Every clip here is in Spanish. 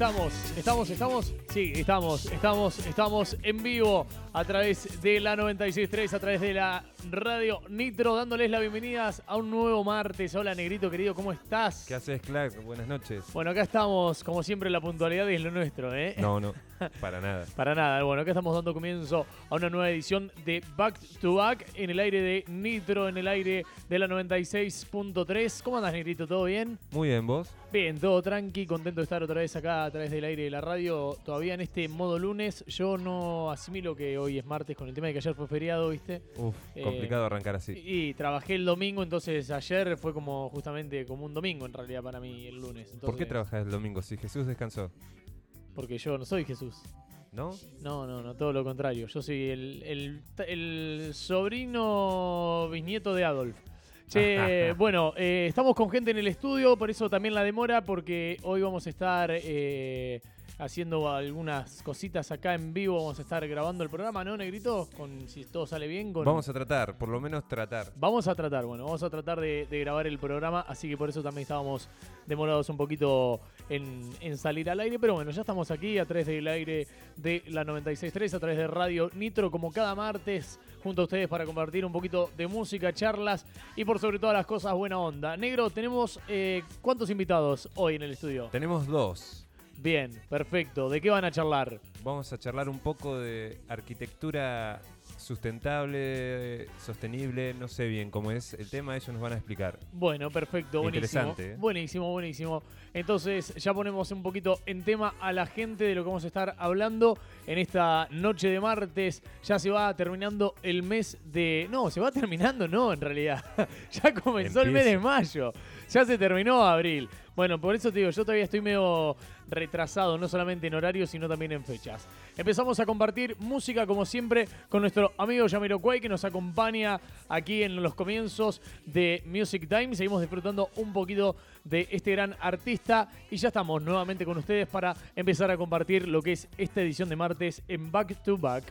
estamos, estamos, estamos, sí, estamos, estamos, estamos en vivo a través de la 96.3, a través de la radio Nitro, dándoles las bienvenidas a un nuevo martes. Hola, Negrito querido, ¿cómo estás? ¿Qué haces, Clark? Buenas noches. Bueno, acá estamos, como siempre, la puntualidad es lo nuestro, ¿eh? No, no, para nada. Para nada, bueno, acá estamos dando comienzo a una nueva edición de Back to Back en el aire de Nitro, en el aire de la 96.3. ¿Cómo andas, Negrito? ¿Todo bien? Muy bien, ¿vos? Bien, todo tranqui, contento de estar otra vez acá a través del aire de la radio, todavía en este modo lunes. Yo no asimilo que hoy es martes con el tema de que ayer fue feriado, ¿viste? Uf, Eh, complicado arrancar así. Y trabajé el domingo, entonces ayer fue como justamente como un domingo en realidad para mí el lunes. ¿Por qué trabajas el domingo si Jesús descansó? Porque yo no soy Jesús. ¿No? No, no, no, todo lo contrario. Yo soy el, el, el sobrino bisnieto de Adolf. Che, bueno, eh, estamos con gente en el estudio, por eso también la demora, porque hoy vamos a estar eh, haciendo algunas cositas acá en vivo, vamos a estar grabando el programa, ¿no, Negrito? Con, si todo sale bien. Con, Vamos a tratar, por lo menos tratar. Vamos a tratar, bueno, vamos a tratar de, de grabar el programa, así que por eso también estábamos demorados un poquito en, en salir al aire, pero bueno, ya estamos aquí a través del aire de la 96.3, a través de Radio Nitro, como cada martes, junto a ustedes para compartir un poquito de música, charlas y por sobre todas las cosas buena onda. Negro, tenemos eh, ¿cuántos invitados hoy en el estudio? Tenemos dos. Bien, perfecto. ¿De qué van a charlar? Vamos a charlar un poco de arquitectura sustentable, sostenible, no sé bien cómo es el tema, ellos nos van a explicar. Bueno, perfecto, buenísimo. Interesante, ¿eh? Buenísimo, buenísimo. Entonces, ya ponemos un poquito en tema a la gente de lo que vamos a estar hablando en esta noche de martes. Ya se va terminando el mes de. No, se va terminando, no, en realidad. ya comenzó el mes de mayo. Ya se terminó abril. Bueno, por eso te digo, yo todavía estoy medio retrasado, no solamente en horario, sino también en fechas. Empezamos a compartir música, como siempre, con nuestro amigo Jamiroquai, que nos acompaña aquí en los comienzos de Music Time. Seguimos disfrutando un poquito de este gran artista y ya estamos nuevamente con ustedes para empezar a compartir lo que es esta edición de martes en Back to Back.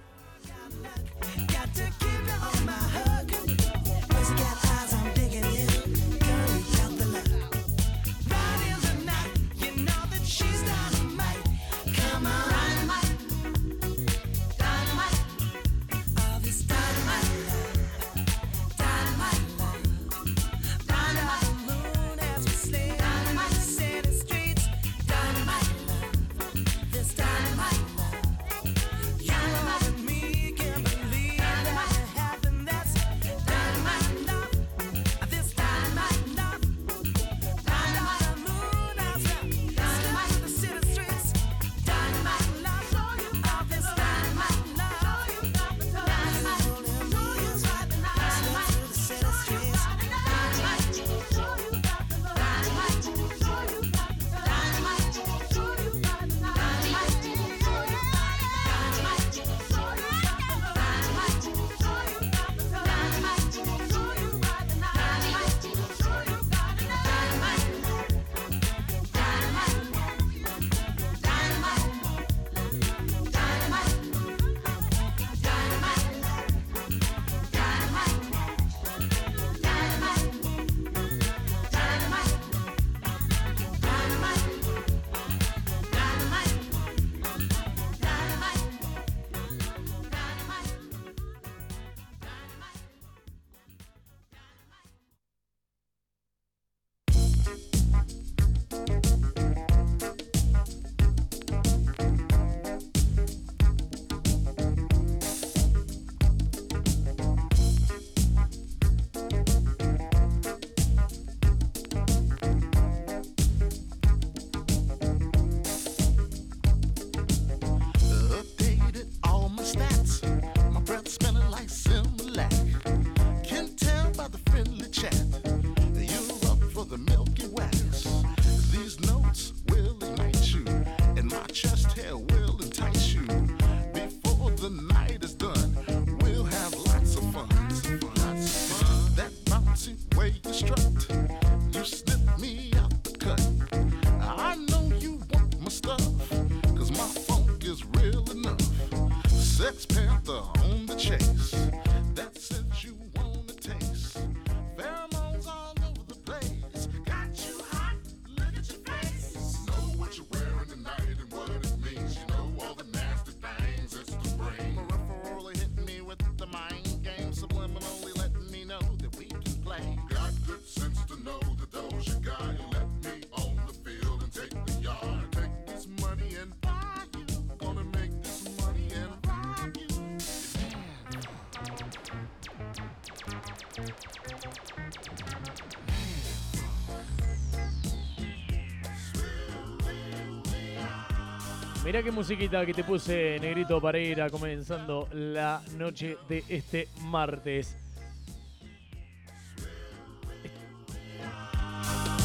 Mirá qué musiquita que te puse, negrito, para ir a comenzando la noche de este martes.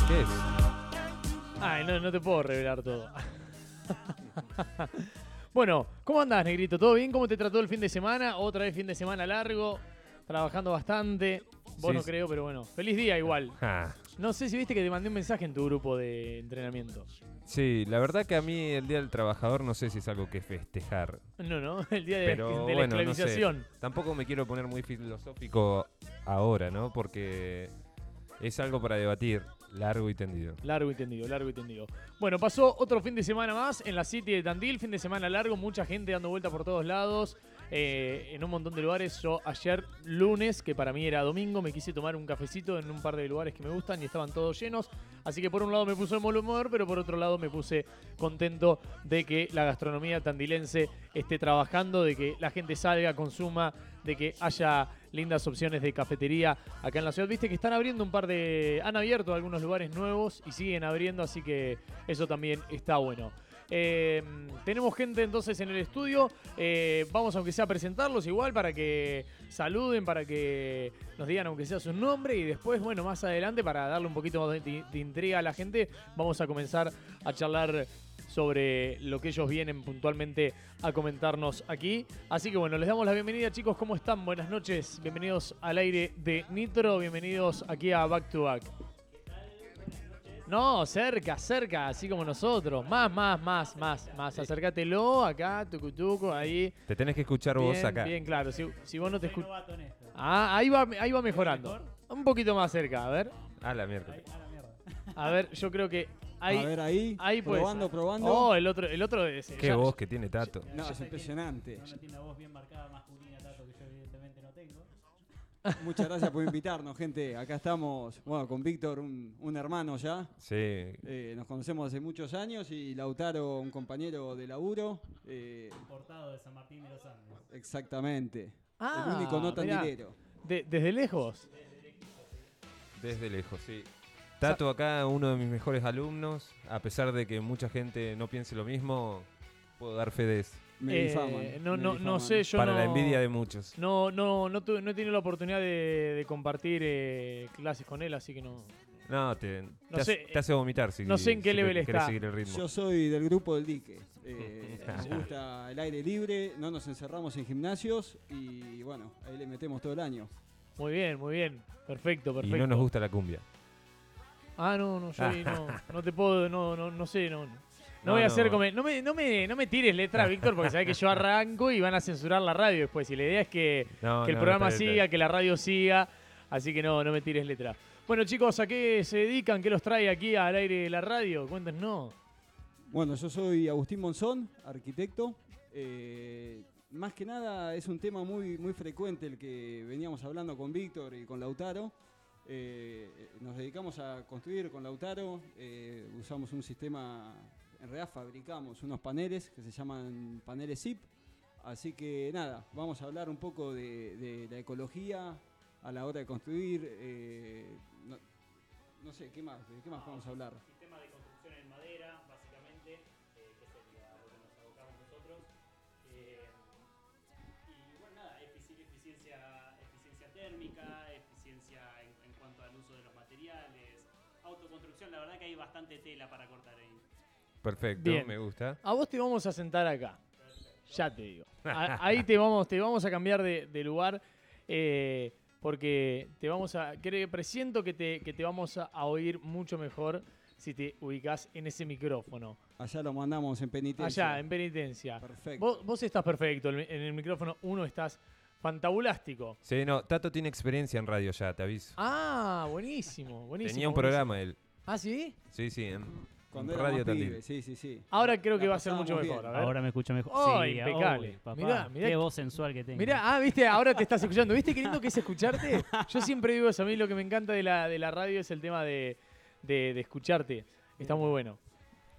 ¿Qué es? Ay, no, no te puedo revelar todo. bueno, ¿cómo andás, negrito? ¿Todo bien? ¿Cómo te trató el fin de semana? Otra vez fin de semana largo, trabajando bastante. Vos Sí, no creo, pero bueno. Feliz día igual. Ah, No sé si viste que te mandé un mensaje en tu grupo de entrenamiento. Sí, la verdad que a mí el Día del Trabajador no sé si es algo que festejar. No, no, el día de, Pero de la bueno, no sé. esclavización. Tampoco me quiero poner muy filosófico ahora, ¿no? Porque es algo para debatir largo y tendido. Largo y tendido, largo y tendido. Bueno, pasó otro fin de semana más en la City de Tandil, fin de semana largo, mucha gente dando vuelta por todos lados, eh, en un montón de lugares. Yo ayer lunes, que para mí era domingo, me quise tomar un cafecito en un par de lugares que me gustan y estaban todos llenos. Así que por un lado me puso de mal humor, pero por otro lado me puse contento de que la gastronomía tandilense esté trabajando, de que la gente salga, consuma, de que haya lindas opciones de cafetería acá en la ciudad. Viste que están abriendo un par de... Han abierto algunos lugares nuevos y siguen abriendo, así que eso también está bueno. Eh, tenemos gente entonces en el estudio. Eh, vamos aunque sea a presentarlos igual para que saluden, para que nos digan aunque sea su nombre y después, bueno, más adelante para darle un poquito más de intriga a la gente, vamos a comenzar a charlar sobre lo que ellos vienen puntualmente a comentarnos aquí. Así que bueno, les damos la bienvenida chicos, ¿cómo están? Buenas noches, bienvenidos al aire de Nitro, bienvenidos aquí a Back to Back. No, cerca, cerca, así como nosotros. Más, más, más, más, más. Acércatelo acá, tucutuco, ahí. Te tenés que escuchar vos acá. bien claro. Si, si vos no te escuchas. Ah, ahí va, ahí va mejorando. Un poquito más cerca, a ver. La a la mierda. A ver, yo creo que ahí. a ver ahí, ahí probando, probando. Oh, el otro, el otro es. Qué ya- voz que tiene Tato. no, es impresionante. No tiene una voz bien marcada masculina, Muchas gracias por invitarnos, gente. Acá estamos, bueno, con Víctor, un, un hermano ya. Sí. Eh, nos conocemos hace muchos años y Lautaro, un compañero de laburo. Eh, Portado de San Martín de los Andes. exactamente. Ah, el único no tandilero. De- desde lejos. Desde lejos, sí. Tato acá, uno de mis mejores alumnos. A pesar de que mucha gente no piense lo mismo, puedo dar fe de eso. Me Eh, difaman. no, me no, no sé, yo Para no. la envidia de muchos. No, no, no, tuve- no he tenido la oportunidad de, de compartir eh, clases con él, así que no. No, te, No te, hace, sé, te hace vomitar si no sé en qué si level está. seguir el ritmo. Yo soy del grupo del dique. Eh, nos gusta el aire libre, no nos encerramos en gimnasios y bueno, ahí le metemos todo el año. Muy bien, muy bien. Perfecto, y perfecto. no nos gusta la cumbia. Ah, no, no, yo ahí no, no te puedo, no, no, no sé, no. No, No, voy a hacer come- no me, no me, no me tires letra, Víctor, porque sabes que yo arranco y van a censurar la radio después. Y la idea es que, No, que el no, programa está bien, está siga, que la radio siga. Así que no, no me tires letra. Bueno, chicos, ¿a qué se dedican? ¿Qué los trae aquí al aire de la radio? Cuéntenos. Bueno, yo soy Agustín Monzón, arquitecto. Eh, más que nada es un tema muy, muy frecuente el que veníamos hablando con Víctor y con Lautaro. Eh, nos dedicamos a construir con Lautaro, eh, usamos un sistema, en realidad fabricamos unos paneles que se llaman paneles ZIP. Así que nada, vamos a hablar un poco de, la ecología a la hora de construir. eh, no, sé, ¿qué más? ¿De qué más podemos hablar? Sistema de construcción en madera, básicamente, eh, que sería lo que nos abocamos nosotros. Eh, y bueno, nada, efici- eficiencia, eficiencia térmica, eficiencia en, en cuanto al uso de los materiales, autoconstrucción, la verdad que hay bastante tela para cortar ahí. Perfecto, Bien. me gusta. A vos te vamos a sentar acá. Ya te digo. A- ahí te vamos, te vamos a cambiar de, de lugar. eh, porque te vamos a. cre- presiento que te, que te vamos a, a oír mucho mejor si te ubicás en ese micrófono. Allá lo mandamos en penitencia. Allá, en penitencia. Perfecto. Vos, vos estás perfecto en en el micrófono, uno estás fantabulástico. Sí, no, Tato tiene experiencia en radio ya, te aviso. Ah, buenísimo, buenísimo. Tenía un buenísimo. programa él. ¿Ah, sí? Sí, sí, en Cuando en era Radio más pibe, sí, sí, sí. Ahora creo que La va a ser mucho pasábamos mejor. bien. A ver. Ahora me escucha mejor. Oh, sí, impecable. uy, papá, Mirá, mirá qué que- voz sensual que tengo. Mirá, ah, viste, ahora te estás escuchando. ¿Viste qué lindo que es escucharte? Yo siempre digo eso. A mí lo que me encanta de la, de la radio es el tema de, de- de escucharte. Está muy bueno.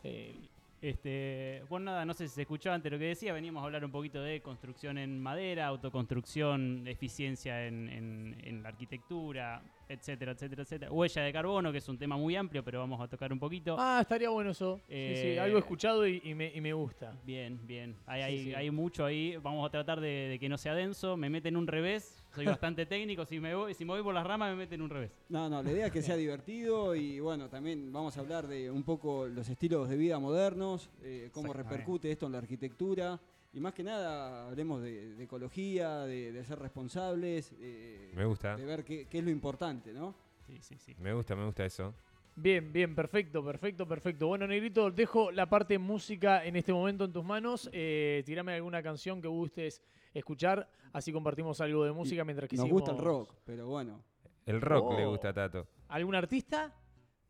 Eh, Este, bueno, nada, no sé si se escuchó antes lo que decía. Veníamos a hablar un poquito de construcción en madera, autoconstrucción, eficiencia en, en- en la arquitectura, etcétera, etcétera, etcétera. Huella de carbono, que es un tema muy amplio, pero vamos a tocar un poquito. ah, estaría bueno eso. Sí, sí, Eh, algo escuchado y, y me, y me gusta. Bien, bien. Hay, Sí, hay, sí. hay mucho ahí. Vamos a tratar de, de que no sea denso. Me meten un revés. Soy bastante técnico. Si me voy, si me voy por las ramas, me meten un revés. No, no, la idea es que sea divertido y bueno, también vamos a hablar de un poco los estilos de vida modernos, eh, cómo repercute esto en la arquitectura y más que nada hablemos de, de ecología, de, de ser responsables, eh, Me gusta. de ver qué, qué es lo importante, ¿no? Sí, sí, sí. Me gusta, me gusta eso. Bien, bien, perfecto, perfecto, perfecto. Bueno, Negrito, dejo la parte música en este momento en tus manos. Eh, tirame alguna canción que gustes escuchar, así compartimos algo de música mientras que Nos seguimos- gusta el rock, pero bueno, El rock le Oh. gusta a Tato. ¿Algún artista?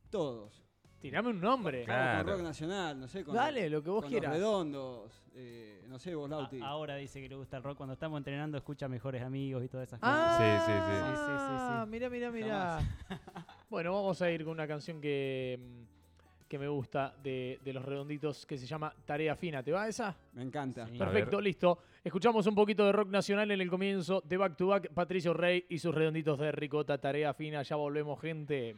todos. Tirame un nombre. Claro. con rock nacional, no sé, con, Dale, lo que vos con quieras. los redondos, eh, no sé, vos, A- Lauti. ahora dice que le gusta el rock. Cuando estamos entrenando, escucha mejores amigos y todas esas Ah, cosas. Sí, sí, sí. Sí, sí, sí, sí. Mira, mira, mira. bueno, vamos a ir con una canción que, mm, que me gusta de, de los redonditos que se llama Tarea Fina. ¿Te va esa? Me encanta. Perfecto, listo. Escuchamos un poquito de rock nacional en el comienzo de Back to Back. Patricio Rey y sus redonditos de ricota. Tarea Fina. Ya volvemos, gente.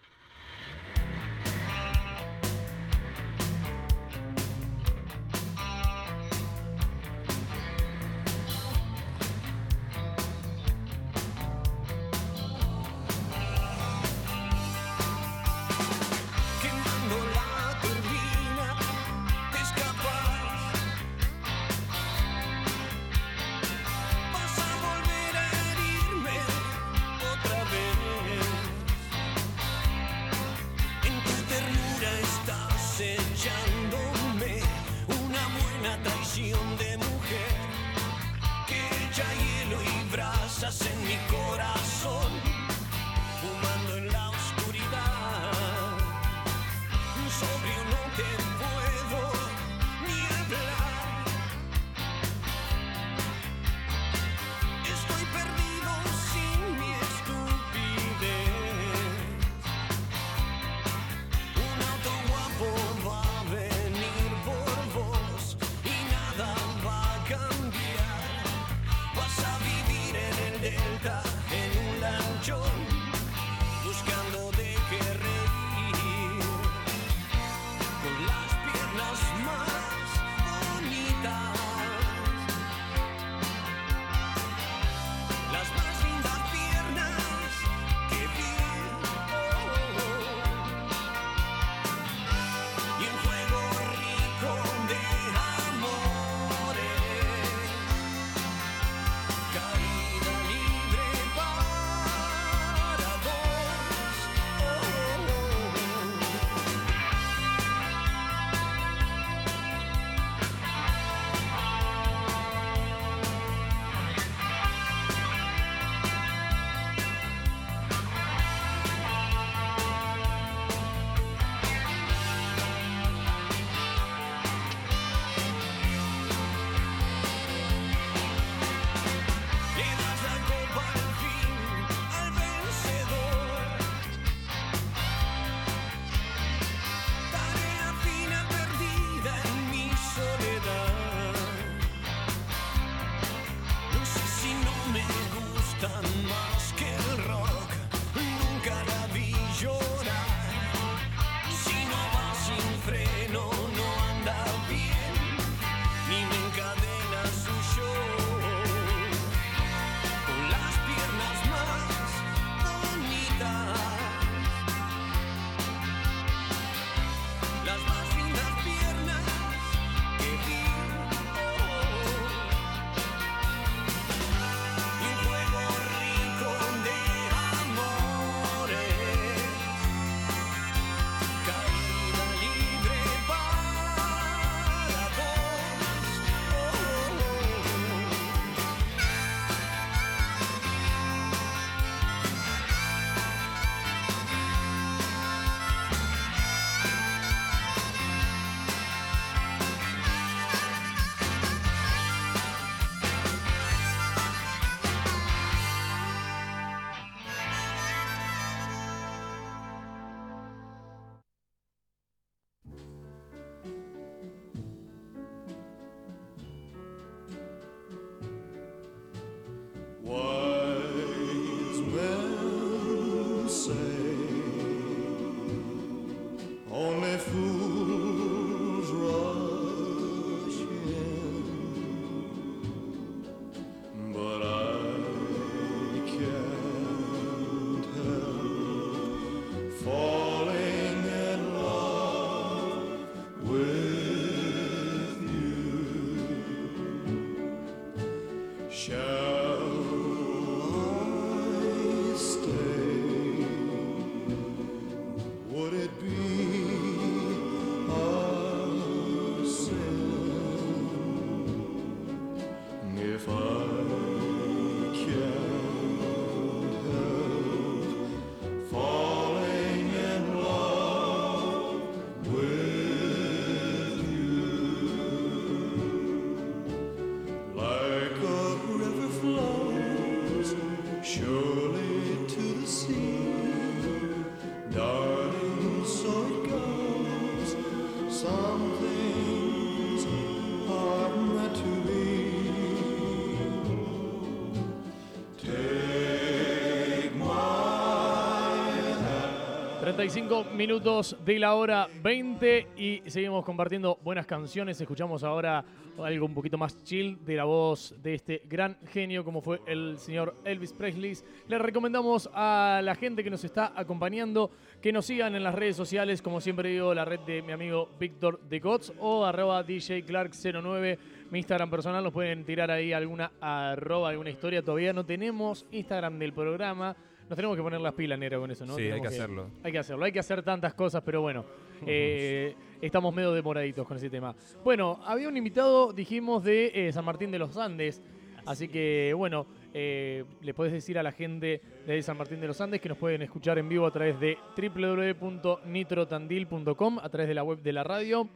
45 minutos de la hora 20 y seguimos compartiendo buenas canciones. Escuchamos ahora algo un poquito más chill de la voz de este gran genio como fue el señor Elvis Presley. Les recomendamos a la gente que nos está acompañando que nos sigan en las redes sociales, como siempre digo, la red de mi amigo Víctor de Cots o arroba DJ Clark09, mi Instagram personal, nos pueden tirar ahí alguna arroba, alguna historia. Todavía no tenemos Instagram del programa nos tenemos que poner las pilas, negro, con eso, ¿no? Sí, hay que hacerlo. Hay que hacerlo, hay que hacer tantas cosas, pero bueno, eh, estamos medio demoraditos con ese tema. Bueno, había un invitado, dijimos, de eh, San Martín de los Andes. Así que, bueno, eh, le podés decir a la gente de San Martín de los Andes que nos pueden escuchar en vivo a través de www.nitrotandil.com, a través de la web de la radio.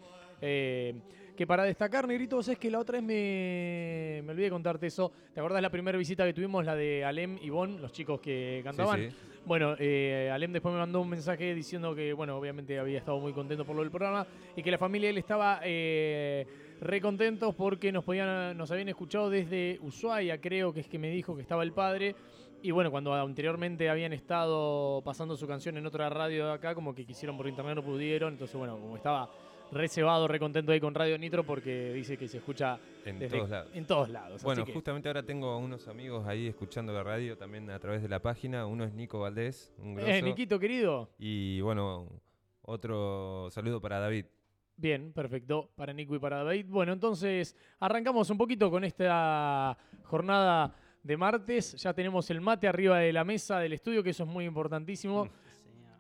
Que para destacar, Negrito, vos sabés que la otra vez me, me olvidé contarte eso. ¿Te acordás la primera visita que tuvimos, la de Alem y Bon, los chicos que cantaban? Sí, sí. Bueno, eh, Alem después me mandó un mensaje diciendo que, bueno, obviamente había estado muy contento por lo del programa y que la familia él estaba eh, re contentos porque nos, podían, nos habían escuchado desde Ushuaia, creo que es que me dijo que estaba el padre. Y bueno, cuando anteriormente habían estado pasando su canción en otra radio de acá, como que quisieron por internet, no pudieron. Entonces, bueno, como estaba re cebado, re contento ahí con Radio Nitro porque dice que se escucha En desde- todos lados. En todos lados. Bueno, que- justamente ahora tengo a unos amigos ahí escuchando la radio también a través de la página. Uno es Nico Valdés, un grosso. Eh, Niquito, querido. Y bueno, otro saludo para David. Bien, perfecto. Para Nico y para David. Bueno, entonces arrancamos un poquito con esta jornada de martes. Ya tenemos el mate arriba de la mesa del estudio, que eso es muy importantísimo.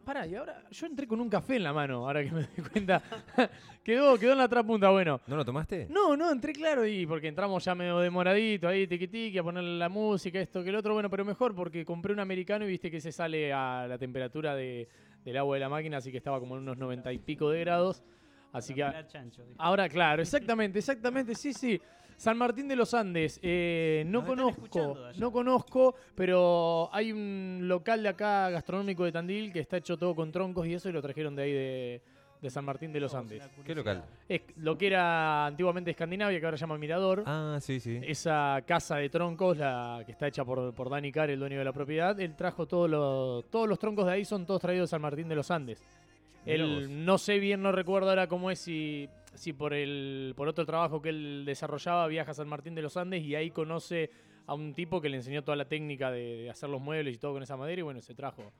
Pará, y ahora yo entré con un café en la mano, ahora que me doy cuenta. quedó, quedó en la otra punta, bueno. ¿No lo tomaste? No, no, entré claro y porque entramos ya medio demoradito ahí, tiqui tiqui, a ponerle la música, esto que el otro, bueno, pero mejor porque compré un americano y viste que se sale a la temperatura de- del agua de la máquina, así que estaba como en unos noventa y pico de grados. Así que Chancho, ahora, claro, exactamente, exactamente, sí, sí. San Martín de los Andes, eh, no conozco, no conozco, pero hay un local de acá gastronómico de Tandil que está hecho todo con troncos y eso y lo trajeron de ahí de, de San Martín de los Andes. ¿Qué local? Es lo que era antiguamente Escandinavia, que ahora se llama Mirador. Ah, sí, sí. Esa casa de troncos, la que está hecha por, por Dani Carr, el dueño de la propiedad, él trajo todos los, todos los troncos de ahí, son todos traídos de San Martín de los Andes. Él, no sé bien, no recuerdo ahora cómo es, si, si por, el, por otro trabajo que él desarrollaba viaja a San Martín de los Andes y ahí conoce a un tipo que le enseñó toda la técnica de, de hacer los muebles y todo con esa madera y bueno, se trajo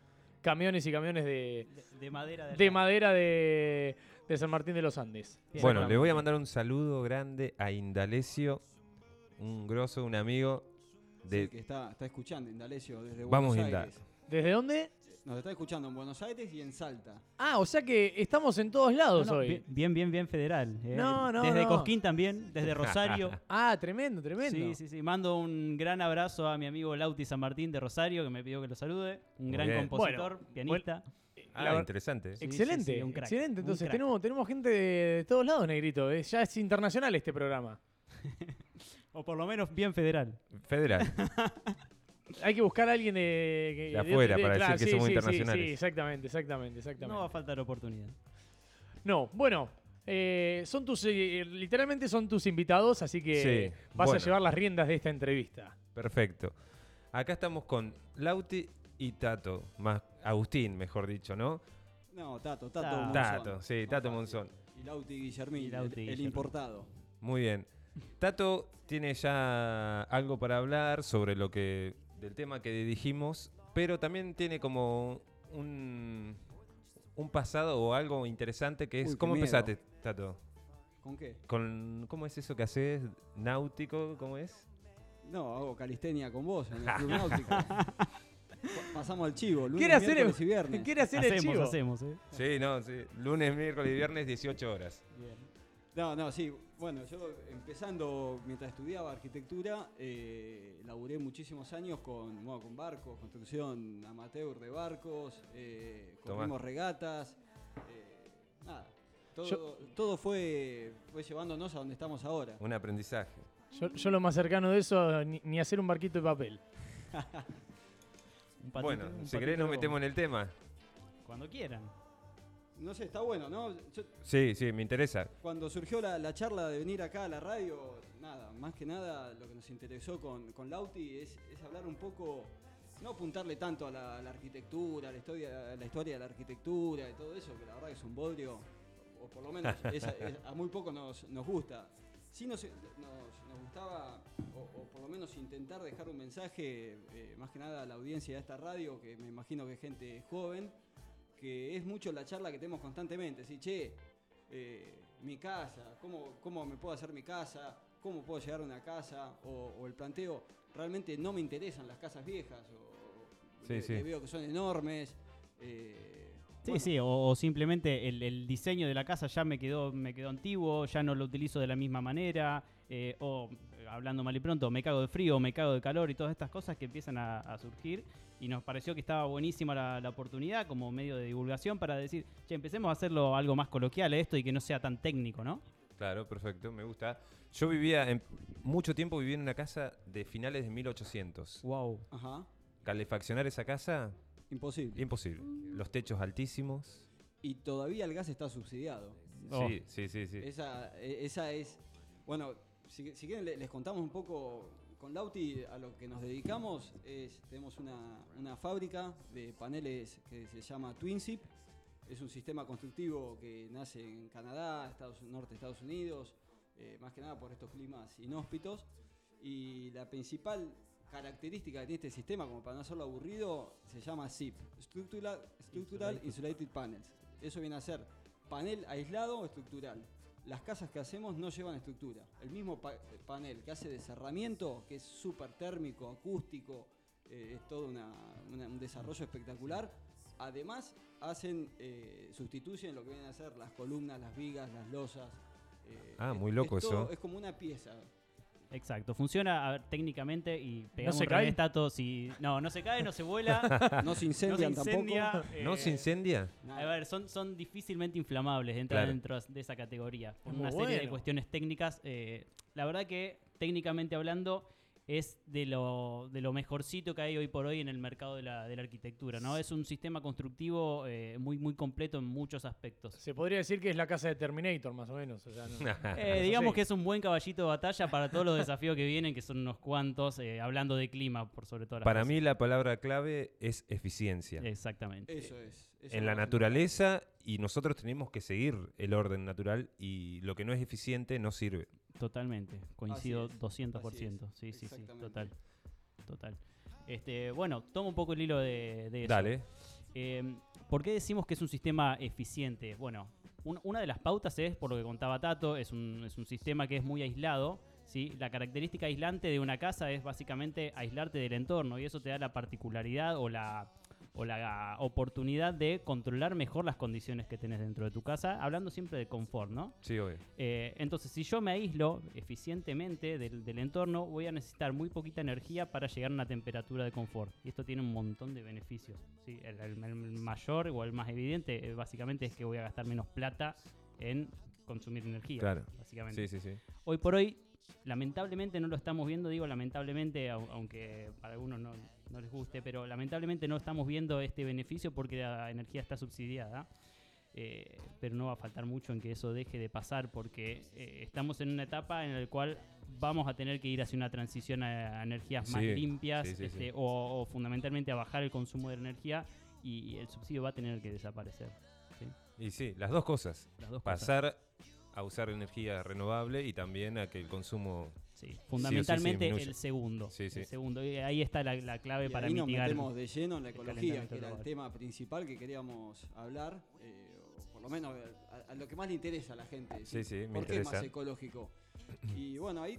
camiones y camiones de, De, de madera de, de allá. madera de, de San Martín de los Andes. Bueno, le voy a mandar un saludo grande a Indalecio, un grosso, un amigo de... Sí, que está, está escuchando Indalecio desde Vamos, Buenos Inda. Aires. ¿Desde dónde? Nos está escuchando en Buenos Aires y en Salta. Ah, o sea que estamos en todos lados No, no, hoy. bien, bien, bien, federal. eh. No, no, Desde no. Cosquín también, desde Rosario. Ah, tremendo, tremendo. Sí, sí, sí. Mando un gran abrazo a mi amigo Lauti San Martín de Rosario, que me pidió que lo salude. Un Muy gran bien. compositor, Bueno, pianista. Ah, La ver- interesante. Sí, excelente, sí, sí, un crack, excelente. un Entonces crack. tenemos, tenemos gente de, de todos lados, Negrito. eh. Ya es internacional este programa. O por lo menos bien federal. Federal. Hay que buscar a alguien de, que- De afuera para claro, decir que sí, somos sí, internacionales. Sí, exactamente, exactamente, exactamente. No va a faltar oportunidad. No, bueno, eh, son tus, eh, literalmente son tus invitados, así que Sí, vas a llevar las riendas de esta entrevista. Perfecto. Acá estamos con Lauti y Tato, más Agustín, mejor dicho, ¿no? No, Tato, Tato. Tato. Monzón. Tato, sí, Tato. Monzón. Y Lauti Guillermín, Y el- Lauti el, Guillermín. importado. Muy bien. Tato tiene ya algo para hablar sobre lo que del tema que dijimos, pero también tiene como un un pasado o algo interesante que es Uy, cómo empezaste. Tato? ¿Con qué? Con, ¿Cómo es eso que haces? ¿Náutico? ¿Cómo es? No, hago calistenia con vos en el Club Náutico. Pa- Pasamos al chivo, lunes, Quiere hacer el- y viernes. Quiere hacer el Hacemos, chivo. hacemos, ¿eh? Sí, no, sí. Lunes, miércoles y viernes, 18 horas. No, no, sí. Bueno, yo empezando mientras estudiaba arquitectura, eh, laburé muchísimos años con, bueno, con barcos, construcción amateur de barcos, eh, regatas, eh, nada. Todo, Yo- todo fue, fue llevándonos a donde estamos ahora. Un aprendizaje. Yo, yo lo más cercano de eso, ni, ni hacer un barquito de papel. Un patito, Bueno, un si querés nos metemos en el tema. Cuando quieran. No sé, está bueno, ¿no? Yo- Sí, sí, me interesa. Cuando surgió la, la charla de venir acá a la radio, nada, más que nada lo que nos interesó con, con Lauti es, es hablar un poco, no apuntarle tanto a la, a la arquitectura, a la historia, a la historia de la arquitectura y todo eso, que la verdad que es un bodrio, o por lo menos es- es- a muy poco nos, nos gusta. Sí nos, nos, nos gustaba, o, o por lo menos intentar dejar un mensaje, eh, más que nada a la audiencia de esta radio, que me imagino que es gente joven, que es mucho la charla que tenemos constantemente, ¿sí? che, eh, mi casa, ¿cómo, cómo me puedo hacer mi casa, cómo puedo llegar a una casa, o, o el planteo, realmente no me interesan las casas viejas, o Sí, le- sí. le veo que son enormes. eh, Sí, bueno, sí, o, o simplemente el, el diseño de la casa ya me quedó, me quedó antiguo, ya no lo utilizo de la misma manera, eh, o hablando mal y pronto, me cago de frío, me cago de calor y todas estas cosas que empiezan a, a surgir. Y nos pareció que estaba buenísima la, la oportunidad como medio de divulgación para decir, che, empecemos a hacerlo algo más coloquial esto y que no sea tan técnico, ¿no? Claro, perfecto, me gusta. Yo vivía, en, mucho tiempo viví en una casa de finales de 1800. Wow. Ajá, Calefaccionar esa casa, imposible. imposible. Los techos altísimos. Y todavía el gas está subsidiado. Oh. Sí, sí, sí, sí. Esa, e- esa es. Bueno, si, si quieren, le- les contamos un poco. Con Lauti, a lo que nos dedicamos es. Tenemos una, una fábrica de paneles que se llama TwinSip. Es un sistema constructivo que nace en Canadá, Estados, norte de Estados Unidos, eh, más que nada por estos climas inhóspitos. Y la principal característica que tiene este sistema, como para no hacerlo aburrido, se llama SIP, Structural, Structural Insulated Panels. Eso viene a ser panel aislado o estructural. Las casas que hacemos no llevan estructura. El mismo pa- panel que hace de cerramiento, que es súper térmico, acústico, eh, es todo una- una- un desarrollo espectacular. Además, hacen, eh, sustituyen lo que vienen a ser las columnas, las vigas, las losas. eh, Ah, es- muy loco es todo- eso. Es como una pieza. Exacto, funciona a ver, técnicamente y pegamos se un cae? revés, si No, no se cae, no se vuela, No se no se incendian incendia. tampoco. ¿No eh, se incendia? A ver, son, son difícilmente inflamables, entran Claro. dentro de esa categoría. Por Muy una serie de bueno. cuestiones técnicas. eh, la verdad que, técnicamente hablando, es de lo, de lo mejorcito que hay hoy por hoy en el mercado de la, de la arquitectura. ¿no? Es un sistema constructivo eh, muy, muy completo en muchos aspectos. Se podría decir que es la casa de Terminator, más o menos. o sea, no- Eh, digamos sí. que es un buen caballito de batalla para todos los desafíos que vienen, que son unos cuantos, eh, hablando de clima, por sobre todo. las Para cosas. mí la palabra clave es eficiencia. Exactamente. Eso es. eso en la naturaleza y nosotros tenemos que seguir el orden natural y lo que no es eficiente no sirve. Totalmente, coincido Así es, 200%. así sí, sí, sí, total. Total. Este, bueno, tomo un poco el hilo de, de eso. Dale. Eh, ¿Por qué decimos que es un sistema eficiente? Bueno, un- una de las pautas es, por lo que contaba Tato, es un, es un sistema que es muy aislado. ¿sí? La característica aislante de una casa es básicamente aislarte del entorno y eso te da la particularidad o la, o la oportunidad de controlar mejor las condiciones que tenés dentro de tu casa, hablando siempre de confort, ¿no? Sí, obvio. Eh, entonces, si yo me aíslo eficientemente del, del entorno, voy a necesitar muy poquita energía para llegar a una temperatura de confort. Y esto tiene un montón de beneficios. ¿sí? El, el- el mayor o el más evidente, eh, básicamente, es que voy a gastar menos plata en consumir energía. Claro. Básicamente. Sí, sí, sí. Hoy por hoy, lamentablemente no lo estamos viendo, digo lamentablemente, au- aunque para algunos no, no les guste, pero lamentablemente no estamos viendo este beneficio porque la energía está subsidiada. Eh, pero no va a faltar mucho en que eso deje de pasar porque eh, estamos en una etapa en la cual vamos a tener que ir hacia una transición a, energías más Sí, limpias sí, sí, este. O, o fundamentalmente a bajar el consumo de energía y el subsidio va a tener que desaparecer. Y sí, las dos cosas. Las dos cosas. Pasar a usar energía renovable y también a que el consumo... Sí, fundamentalmente el segundo. Sí, sí. El segundo. Y ahí está la, la clave Y para ahí nos mitigar. metemos de lleno en la ecología, que era el tema principal que queríamos hablar, eh, o por lo menos a, a lo que más le interesa a la gente. Sí, sí, me ¿Por qué interesa. más ecológico? Y bueno, ahí,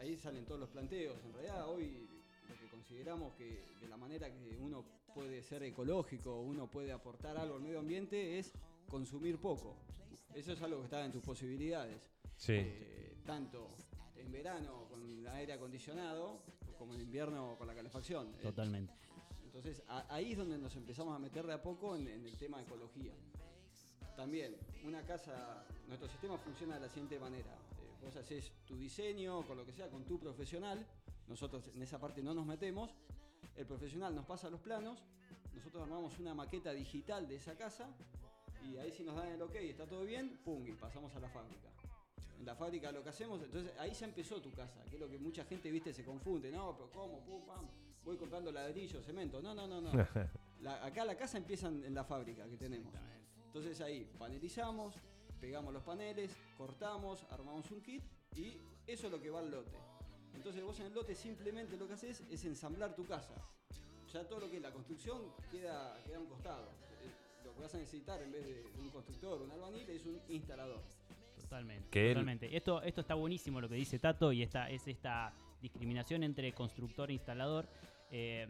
ahí salen todos los planteos. En realidad hoy lo que consideramos que de la manera que uno puede ser ecológico, uno puede aportar algo al medio ambiente es consumir poco. Eso es algo que está en tus posibilidades. Sí. Eh, tanto en verano con aire acondicionado como en invierno con la calefacción. Totalmente. entonces a- ahí es donde nos empezamos a meter de a poco en, en el tema de ecología. También, una casa, nuestro sistema funciona de la siguiente manera. Eh, vos haces tu diseño, con lo que sea, con tu profesional. Nosotros en esa parte no nos metemos. El profesional nos pasa los planos. Nosotros armamos una maqueta digital de esa casa. Y ahí si nos dan el ok y está todo bien, pum, y pasamos a la fábrica. En la fábrica lo que hacemos, entonces ahí ya empezó tu casa, que es lo que mucha gente, viste, se confunde. No, pero ¿cómo? Pum, pam. Voy comprando ladrillo, cemento. No, no, no, no. La- acá la casa empieza en, en la fábrica que tenemos. Entonces ahí panelizamos, pegamos los paneles, cortamos, armamos un kit y eso es lo que va al lote. Entonces vos en el lote simplemente lo que haces es ensamblar tu casa. Ya todo lo que es la construcción queda, queda a un costado. Eh, Lo que vas a necesitar en vez de un constructor, un albañil, es un instalador. Totalmente. Que él- totalmente. Esto, esto está buenísimo lo que dice Tato y esta, es esta discriminación entre constructor e instalador. eh,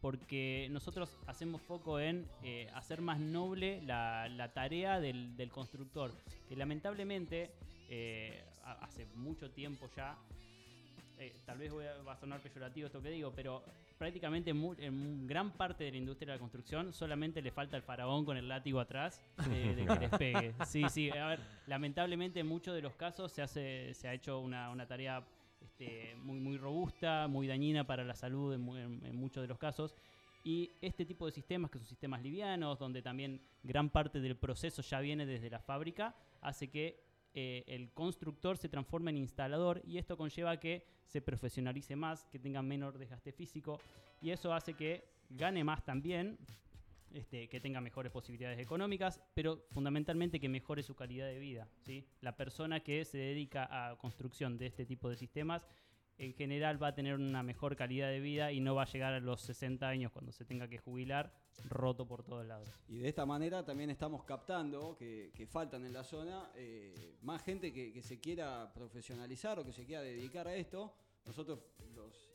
porque nosotros hacemos foco en eh, hacer más noble la, la tarea del, del constructor. Que lamentablemente, eh, ha- hace mucho tiempo ya, eh, tal vez voy a- va a sonar peyorativo esto que digo, pero prácticamente mu- en gran parte de la industria de la construcción solamente le falta el faraón con el látigo atrás de, de que les pegue. Sí, sí, a ver, lamentablemente en muchos de los casos se, hace, se ha hecho una, una tarea este, muy, muy robusta, muy dañina para la salud en- en muchos de los casos. Y este tipo de sistemas, que son sistemas livianos, donde también gran parte del proceso ya viene desde la fábrica, hace que eh, el constructor se transforme en instalador y esto conlleva que se profesionalice más, que tenga menor desgaste físico y eso hace que gane más también, este, que tenga mejores posibilidades económicas, pero fundamentalmente que mejore su calidad de vida. ¿sí? La persona que se dedica a construcción de este tipo de sistemas en general va a tener una mejor calidad de vida y no va a llegar a los 60 años cuando se tenga que jubilar roto por todos lados. Y de esta manera también estamos captando que, que faltan en la zona eh, más gente que, que se quiera profesionalizar o que se quiera dedicar a esto. Nosotros los,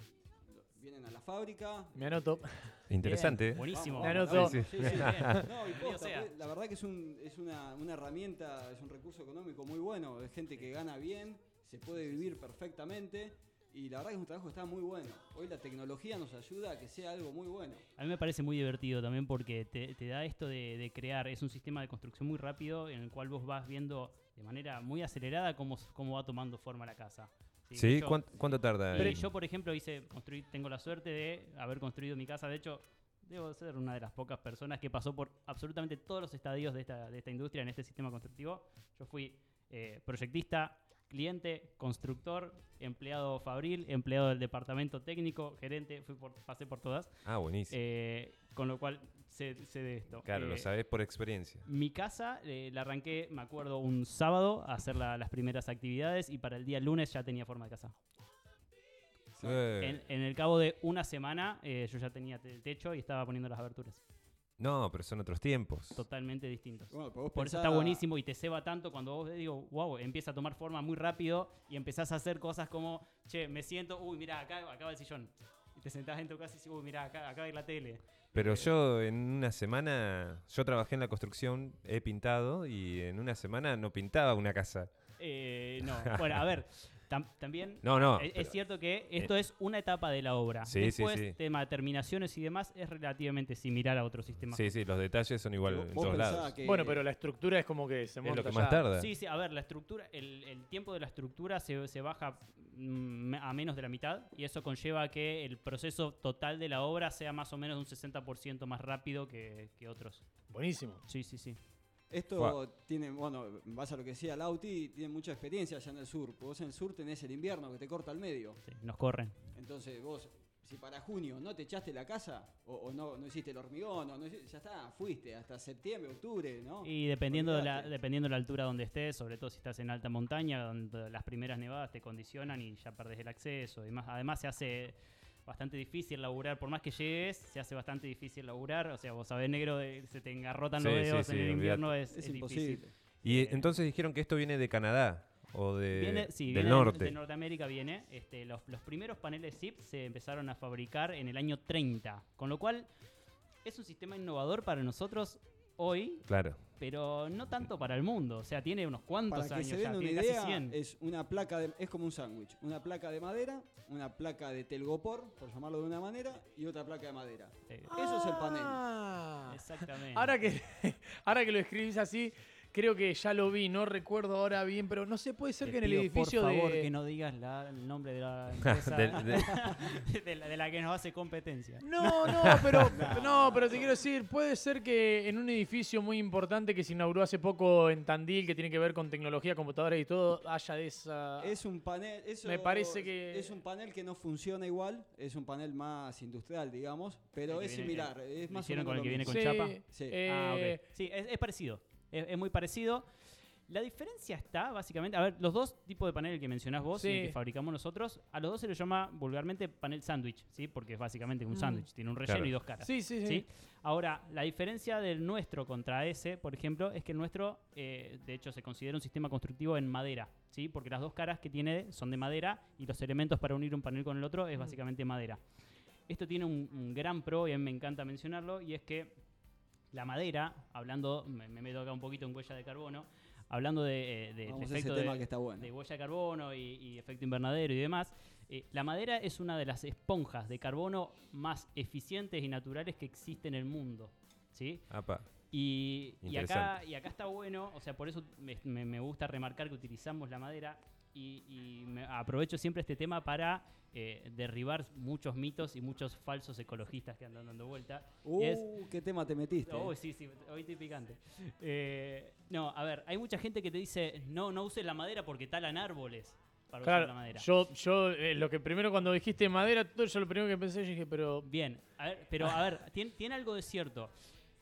los- vienen a la fábrica. Me anoto. Interesante. Bien, buenísimo. Me Vamos, anoto. vamos, Sí, sí, sí. sí. Bien. No, y posta, sea. pues, la verdad que es, un, es una, una herramienta, es un recurso económico muy bueno. Es gente que gana bien, se puede vivir perfectamente. Y la verdad que es un trabajo que está muy bueno. Hoy la tecnología nos ayuda a que sea algo muy bueno. A mí me parece muy divertido también porque te, te da esto de, de crear, es un sistema de construcción muy rápido en el cual vos vas viendo de manera muy acelerada cómo, cómo va tomando forma la casa. Sí, de hecho, ¿cuánto, cuánto tarda? Pero yo, por ejemplo, hice construir, tengo la suerte de haber construido mi casa. De hecho, debo ser una de las pocas personas que pasó por absolutamente todos los estadios de esta, de esta industria en este sistema constructivo. Yo fui eh, proyectista, cliente, constructor, empleado fabril, empleado del departamento técnico, gerente, fui por, pasé por todas. Ah, buenísimo. Eh, con lo cual sé, sé de esto. claro, lo Eh, sabés por experiencia. mi casa eh, la arranqué, me acuerdo, un sábado a hacer la- las primeras actividades y para el día lunes ya tenía forma de casa. Eh, En, en el cabo de una semana eh, yo ya tenía te- el techo y estaba poniendo las aberturas. No, pero son otros tiempos. Totalmente distintos. Bueno, Por eso está buenísimo y te ceba tanto cuando vos digo, wow, empieza a tomar forma muy rápido y empezás a hacer cosas como, che, me siento, uy, mira, acá, acá va el sillón. Y te sentás en tu casa y dices, uy, mira, acá, acá va la tele. Pero yo en una semana, yo trabajé en la construcción, he pintado y en una semana no pintaba una casa. Eh, no, bueno, a ver, tam- también No, no. es, es pero- cierto que esto es una etapa de la obra. Sí, Después, sí. tema de terminaciones y demás, es relativamente similar a otros sistemas. Sí, sí, los detalles son igual en todos lados. que- Bueno, pero la estructura es como que se Es monta lo que ya. más tarda. Sí, sí, a ver, la estructura, el, el tiempo de la estructura se, se baja mm, a menos de la mitad y eso conlleva a que el proceso total de la obra sea más o menos un 60% más rápido que, que otros. Buenísimo. Sí, sí, sí. Esto Fua. tiene, bueno, en base a lo que decía Lauti, tiene mucha experiencia allá en el sur. Vos en el sur tenés el invierno que te corta al medio. sí, nos corren. Entonces vos, si para junio no te echaste la casa, o, o no, no hiciste el hormigón, o no ya está, fuiste hasta septiembre, octubre, ¿no? Y dependiendo de, la, dependiendo de la altura donde estés, sobre todo si estás en alta montaña, donde las primeras nevadas te condicionan y ya perdés el acceso. Y más, además se hace bastante difícil laburar. Por más que llegues, se hace bastante difícil laburar. O sea, vos sabés, negro, de- se te engarrotan Sí, los dedos sí, en el invierno, es, Es es imposible. difícil. Y Eh, entonces dijeron que esto viene de Canadá o de, Viene- sí, del viene norte. De Norteamérica viene. Este, los, los primeros paneles ZIP se empezaron a fabricar en el año 30. Con lo cual, es un sistema innovador para nosotros hoy, Claro. Pero no tanto para el mundo. O sea, tiene unos cuantos Para que años se ya, den una tiene casi idea, 100. es una placa de, es como un sándwich, una placa de madera, una placa de telgopor, por llamarlo de una manera, y otra placa de madera. Eso es el panel. Ah. Exactamente. Ahora que, ahora que lo escribís así, creo que ya lo vi, no recuerdo ahora bien, pero no sé, puede ser Te que en el pido, edificio por favor, de... que no digas la- el nombre de la empresa de- de, la, de la que nos hace competencia. No, no, pero no, pero te quiero decir, puede ser que en un edificio muy importante que se inauguró hace poco en Tandil, que tiene que ver con tecnología, computadoras y todo, haya de esa. Es un panel, eso Me parece que- es un panel que no funciona igual, es un panel más industrial, digamos, pero es viene- similar, es ¿lo más o hicieron menos con el que viene con chapa? Sí. eh, Ah, ok. Sí, es, es parecido. Es, es muy parecido. La diferencia está, básicamente, a ver, los dos tipos de panel que mencionás vos y el que fabricamos nosotros, a los dos se les llama vulgarmente panel sándwich, ¿sí? Porque es básicamente un Mm. sándwich, tiene un relleno Claro. y dos caras. Sí, sí, sí. ¿sí? Ahora, la diferencia del nuestro contra ese, por ejemplo, es que el nuestro, eh, de hecho, se considera un sistema constructivo en madera, ¿sí? Porque las dos caras que tiene son de madera y los elementos para unir un panel con el otro es Mm. básicamente madera. Esto tiene un, un gran pro y a mí me encanta mencionarlo y es que la madera, hablando, me, me meto acá un poquito en huella de carbono, hablando de, eh, ese efecto tema de, que está bueno. de huella de carbono y, y efecto invernadero y demás, eh, la madera es una de las esponjas de carbono más eficientes y naturales que existe en el mundo. ¿sí? Apa. Y, y acá, y acá está bueno, o sea, por eso me gusta remarcar que utilizamos la madera y, y me aprovecho siempre este tema para eh, derribar muchos mitos y muchos falsos ecologistas que andan dando vuelta. Uh, es- qué tema te metiste. Oh, sí, sí, hoy estoy picante. Eh, no, a ver, hay mucha gente que te dice, no, no uses la madera porque talan árboles para usar la madera. yo, yo eh, lo que primero cuando dijiste madera, todo yo lo primero que pensé, yo dije, pero Bien, a ver, pero a ver, tiene, tiene algo de cierto.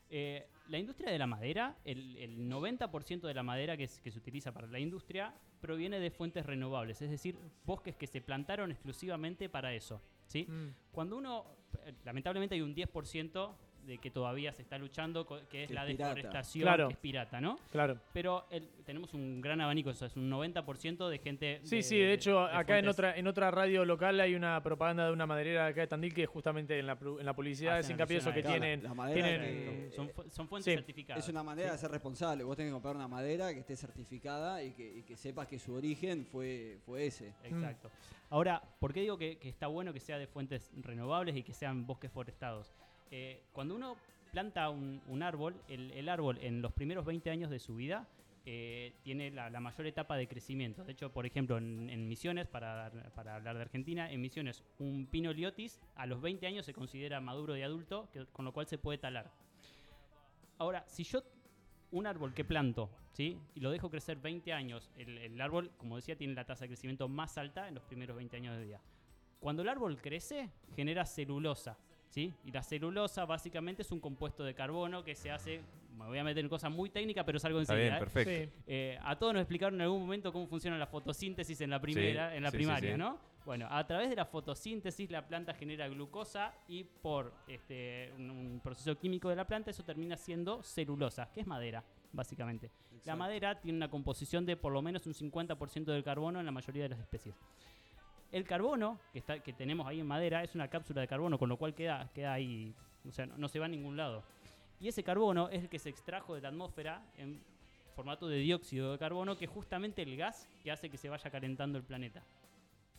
Eh, la industria de la madera, el, el 90% de la madera que, es- que se utiliza para la industria proviene de fuentes renovables, es decir, bosques que se plantaron exclusivamente para eso. ¿sí? mm, Cuando uno, lamentablemente hay un 10% de que todavía se está luchando, que es Que la es pirata. deforestación, Claro. que es pirata, ¿no? claro. Pero el- tenemos un gran abanico, eso es un 90% de gente... Sí, sí, de hecho, de acá en otra, en otra radio local hay una propaganda de una maderera de acá de Tandil que justamente en la, en la publicidad es Hacen hincapié eso que Claro, tienen. la madera tienen que- Son, son fuentes Sí. certificadas. Es una manera ¿sí? de ser responsable. Vos tenés que comprar una madera que esté certificada y que, y que sepas que su origen fue, fue ese. Exacto. Ahora, ¿por qué digo que, que está bueno que sea de fuentes renovables y que sean bosques forestados? Eh, cuando uno planta un, un árbol, el, el árbol en los primeros 20 años de su vida eh, tiene la, la mayor etapa de crecimiento. De hecho, por ejemplo, en, en Misiones, para, para hablar de Argentina, en Misiones un pino liotis a los 20 años se considera maduro de adulto, que- con lo cual se puede talar. Ahora, si yo un árbol que planto, ¿sí? Y lo dejo crecer 20 años, el, el árbol, como decía, tiene la tasa de crecimiento más alta en los primeros 20 años de vida. Cuando el árbol crece, genera celulosa, ¿sí? Y la celulosa básicamente es un compuesto de carbono que se hace, me voy a meter en cosas muy técnicas, pero salgo Está enseguida. bien, ¿eh? perfecto. Sí. Eh, a todos nos explicaron en algún momento cómo funciona la fotosíntesis en la primera, en la sí, primaria, sí. ¿no? Bueno, a través de la fotosíntesis la planta genera glucosa y por este, un, un proceso químico de la planta eso termina siendo celulosa, que es madera, básicamente. La Exacto. madera tiene una composición de por lo menos un 50% del carbono en la mayoría de las especies. El carbono que, está, que tenemos ahí en madera es una cápsula de carbono, con lo cual queda, queda ahí, o sea, no, no se va a ningún lado. Y ese carbono es el que se extrajo de la atmósfera en formato de dióxido de carbono, que es justamente el gas que hace que se vaya calentando el planeta.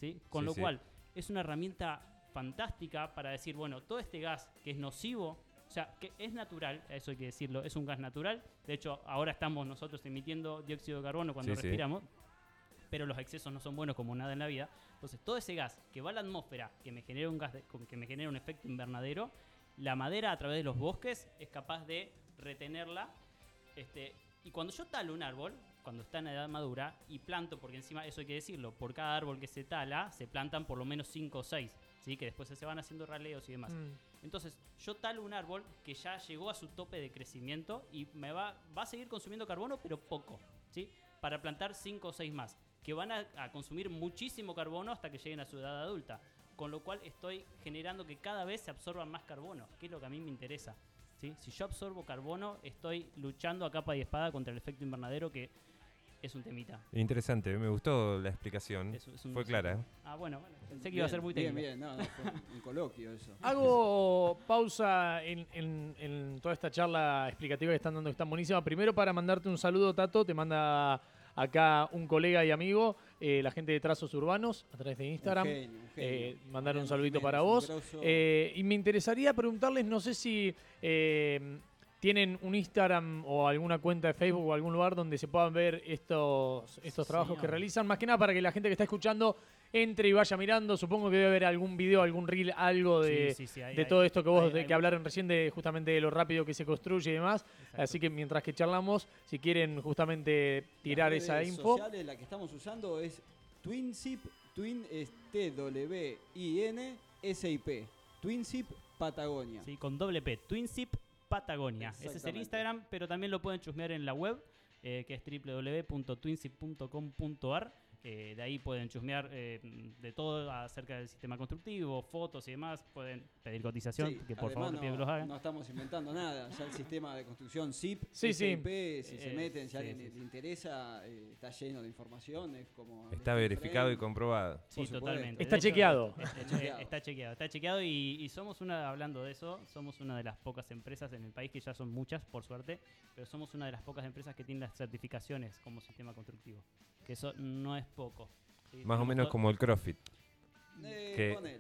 ¿Sí? Con Sí, lo sí. cual, es una herramienta fantástica para decir, bueno, todo este gas que es nocivo, o sea, que es natural, eso hay que decirlo, es un gas natural. De hecho, ahora estamos nosotros emitiendo dióxido de carbono cuando respiramos, pero los excesos no son buenos como nada en la vida. Entonces, todo ese gas que va a la atmósfera, que me genera un gas, de- que me genera un efecto invernadero, la madera a través de los bosques es capaz de retenerla. Este, y cuando yo talo un árbol, cuando está en edad madura, y planto, porque encima eso hay que decirlo, por cada árbol que se tala, se plantan por lo menos 5 o 6, ¿sí? que después se van haciendo raleos y demás. Mm. Entonces, yo talo un árbol que ya llegó a su tope de crecimiento y me va, va a seguir consumiendo carbono, pero poco, ¿sí? Para plantar 5 o 6 más, que van a, a consumir muchísimo carbono hasta que lleguen a su edad adulta. con lo cual estoy generando que cada vez se absorba más carbono, que es lo que a mí me interesa. ¿sí? Si yo absorbo carbono, estoy luchando a capa y espada contra el efecto invernadero, que es un temita. Interesante, me gustó la explicación. Es- es un- Fue clara. ¿eh? Ah, bueno, bueno, pensé que iba a ser muy bien, técnico. bien, no, no, fue un coloquio eso. Hago pausa en, en- en toda esta charla explicativa que están dando, que están buenísima. Primero para mandarte un saludo, Tato, te manda acá un colega y amigo, eh, la gente de Trazos Urbanos, a través de Instagram. Un genio, un genio. Eh, mandar un saludito para vos. Eh, y me interesaría preguntarles, no sé si tienen un Instagram o alguna cuenta de Facebook o algún lugar donde se puedan ver estos, estos trabajos Señor. que realizan. Más que nada para que la gente que está escuchando entre y vaya mirando. Supongo que debe haber algún video, algún reel, algo de, Sí, sí, sí, hay- de hay- todo esto que vos hay- de hay- que hablaron recién de justamente de lo rápido que se construye y demás. Exacto. Así que mientras que charlamos, si quieren justamente tirar Las esa info. sociales, la que estamos usando es TwinSip, Twin es T-W-I-N-S-I-P. TwinSip Patagonia. Sí, con doble P, Twinsip Patagonia. Ese es el. Instagram, pero también lo pueden chusmear en la web, eh, que es www.twinsip.com.ar. Eh, de ahí pueden chusmear eh, de todo acerca del sistema constructivo, fotos y demás. Pueden pedir cotización, Sí, que por favor pido que los no, hagan. no estamos inventando nada. Ya el sistema de construcción SIP, Sí, si se Eh, meten, si sí, a alguien sí, le- interesa, eh, está lleno de información. Es como Está verificado y comprobado. Sí, totalmente. Está hecho, chequeado. es- es- chequeado. Está chequeado, está chequeado y, y somos una, hablando de eso, somos una de las pocas empresas en el país, que ya son muchas, por suerte, pero somos una de las pocas empresas que tienen las certificaciones como sistema constructivo. Que eso no es poco. Más o menos como el CrossFit. Eh,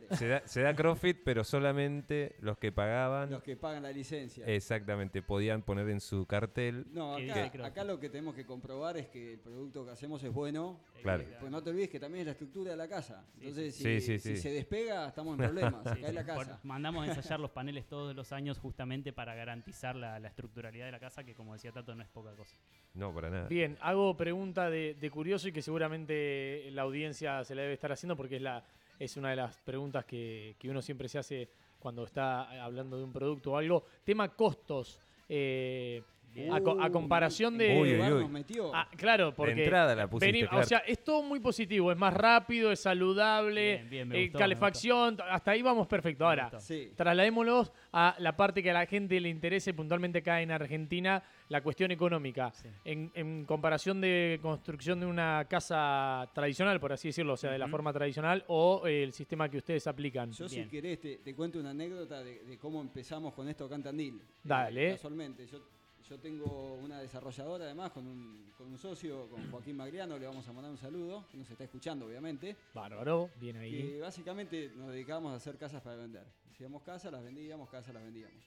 Que se da, se da CrossFit, pero solamente los que pagaban Los que pagan la licencia. exactamente podían poner en su cartel. No, acá, lo que tenemos que comprobar es que el producto que hacemos es bueno. Claro. Pues no te olvides que también es la estructura de la casa. Entonces, sí. si, Sí, sí, si sí. se despega, estamos en problemas. Se cae la por- casa. mandamos a ensayar los paneles todos los años justamente para garantizar la, la estructuralidad de la casa, que como decía Tato, no es poca cosa. No, para nada. Bien, hago pregunta de, de curioso y que seguramente la audiencia se la debe estar haciendo porque es la es una de las preguntas que, que uno siempre se hace cuando está hablando de un producto o algo. Tema costos. eh, a, co- a comparación de... ¿en qué Uy, uy, nos metió? Ah, claro, porque de entrada la pusiste, claro. o sea, es todo muy positivo, es más rápido, es saludable, Bien, bien, me eh, gustó, me calefacción, hasta ahí vamos perfecto. Ahora, gustó. Sí. trasladémoslos a la parte que a la gente le interese puntualmente acá en Argentina, la cuestión económica. Sí. En, en comparación de construcción de una casa tradicional, por así decirlo, o sea, de la Ujú. forma tradicional, o eh, el sistema que ustedes aplican. Yo si Bien. querés te, te cuento una anécdota de, de cómo empezamos con esto acá en Tandil. Eh, Dale. casualmente, yo, yo tengo una desarrolladora además con un, con un socio, con Joaquín Magriano, le vamos a mandar un saludo, que nos está escuchando obviamente. Bárbaro, bien ahí. que básicamente nos dedicábamos a hacer casas para vender. Hacíamos casas, las vendíamos, casas, las vendíamos.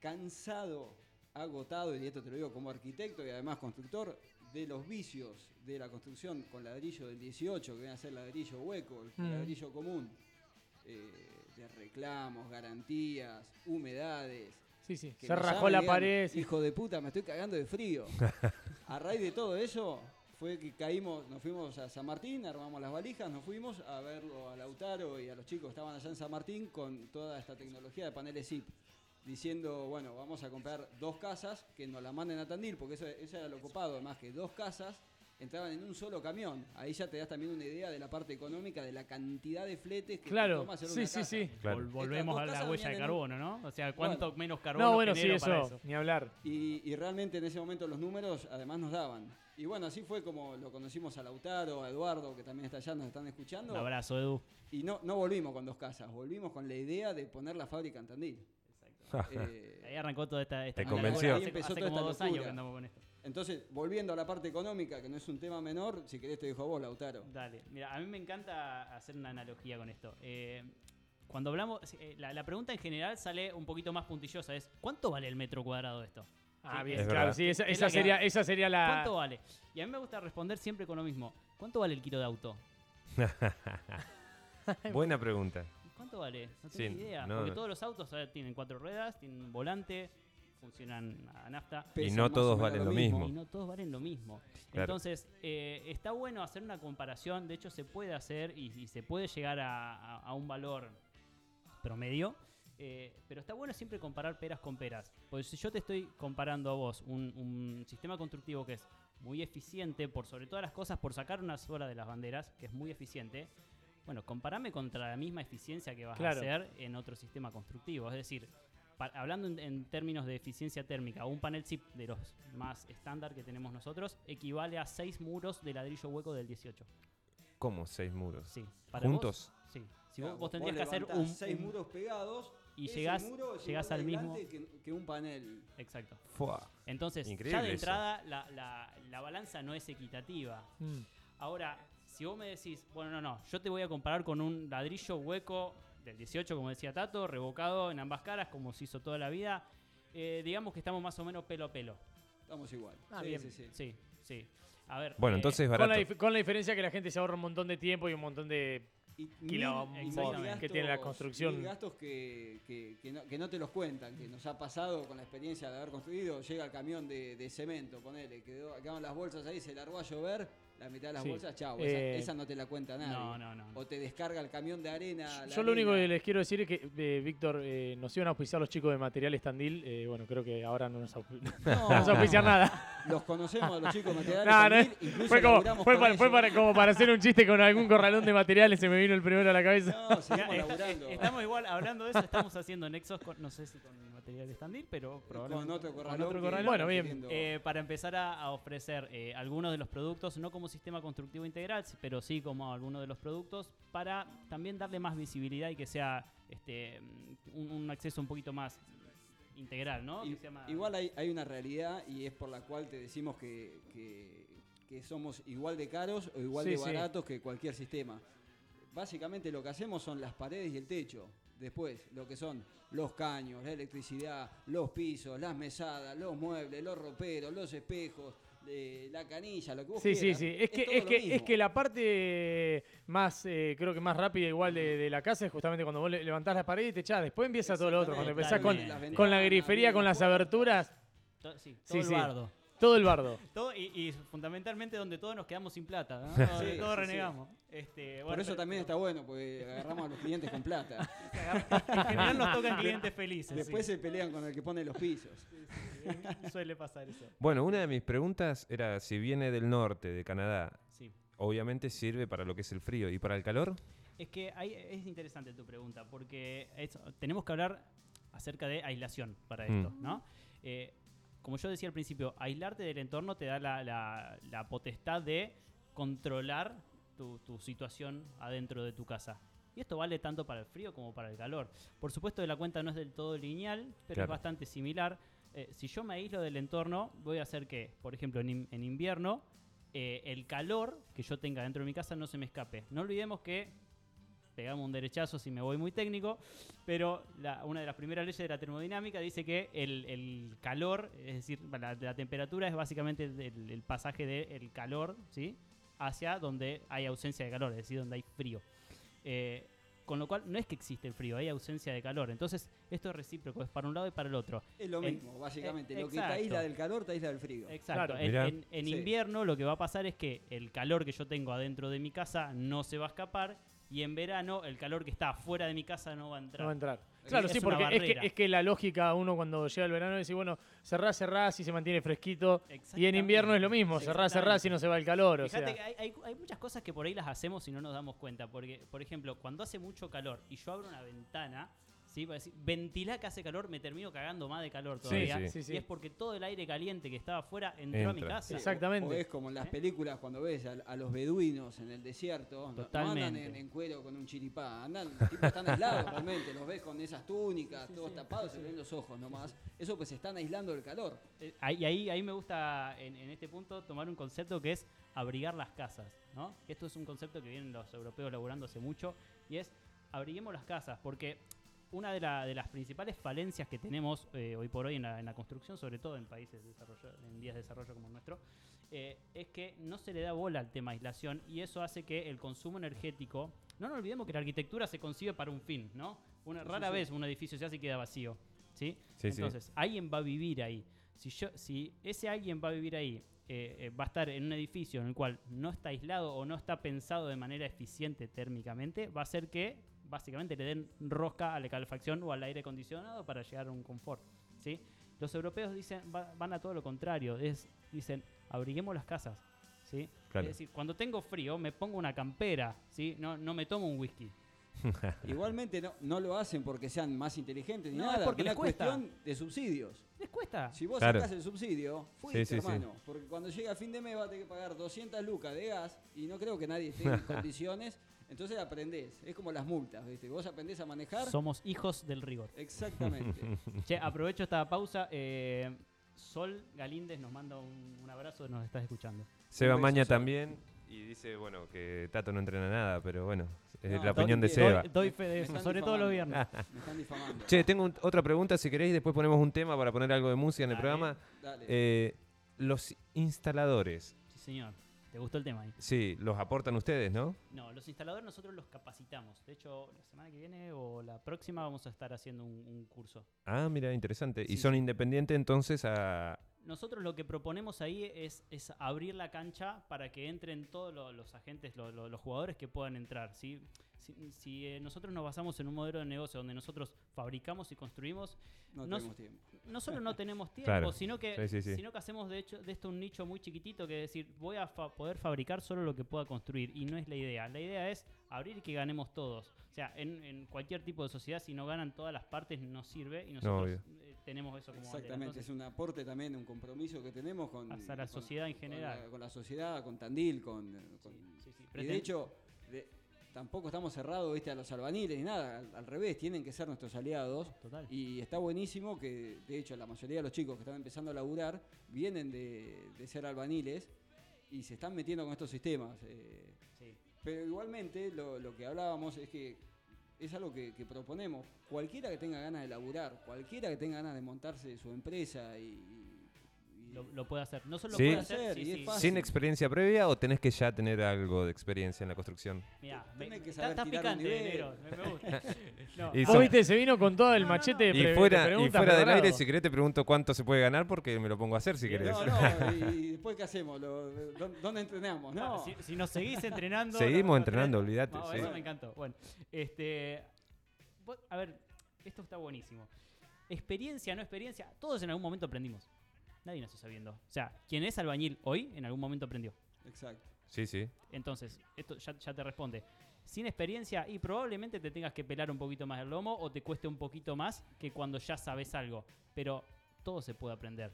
Cansado, agotado, y esto te lo digo como arquitecto y además constructor, de los vicios de la construcción con ladrillo del 18, que viene a ser ladrillo hueco, el Mm. ladrillo común, eh, de reclamos, garantías, humedades. Sí, sí, que se rajó llaman y la digan, pared. sí. Hijo de puta, me estoy cagando de frío. a raíz de todo eso, fue que caímos, nos fuimos a San Martín, armamos las valijas, nos fuimos a verlo a Lautaro y a los chicos que estaban allá en San Martín con toda esta tecnología de paneles ZIP. Diciendo, bueno, vamos a comprar dos casas que nos la manden a Tandil, porque eso, eso era lo copado, además que dos casas entraban en un solo camión. Ahí ya te das también una idea de la parte económica, de la cantidad de fletes que Claro, toma hacer sí, una sí, casa. sí. Claro. Vol- volvemos a la huella de carbono, ¿no? O sea, ¿cuánto Bueno. menos carbono No, bueno, sí, eso, para eso? ni hablar. Y, y realmente en ese momento los números además nos daban. Y bueno, así fue como lo conocimos a Lautaro, a Eduardo, que también está allá, nos están escuchando. Un abrazo, Edu. Y no, no volvimos con dos casas, volvimos con la idea de poner la fábrica en Tandil. Eh, Ahí arrancó toda esta, esta Te convenció. Ahí empezó hace toda como esta dos años que andamos con esto. Entonces, volviendo a la parte económica, que no es un tema menor, si querés te dejo a vos, Lautaro. Dale, mira, a mí me encanta hacer una analogía con esto. Eh, cuando hablamos, eh, la, la pregunta en general sale un poquito más puntillosa, es ¿cuánto vale el metro cuadrado de esto? Ah, Sí, bien, es claro, verdad. sí, esa, sería, esa sería la... ¿Cuánto vale? Y a mí me gusta responder siempre con lo mismo. ¿Cuánto vale el kilo de auto? Buena pregunta. ¿Cuánto vale? No Sí, tengo idea. no, porque no. todos los autos ver, tienen cuatro ruedas, tienen un volante, funcionan a nafta. Pesan no todos valen lo mismo. Y no todos valen lo mismo. Claro. Entonces, eh, está bueno hacer una comparación. De hecho, se puede hacer y, y se puede llegar a, a- a un valor promedio. eh, pero está bueno siempre comparar peras con peras. Porque si yo te estoy comparando a vos un, un sistema constructivo que es muy eficiente, por sobre todas las cosas, por sacar una sola de las banderas, que es muy eficiente, Bueno, comparame contra la misma eficiencia que vas Claro. a hacer en otro sistema constructivo. Es decir, hablando en, en términos de eficiencia térmica, un panel chip de los más estándar que tenemos nosotros equivale a 6 muros de ladrillo hueco del 18. ¿Cómo? Seis muros. Sí. Para ¿Juntos? vos, sí. Si Claro, vos, vos tendrías que hacer un, seis un- muros pegados y llegás, muro es llegás igual al mismo. que, que un panel. Exacto. Fua. Entonces, ya de eso. entrada la, la- la balanza no es equitativa. Mm. Ahora, si vos me decís, bueno, no, no, yo te voy a comparar con un ladrillo hueco del 18, como decía Tato, revocado en ambas caras, como se hizo toda la vida, eh, digamos que estamos más o menos pelo a pelo. Estamos igual. Ah, sí, bien. sí, sí. Sí, sí. A ver. Bueno, eh, entonces es Con la, barato. con la diferencia que la gente se ahorra un montón de tiempo y un montón de... Mil que tiene la construcción. gastos que, que- que no, que no te los cuentan, que nos ha pasado con la experiencia de haber construido. Llega el camión de, de cemento, ponele, quedó, quedaron las bolsas ahí, se largó a llover, la mitad de las Sí. bolsas, chao. Eh, esa, esa no te la cuenta nadie. No, no, no. O te descarga el camión de arena. Yo lo único que les quiero decir es que, eh, Víctor, eh, nos iban a auspiciar los chicos de Material Estandil. eh, bueno, creo que ahora no nos, auspic- no nos auspician nada. Los conocemos, los chicos materiales. No, no, también, incluso fue como, fue para, fue para- como para hacer un chiste con algún corralón de materiales. Se me vino el primero a la cabeza. No, seguimos laburando. estamos igual hablando de eso, estamos haciendo nexos con, no sé si con material standil, pero con probablemente con otro corralón. Bueno, bien. Eh, para empezar a, a ofrecer eh, algunos de los productos, no como sistema constructivo integral, pero sí como algunos de los productos, para también darle más visibilidad y que sea este un, un acceso un poquito más integral, ¿no? I- Que sea más- Igual hay, hay una realidad y es por la cual te decimos que, que- que somos igual de caros o igual Sí, de sí. baratos que cualquier sistema. Básicamente lo que hacemos son las paredes y el techo. Después, lo que son los caños, la electricidad, los pisos, las mesadas, los muebles, los roperos, los espejos, la canilla, lo que vos Sí, sí, quieras. sí. Es que, es que, es que la parte más, eh, creo que más rápida igual de, de la casa es justamente cuando vos le- levantás la pared y te echás. Después empieza todo lo otro. Cuando empezás con, con la grifería, con las aberturas, To- sí, todo Sí, el sí. Todo el bardo. Todo, y, y fundamentalmente donde todos nos quedamos sin plata, ¿no? Sí, todos sí, sí. renegamos. Este, Por eso pero- también está bueno, porque agarramos a los clientes con plata. En general nos tocan clientes felices. Después sí. se pelean con el que pone los pisos. Suele pasar eso. Bueno, una de mis preguntas era si viene del norte, de Canadá. Sí. Obviamente sirve para lo que es el frío. ¿Y para el calor? Es que es interesante tu pregunta, porque es- tenemos que hablar acerca de aislación para esto, Mm. ¿no? Eh, como yo decía al principio, aislarte del entorno te da la, la- la potestad de controlar tu, tu situación adentro de tu casa. Y esto vale tanto para el frío como para el calor. Por supuesto que la cuenta no es del todo lineal, pero Claro. es bastante similar. Eh, si yo me aíslo del entorno, voy a hacer que, por ejemplo, en invierno, eh, el calor que yo tenga dentro de mi casa no se me escape. No olvidemos que pegamos un derechazo si me voy muy técnico, pero la- una de las primeras leyes de la termodinámica dice que el, el calor, es decir, la, la temperatura es básicamente el, pasaje del calor, ¿sí? Hacia donde hay ausencia de calor, es decir, donde hay frío. Eh, con lo cual, no es que existe el frío, hay ausencia de calor. Entonces, esto es recíproco, es para un lado y para el otro. Es lo En- mismo, básicamente. eh, lo que te exacto. aísla del calor, te aísla del frío. Exacto. Claro. En, Mirá. en- en Sí. invierno lo que va a pasar es que el calor que yo tengo adentro de mi casa no se va a escapar y en verano el calor que está afuera de mi casa no va a entrar. No va a entrar. Claro, Es sí, porque es que, es que la lógica, uno cuando llega el verano dice, bueno, cerrás, cerrás y se mantiene fresquito. Y en invierno es lo mismo, cerrás, cerrás y no se va el calor. O Fíjate sea, que hay, hay- hay muchas cosas que por ahí las hacemos y no nos damos cuenta. Porque, por ejemplo, cuando hace mucho calor y yo abro una ventana, ¿sí? Para decir, ventilá que hace calor, me termino cagando más de calor todavía. sí. sí, sí. Y es porque todo el aire caliente que estaba afuera entró a mi casa. Exactamente. O, o es como en las ¿Eh? películas cuando ves a, a los beduinos en el desierto. no- No, Totalmente. andan en, en cuero con un chiripá. Andan, tipo, están aislados realmente. Los ves con esas túnicas, todos tapados, se ven los ojos nomás. Eso pues se están aislando del calor. Eh, ahí, ahí, ahí me gusta en, en este punto tomar un concepto que es abrigar las casas, ¿no? Esto es un concepto que vienen los europeos laburando hace mucho y es abriguemos las casas, porque una de, la- de las principales falencias que tenemos eh, hoy por hoy en la, en la construcción, sobre todo en países desarrollados, en días de desarrollo como el nuestro, eh, es que no se le da bola al tema aislación y eso hace que el consumo energético, no nos olvidemos que la arquitectura se concibe para un fin, ¿no? Una, Sí, rara sí. vez un edificio se hace y queda vacío, ¿sí? Entonces, alguien va a vivir ahí. Si, yo, si ese alguien va a vivir ahí, eh, va a estar en un edificio en el cual no está aislado o no está pensado de manera eficiente térmicamente, va a hacer que básicamente le den rosca a la calefacción o al aire acondicionado para llegar a un confort. ¿sí? Los europeos dicen, va- van a todo lo contrario, es, dicen, abriguemos las casas. ¿sí? Claro. Es decir, cuando tengo frío me pongo una campera, ¿sí? No, no me tomo un whisky. Igualmente no, no lo hacen porque sean más inteligentes ni No, es nada, porque es una les cuesta. cuestión de subsidios. ¿Les cuesta? Si vos Claro. sacás el subsidio, fuiste, Sí, sí, sí. hermano. Porque cuando llega fin de mes vas a tener que pagar 200 lucas de gas y no creo que nadie esté en condiciones. Entonces aprendés. Es como las multas, ¿viste? Vos aprendés a manejar. Somos hijos del rigor. Exactamente. Che, aprovecho esta pausa. eh, Sol Galíndez nos manda un, un abrazo, nos estás escuchando. Seba Maña también. Y dice, bueno, que Tato no entrena nada, pero bueno, es No, la opinión de Seba. Doy, doy fe de eso, sobre todo los viernes. Me están difamando. Che, tengo un- otra pregunta si queréis, después ponemos un tema para poner algo de música en el Dale. programa. Dale. Eh, los instaladores, Sí, señor. ¿Te gustó el tema ahí? sí, los aportan ustedes, ¿no? No, los instaladores nosotros los capacitamos. De hecho, la semana que viene o la próxima vamos a estar haciendo un, un curso. Ah, mira, interesante. y son sí. independientes entonces a... Nosotros lo que proponemos ahí es, es abrir la cancha para que entren todos lo- los agentes, lo- lo- los jugadores que puedan entrar. ¿sí? Si, si, eh, nosotros nos basamos en un modelo de negocio donde nosotros fabricamos y construimos, no no- tenemos tiempo. no solo no tenemos tiempo, Claro. sino, que, Sí, sí, sí. sino que hacemos de hecho de esto un nicho muy chiquitito que es decir, voy a fa- poder fabricar solo lo que pueda construir y no es la idea. La idea es abrir y que ganemos todos. O sea, en, en cualquier tipo de sociedad, si no ganan todas las partes, no sirve y nosotros eh, tenemos eso como. Exactamente, Entonces, es un aporte también, un compromiso que tenemos con, Hacia la con- sociedad en con general. la- Con la, sociedad, con Tandil, con... con- sí, sí, y de hecho, tampoco estamos cerrados ¿viste? a los albaniles ni nada, al, al revés, tienen que ser nuestros aliados. Total. Y está buenísimo que, de hecho, la mayoría de los chicos que están empezando a laburar vienen de, de ser albaniles y se están metiendo con estos sistemas. eh, Sí. pero igualmente, lo, lo que hablábamos es que es algo que, que proponemos. Cualquiera que tenga ganas de laburar, cualquiera que tenga ganas de montarse su empresa y. Lo, lo puede hacer. No solo Sí. lo puede hacer, sí, sí. ¿Sin experiencia previa o tenés que ya tener algo de experiencia en la construcción? Mirá, me- que está, saber está picante, negro. Me, me gusta. No, Y Vos son- viste, se vino con todo el machete de Y fuera, y fuera del aire, si querés, te pregunto cuánto se puede ganar porque me lo pongo a hacer si querés. No, no, y después qué hacemos, Lo- ¿dó- ¿dónde entrenamos? No, si, si nos seguís entrenando. Seguimos no, no, entrenando, olvídate, No, sí. Eso me encantó. Bueno, este. A ver, esto está buenísimo. Experiencia, no experiencia, todos en algún momento aprendimos. Nadie nació sabiendo. O sea, quien es albañil hoy, en algún momento aprendió. exacto. Sí, sí. Entonces, esto ya, ya te responde. Sin experiencia y probablemente te tengas que pelar un poquito más el lomo o te cueste un poquito más que cuando ya sabes algo. Pero todo se puede aprender.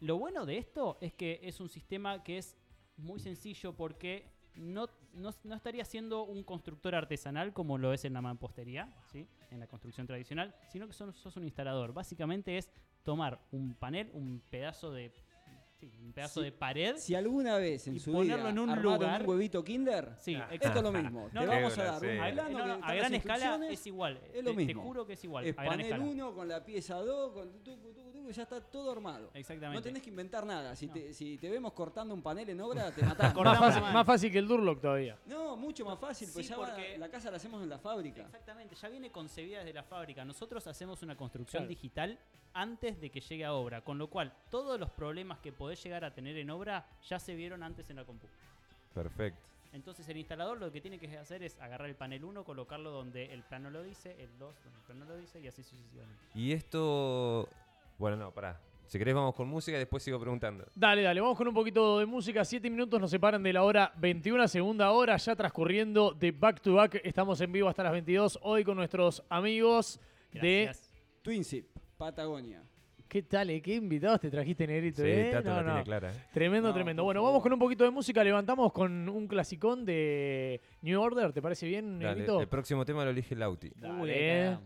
Lo bueno de esto es que es un sistema que es muy sencillo porque no, no, no estaría siendo un constructor artesanal como lo es en la mampostería, ¿sí? en la construcción tradicional, sino que sos, sos un instalador. Básicamente es tomar un panel, un pedazo de, sí, un pedazo Sí. de pared. Si alguna vez en Y su ponerlo vida en un lugar- un huevito Kinder, Sí, esto exacto. es lo mismo. No, Te no, vamos a dar un gracioso. A- plano no, no, que a gran escala es igual. es te, lo te mismo. juro que es igual. Es a gran panel escala. 1 con la pieza 2, con tucu, tucu, ya está todo armado. Exactamente. No tenés que inventar nada. Si, No. te, si te vemos cortando un panel en obra, te. Cortamos Más fácil, más fácil que el Durlock todavía. No, mucho más fácil, pues Sí, ya va- porque- la casa la hacemos en la fábrica. Exactamente, ya viene concebida desde la fábrica. Nosotros hacemos una construcción Claro. digital antes de que llegue a obra, con lo cual todos los problemas que podés llegar a tener en obra ya se vieron antes en la compu. Perfecto. Entonces el instalador lo que tiene que hacer es agarrar el panel 1, colocarlo donde el plano lo dice, el 2 donde el plano lo dice y así sucesivamente. Y esto... Bueno, no, pará. Si querés vamos con música y después sigo preguntando. Dale, dale, vamos con un poquito de música. Siete minutos nos separan de la hora 21, segunda hora, ya transcurriendo de back to back. Estamos en vivo hasta las 22, hoy con nuestros amigos de... Twinsip, Patagonia. ¿Qué tal? eh? ¿Qué invitados te trajiste, Negrito? Sí, eh? Tato No, la no. tiene clara. ¿eh? Tremendo, No, tremendo. Bueno, vamos con un poquito de música. Levantamos con un clasicón de New Order. ¿Te parece bien, Dale, Negrito? el próximo tema lo elige Lauti. Dale.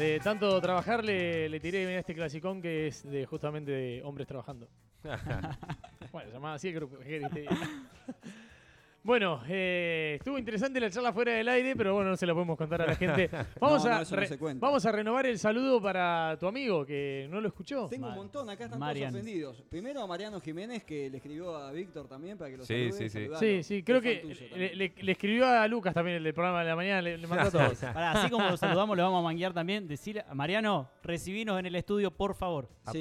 De tanto trabajar le, le tiré mirá, este clasicón que es de justamente de hombres trabajando. bueno, se llamaba así el grupo. Bueno, eh, estuvo interesante la charla fuera del aire, pero bueno, no se la podemos contar a la gente. Vamos, No, no, a, no re- vamos a renovar el saludo para tu amigo que no lo escuchó. Tengo un montón, acá están Marian. todos ofendidos. Primero a Mariano Jiménez, que le escribió a Víctor también para que lo Sí, salude. sí, sí. Sí, sí, creo que le, también. le- le escribió a Lucas también, el del programa de la mañana, le, le mandó a todos. Pará, así como lo saludamos, lo vamos a manguear también. Decir a Mariano, recibinos en el estudio, por favor. Sí.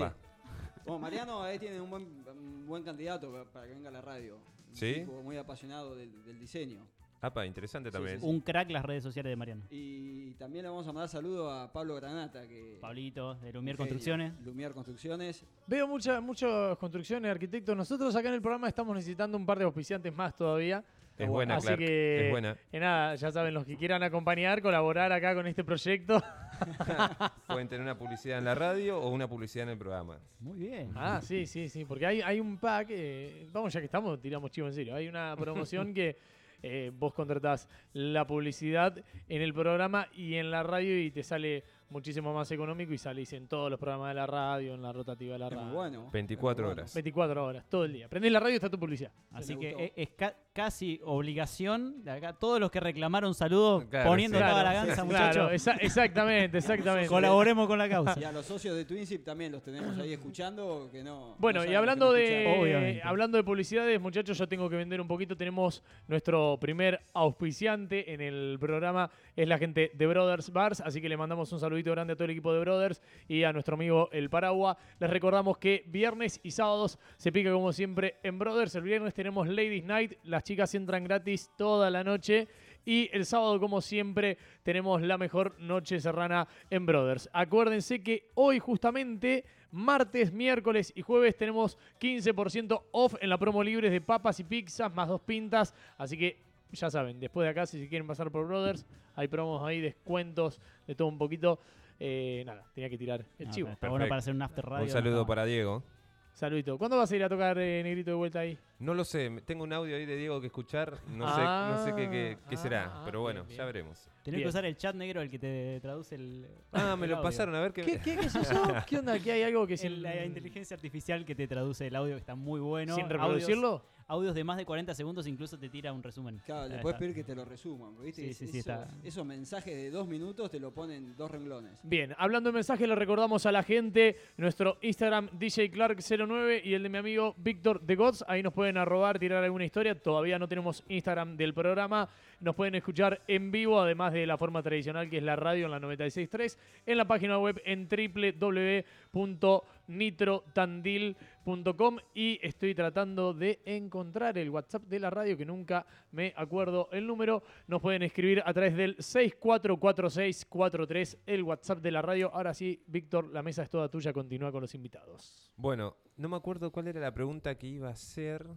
Bueno, Mariano ahí tiene un buen, un buen candidato pa- para que venga a la radio. ¿Sí? tipo muy apasionado del, del diseño. Apa, interesante Sí, también. sí, Un crack las redes sociales de Mariano. Y también le vamos a mandar saludo a Pablo Granata, que Pablito, de Lumier genio. Construcciones. Lumier Construcciones. Veo muchas muchas construcciones, arquitectos. Nosotros acá en el programa estamos necesitando un par de auspiciantes más todavía. Es buena, Así Clark. que, Es buena. que nada, ya saben, los que quieran acompañar, colaborar acá con este proyecto. Pueden tener una publicidad en la radio o una publicidad en el programa. Muy bien. Ah, sí, sí, sí, porque hay, hay un pack, eh, vamos ya que estamos, tiramos chivo en serio, hay una promoción que eh, vos contratás la publicidad en el programa y en la radio y te sale muchísimo más económico y salís en todos los programas de la radio, en la rotativa de la Es radio. muy bueno. 24 es muy bueno. horas. 24 horas, todo el día. Prendés la radio y está tu publicidad. Así que gustó. es, es ca- casi obligación de acá. Todos los que reclamaron saludos, Claro, poniendo sí. toda la Claro, ganza, claro, muchachos. exa- exactamente, exactamente. Colaboremos con la causa. Y a los socios de Twinsip también los tenemos ahí escuchando, que no. Bueno, no y hablando de hablando de publicidades, muchachos, yo tengo que vender un poquito. Tenemos nuestro primer auspiciante en el programa, es la gente de Brothers Bars, así que le mandamos un grande a todo el equipo de Brothers y a nuestro amigo El Paragua. Les recordamos que viernes y sábados se pica como siempre en Brothers. El viernes tenemos Ladies Night, las chicas entran gratis toda la noche. Y el sábado, como siempre, tenemos la mejor noche serrana en Brothers. Acuérdense que hoy justamente, martes, miércoles y jueves, tenemos 15% off en la promo libres de papas y pizzas, más dos pintas. Así que ya saben, después de acá, si se quieren pasar por Brothers, hay promos ahí, descuentos, de todo un poquito. Eh, nada, tenía que tirar el chivo. pero Está bueno para hacer un after radio. Un saludo para Diego. Saludito. ¿Cuándo vas a ir a tocar eh, Negrito de vuelta ahí? No lo sé, tengo un audio ahí de Diego que escuchar. No sé, no sé qué, qué- qué Ah, será, ah, pero bueno, bien, ya veremos. Tenés Bien. que usar el chat negro, el que te traduce el. Ah, me el lo audio. pasaron a ver qué. ¿Qué, qué, qué es eso? ¿Qué onda? ¿Qué hay algo que sin, El- la inteligencia artificial que te traduce el audio que está muy bueno. sin reproducirlo? Audios, de más de 40 segundos incluso te tira un resumen. Claro, le puedes pedir que te lo resuman, ¿viste? Sí, sí, sí, esos, está. esos mensajes de dos minutos te lo ponen dos renglones. Bien, hablando de mensajes, le recordamos a la gente nuestro Instagram DJ Clark09 y el de mi amigo Víctor The Gods. Ahí nos pueden arrobar, tirar alguna historia. Todavía no tenemos Instagram del programa. Nos pueden escuchar en vivo, además de la forma tradicional que es la radio en la 96.3, en la página web en www.nitrotandil.com y estoy tratando de encontrar el WhatsApp de la radio que nunca me acuerdo el número. Nos pueden escribir a través del 644643, el WhatsApp de la radio. Ahora sí, Víctor, la mesa es toda tuya. Continúa con los invitados. Bueno, no me acuerdo cuál era la pregunta que iba a hacer.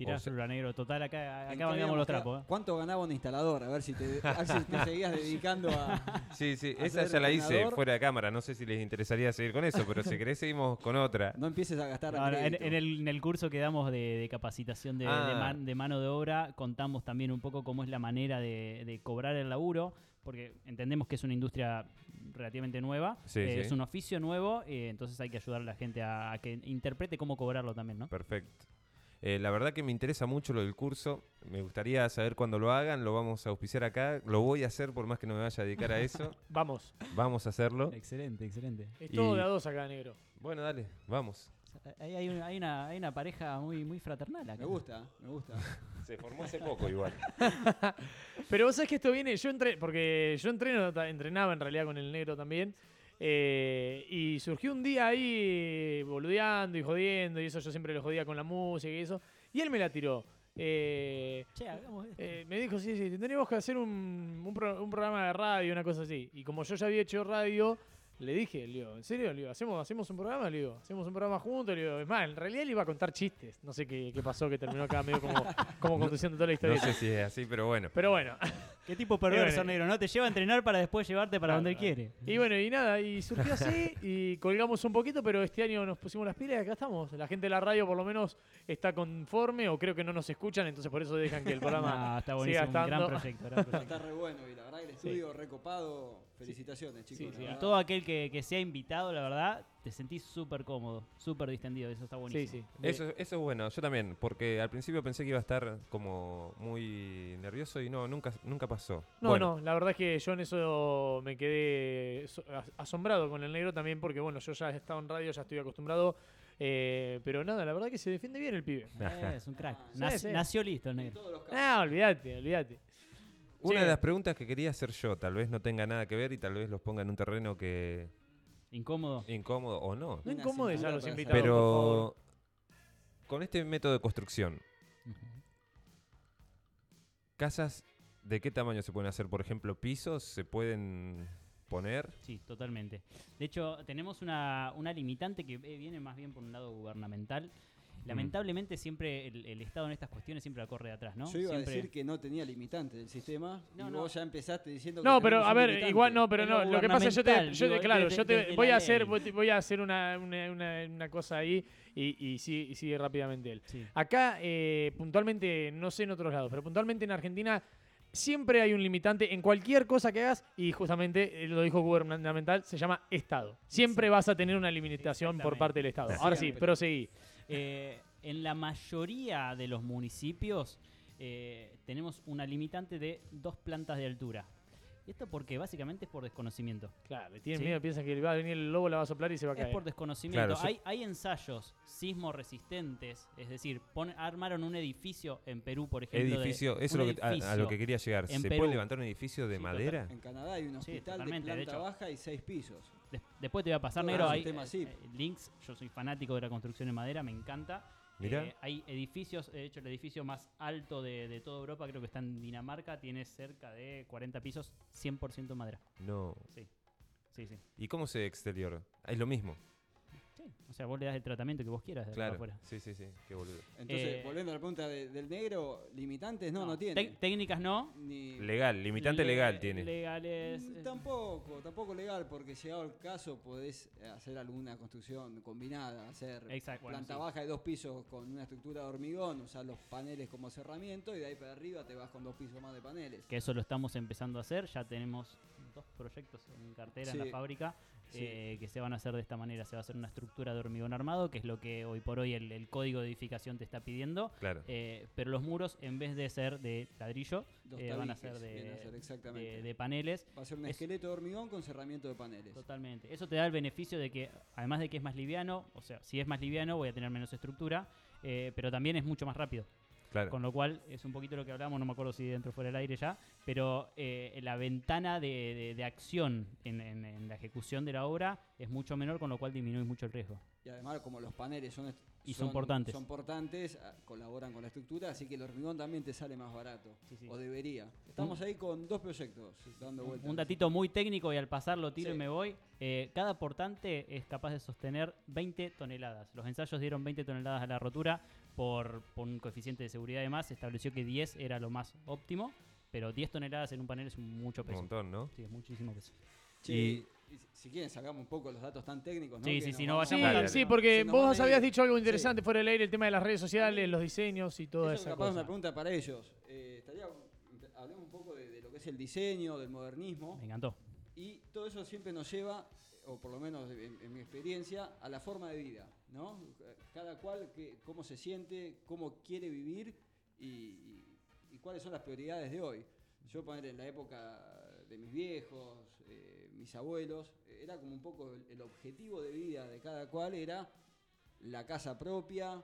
Tirá O sea- celular negro. Total, acá, ¿En acá bañamos los trapos. ¿eh? ¿Cuánto ganaba un instalador? A ver si te, a ver si te seguías dedicando a. Sí, sí, ¿A esa ya la hice fuera de cámara. No sé si les interesaría seguir con eso, pero si querés seguimos con otra. No empieces a gastar Ahora, en, el, en el curso que damos de, de capacitación de, de Ah. man- de mano de obra, contamos también un poco cómo es la manera de, de cobrar el laburo, porque entendemos que es una industria relativamente nueva, Sí, eh, sí. es un oficio nuevo, eh, entonces hay que ayudar a la gente a, a que interprete cómo cobrarlo también, ¿no? Perfecto. Eh, la verdad que me interesa mucho lo del curso. Me gustaría saber cuándo lo hagan. Lo vamos a auspiciar acá. Lo voy a hacer por más que no me vaya a dedicar a eso. Vamos. Vamos a hacerlo. Excelente, excelente. Es todo Y- de a dos acá, negro. Bueno, dale, vamos. Ahí hay, una, hay, una, hay una pareja muy, muy fraternal acá. Me gusta, me gusta. Se formó hace poco igual. Pero vos sabés que esto viene, yo entré, porque yo entreno, entrenaba en realidad con el negro también. Eh, y surgió un día ahí boludeando y jodiendo, y eso yo siempre lo jodía con la música y eso. Y él me la tiró. Eh, Che, hagamos esto. eh, me dijo, sí, sí, tendríamos que hacer un, un pro- un programa de radio, una cosa así. Y como yo ya había hecho radio, le dije, le digo, ¿en serio? Le digo, ¿hacemos, ¿hacemos un programa? Le digo, ¿hacemos un programa juntos? Le digo, es más, en realidad él iba a contar chistes. No sé qué, qué pasó, que terminó acá medio como, como conduciendo toda la No historia. sé si es así, pero bueno. Pero bueno, Qué tipo perverso, bueno. negro, ¿no? Te lleva a entrenar para después llevarte para Claro, donde él quiere. Y bueno, y nada, y surgió así y colgamos un poquito, pero este año nos pusimos las pilas y acá estamos. La gente de la radio por lo menos está conforme o creo que no nos escuchan, entonces por eso dejan que el programa está siga buenísimo, un gran estando. proyecto, gran proyecto. Está re bueno y la verdad verdad que el estudio recopado. Felicitaciones, chicos. Sí, la sí, verdad. Todo aquel que, que sea invitado, la verdad, te sentís súper cómodo, súper distendido. Eso está Sí, buenísimo. sí. Eso, eso es bueno, yo también, porque al principio pensé que iba a estar como muy nervioso y no, nunca, nunca pasó. No, Bueno, no, la verdad es que yo en eso me quedé so- as- asombrado con el negro también, porque bueno, yo ya he estado en radio, ya estoy acostumbrado. eh, pero nada, la verdad que se defiende bien el pibe. Eh, es un crack. Ah, sí, Nac- sí. Nació listo el negro. todos los casos. Ah, olvídate, olvídate. Una Sí. de las preguntas que quería hacer yo, tal vez no tenga nada que ver y tal vez los ponga en un terreno que Incómodo. incómodo o no. No Una incomodes a los invitados. Pero con este método de construcción. ¿casas de qué tamaño se pueden hacer? Por ejemplo, pisos se pueden poner. Sí, totalmente. De hecho, tenemos una, una limitante que eh, viene más bien por un lado gubernamental. Lamentablemente siempre el, el Estado en estas cuestiones siempre la corre de atrás, ¿no? Yo iba Siempre- a decir que no tenía limitante del sistema No, y no. vos ya empezaste diciendo que No, pero a ver, limitante. igual no, pero no. lo que pasa es que yo te, yo te- claro, yo te voy a hacer, voy a hacer una, una, una- una cosa ahí y, y sí, y sigue rápidamente él. Sí. Acá, eh, puntualmente, no sé en otros lados, pero puntualmente en Argentina siempre hay un limitante en cualquier cosa que hagas y justamente, eh, lo dijo gubernamental, se llama Estado. Siempre vas a tener una limitación por parte del Estado. Ahora sí, proseguí. Eh, en la mayoría de los municipios eh, tenemos una limitante de dos plantas de altura. Esto porque básicamente es por desconocimiento. Claro, tienen Sí. miedo, piensan que va a venir el lobo, la va a soplar y se va a Es caer. por desconocimiento. Claro, hay, hay ensayos sismo resistentes, es decir, pon- armaron un edificio en Perú, por ejemplo. de- Edificio, eso es un lo que, a- a, lo que quería llegar. ¿Se Perú. puede levantar un edificio de Sí, madera? En Canadá hay un hospital de totalmente, de planta hecho. baja y seis pisos. Des- después te voy a pasar, negro. Hay tema eh, eh, links. Yo soy fanático de la construcción en madera, me encanta. Eh, hay edificios, de hecho, el edificio más alto de, de toda Europa, creo que está en Dinamarca, tiene cerca de 40 pisos, 100% madera. No. Sí, sí, sí. ¿Y cómo se exterior? Es lo mismo. Sí, O sea, vos le das el tratamiento que vos quieras de acá Claro. afuera. Sí, sí, sí. Qué boludo. Entonces, Eh, volviendo a la pregunta de- del negro, limitantes no, no, tiene. Técnicas no. Ni, Legal, limitante Le- legal tiene. Legales. Mm, eh, Tampoco, tampoco legal, porque llegado el caso podés hacer alguna construcción combinada, hacer Exacto, bueno, planta sí. baja de dos pisos con una estructura de hormigón, usar los paneles como cerramiento y de ahí para arriba te vas con dos pisos más de paneles. que eso lo estamos empezando a hacer. Ya tenemos dos proyectos en cartera en la fábrica Sí. eh, que se van a hacer de esta manera. Se va a hacer una estructura de hormigón armado, que es lo que hoy por hoy el, el código de edificación te está pidiendo. Claro. Eh, pero los muros, en vez de ser de ladrillo, eh, van a ser viene a ser de, exactamente. de- de paneles. Va a ser un es- esqueleto de hormigón con cerramiento de paneles. Totalmente. Eso te da el beneficio de que, además de que es más liviano, o sea, si es más liviano voy a tener menos estructura, eh, pero también es mucho más rápido. Claro. Con lo cual es un poquito lo que hablamos, no me acuerdo si dentro o fuera del aire ya, pero eh, la ventana de, de- de acción en, en- en la ejecución de la obra es mucho menor, con lo cual disminuye mucho el riesgo. Y además, como los paneles son, Y son portantes. son portantes, ah, colaboran con la estructura, así que el hormigón también te sale más barato. Sí, sí. O debería. Estamos ahí con dos proyectos dando vueltas. Un datito muy técnico y al pasarlo tiro Sí. y me voy. eh, cada portante es capaz de sostener 20 toneladas. Los ensayos dieron 20 toneladas a la rotura por, por un coeficiente de seguridad y más. Se estableció que 10 era lo más óptimo, pero 10 toneladas en un panel es un- mucho Un peso. montón, ¿no? Sí, es muchísimo peso. Che, Y- y si- si quieren sacamos un poco los datos tan técnicos, ¿no? Sí, Que sí, sí, no Sí, vayamos Dale, sí, dale. porque vos habías dicho algo Sí. interesante fuera del aire, el tema de las redes sociales, los diseños y toda Eso esa capaz es una cosa. pregunta para ellos. Eh, estaría, hablemos un poco de, de lo que es el diseño, del modernismo. Me encantó. Y todo eso siempre nos lleva, o por lo menos en, en mi experiencia, a la forma de vida, ¿no? Cada cual, que, cómo se siente, cómo quiere vivir y, y- y cuáles son las prioridades de hoy. Yo poner en la época de mis viejos, eh, mis abuelos, era como un poco el, el objetivo de vida de cada cual era la casa propia,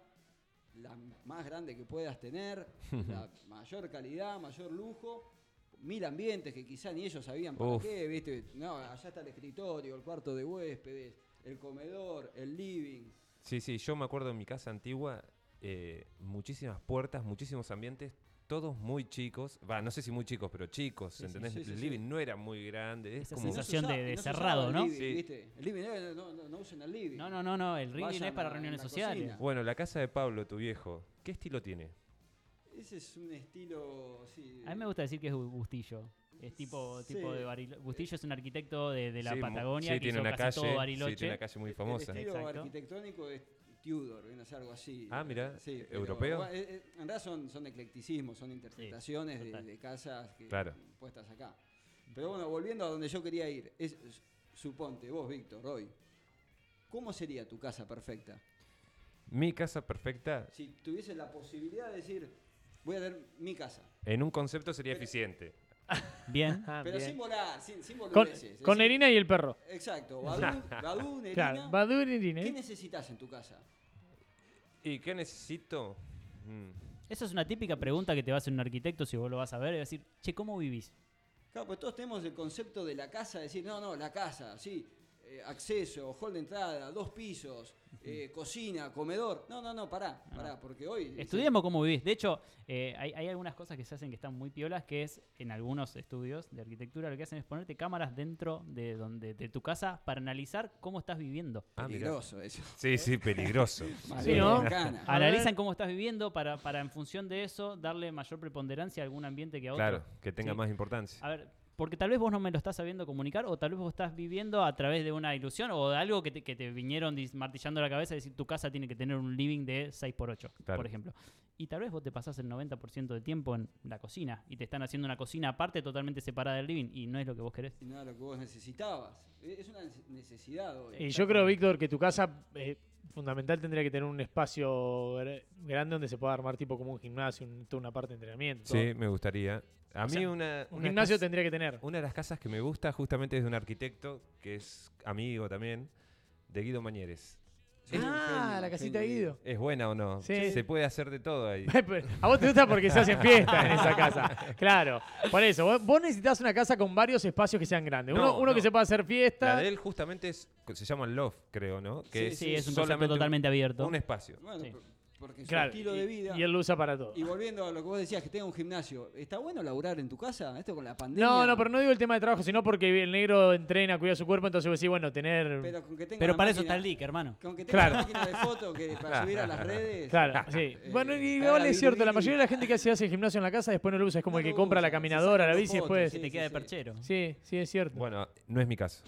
la más grande que puedas tener, la mayor calidad, mayor lujo, mil ambientes que quizá ni ellos sabían para Uf. qué, ¿viste? No, allá está el escritorio, el cuarto de huéspedes, el comedor, el living. Sí, sí, yo me acuerdo en mi casa antigua, eh, muchísimas puertas, muchísimos ambientes, todos muy chicos. Va, no sé si muy chicos, pero chicos, Sí, ¿entendés? sí, sí, el sí. living no era muy grande. Es Esa como, Y no se sensación usaba- de- de se cerrado, usaba el ¿no? living, Sí. ¿viste? El living no, no, no usen el living. No, no, no, no. El Vayan es para reuniones sociales. cocina. Bueno, la casa de Pablo, tu viejo, ¿qué estilo tiene? Ese es un estilo, sí. A mí me gusta decir que es Bustillo. Es tipo, tipo Sí. de Bariloche. Bustillo es un arquitecto de, de la Sí, Patagonia sí, que tiene hizo una casi calle, todo sí, Bariloche. tiene una calle muy El famosa. estilo Exacto. arquitectónico es Tudor, viene a ser algo así. Ah, mirá, Sí, pero, ¿europeo? bueno, eh, eh, en realidad son, son eclecticismos, son interpretaciones de, de casas que- Claro. puestas acá. Pero bueno, volviendo a donde yo quería ir, es, suponte, vos, Víctor, hoy, ¿cómo sería tu casa perfecta? Mi casa perfecta, Si tuvieses la posibilidad de decir, voy a tener mi casa, en un concepto sería eficiente. Bien. Ah, pero bien. sin volar, sin, sin Con, boludeces. con decir, Nerina y el perro. Exacto, Badú, Badú, Nerina, Claro, Badu y Nerina. ¿qué necesitas en tu casa? ¿Y qué necesito? Mm, Esa es una típica pregunta que te va a hacer un arquitecto si vos lo vas a ver. Es decir, che, ¿cómo vivís? Claro, pues todos tenemos el concepto de la casa, decir, no, no, la casa, sí, eh, acceso, hall de entrada, dos pisos, eh, cocina, comedor. No, no, no, pará, pará, porque hoy... Estudiemos cómo vivís. De hecho, eh, hay, hay algunas cosas que se hacen que están muy piolas, que es en algunos estudios de arquitectura lo que hacen es ponerte cámaras dentro de donde de tu casa para analizar cómo estás viviendo. ah, mirá. Peligroso eso. Sí, sí, peligroso. Sí, ¿no? Analizan cómo estás viviendo para, para en función de eso darle mayor preponderancia a algún ambiente que a otro. Claro, que tenga Sí. más importancia. A ver, porque tal vez vos no me lo estás sabiendo comunicar o tal vez vos estás viviendo a través de una ilusión o de algo que te, que te vinieron martillando la cabeza y decir tu casa tiene que tener un living de 6x8, Claro. por ejemplo. Y tal vez vos te pasás el 90% del tiempo en la cocina y te están haciendo una cocina aparte totalmente separada del living y no es lo que vos querés. Y nada, lo que vos necesitabas. Eh, Es una nece- necesidad hoy. Y yo creo, Víctor, que tu casa eh, fundamental tendría que tener un espacio gr- grande donde se pueda armar tipo como un gimnasio, un- toda una parte de entrenamiento. todo. Sí, me gustaría. A O mí sea, una, Un una gimnasio casa- tendría que tener. Una de las casas que me gusta justamente es de un arquitecto que es amigo también, de Guido Mañeres. Sí, ah, genio, la casita de. Guido. ¿Es buena o no? Sí. Se puede hacer de todo ahí. A vos te gusta porque se hacen fiestas en esa casa. Claro. Por eso, vos- necesitas una casa con varios espacios que sean grandes. Uno, No, uno que no. se pueda hacer La fiesta. de él justamente es, se llama Loft, creo, ¿no? Que Sí, Sí, es un solamente concepto totalmente abierto. Un espacio. Bueno, Sí. Por- porque su Claro, estilo y, de vida. y él lo usa para todo. Y volviendo a lo que vos decías, que tenga un gimnasio. ¿Está bueno laburar en tu casa? Esto con la pandemia. No, no, pero no digo el tema de trabajo, sino porque el negro entrena, cuida su cuerpo, entonces vos decís, bueno, tener... Pero, con que tenga Pero para eso está el leak, hermano. Con que tenga Claro. una máquina de foto que para subir a las redes. Claro, sí. Eh, bueno, para igual es cierto, la mayoría de la gente que hace, hace gimnasio en la casa después no lo usa, es como No el que compra la caminadora, la bici fotos, después. Sí, te sí, queda de sí. perchero. Sí, sí, es cierto. Bueno, no es mi caso.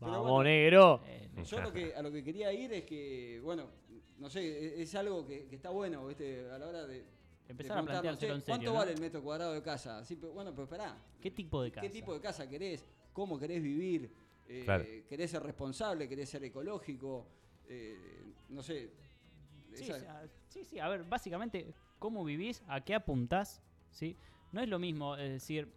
Pero Vamos, bueno. negro. Eh, Yo lo que, a lo que quería ir es que, bueno, no sé, e- es algo que, que está bueno, ¿viste? A la hora de. Empezar a preguntarnos, planteárselo "Che, en serio, ¿Cuánto ¿no? vale el metro cuadrado de casa? Sí, pero, bueno, pero esperá. ¿Qué tipo de casa? ¿Qué tipo de casa querés? ¿Cómo querés vivir? Eh, Claro. ¿Querés ser responsable? ¿Querés ser ecológico? Eh, no sé. Sí, esa- sí, a- sí, sí, a ver, básicamente, ¿cómo vivís? ¿A qué apuntás? ¿Sí? No es lo mismo es decir,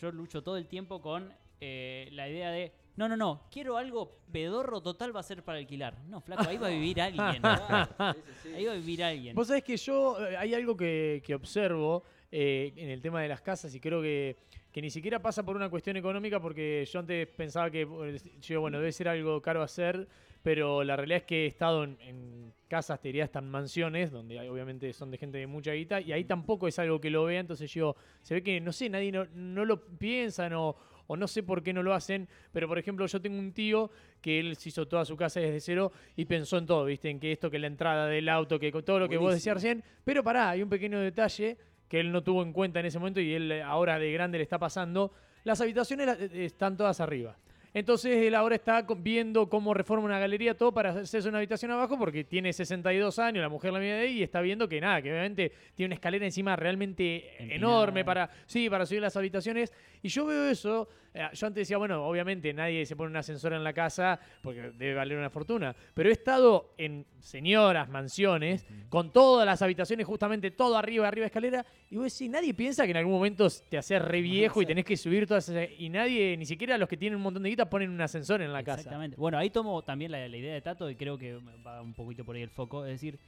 yo lucho todo el tiempo con eh, la idea de, no, no, no, quiero algo pedorro total va a ser para alquilar. No, flaco, ahí va a vivir alguien. Ahí va a vivir alguien. Vos sabés que yo, eh, hay algo que, que observo eh, en el tema de las casas y creo que, que ni siquiera pasa por una cuestión económica porque yo antes pensaba que, eh, yo, bueno, debe ser algo caro hacer, pero la realidad es que he estado en, en casas, te diría en mansiones, donde hay- obviamente son de gente de mucha guita, y ahí tampoco es algo que lo vea, entonces yo, se ve que, no sé, nadie no, no lo piensan o, o no sé por qué no lo hacen, pero por ejemplo yo tengo un tío que él se hizo toda su casa desde cero y pensó en todo, ¿viste? En que esto, que la entrada del auto, que todo lo que vos decías recién, pero pará, hay un pequeño detalle que él no tuvo en cuenta en ese momento y él eh, ahora de grande le está pasando. Las habitaciones eh, están todas arriba. Entonces él ahora está viendo cómo reforma una galería, todo para hacerse una habitación abajo, porque tiene 62 años, la mujer la mide de ahí, y está viendo que nada, que obviamente tiene una escalera encima realmente Empinada. enorme para, sí, para subir las habitaciones. Y yo veo eso, eh, yo antes decía, bueno, obviamente nadie se pone un ascensor en la casa porque debe valer una fortuna, pero he estado en señoras, mansiones, con todas las habitaciones, justamente todo arriba, arriba de escalera, y vos decís, nadie piensa que en algún momento te haces re viejo y tenés que subir todas esas... Y nadie, ni siquiera los que tienen un montón de guita, ponen un ascensor en la casa. Exactamente. Bueno, ahí tomo también la, la idea de Tato y creo que va un poquito por ahí el foco. Es decir,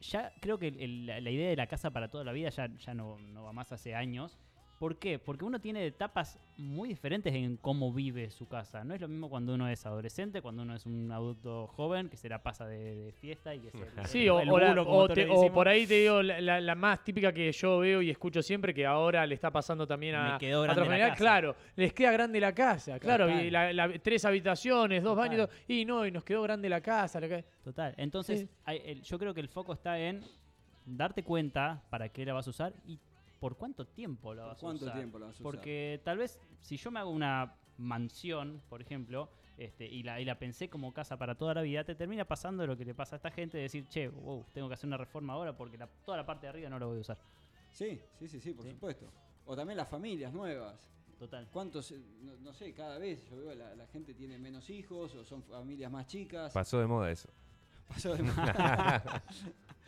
ya creo que el- la, la idea de la casa para toda la vida ya, ya no, no va más hace años. ¿Por qué? Porque uno tiene etapas muy diferentes en cómo vive su casa. No es lo mismo cuando uno es adolescente, cuando uno es un adulto joven que se la pasa de, de fiesta y que se Sí, o, el o la- bulo, o te- o por ahí te digo la, la- la más típica que yo veo y escucho siempre, que ahora le está pasando también a, Me quedó grande la casa. Claro, les queda grande la casa, claro, Total. y la- la- tres habitaciones, dos Total. baños, y no, y nos quedó grande la casa. la ca- Total. Entonces, Sí. hay- el- yo creo que el foco está en darte cuenta para qué la vas a usar y por cuánto tiempo la ¿Por vas a cuánto usar. tiempo la vas a usar? Porque tal vez si yo me hago una mansión, por ejemplo, este, y, la, y la pensé como casa para toda la vida, te termina pasando lo que le pasa a esta gente de decir, che, wow, tengo que hacer una reforma ahora porque la- toda la parte de arriba no la voy a usar. Sí, sí, sí, sí, por Sí. supuesto. O también las familias nuevas. Total. ¿Cuántos, eh, no, no sé, cada vez yo veo la, la gente tiene menos hijos o son familias más chicas? Pasó de moda eso. Pasó de moda.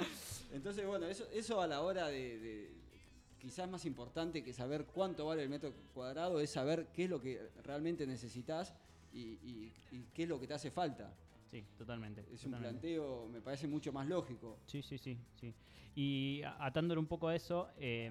Entonces, bueno, eso, eso a la hora de, de- quizás más importante que saber cuánto vale el metro cuadrado es saber qué es lo que realmente necesitas y, y- y qué es lo que te hace falta. Sí, totalmente. Es un planteo, me parece mucho más lógico. Sí, sí, sí, sí. Y a- atándolo un poco a eso, eh,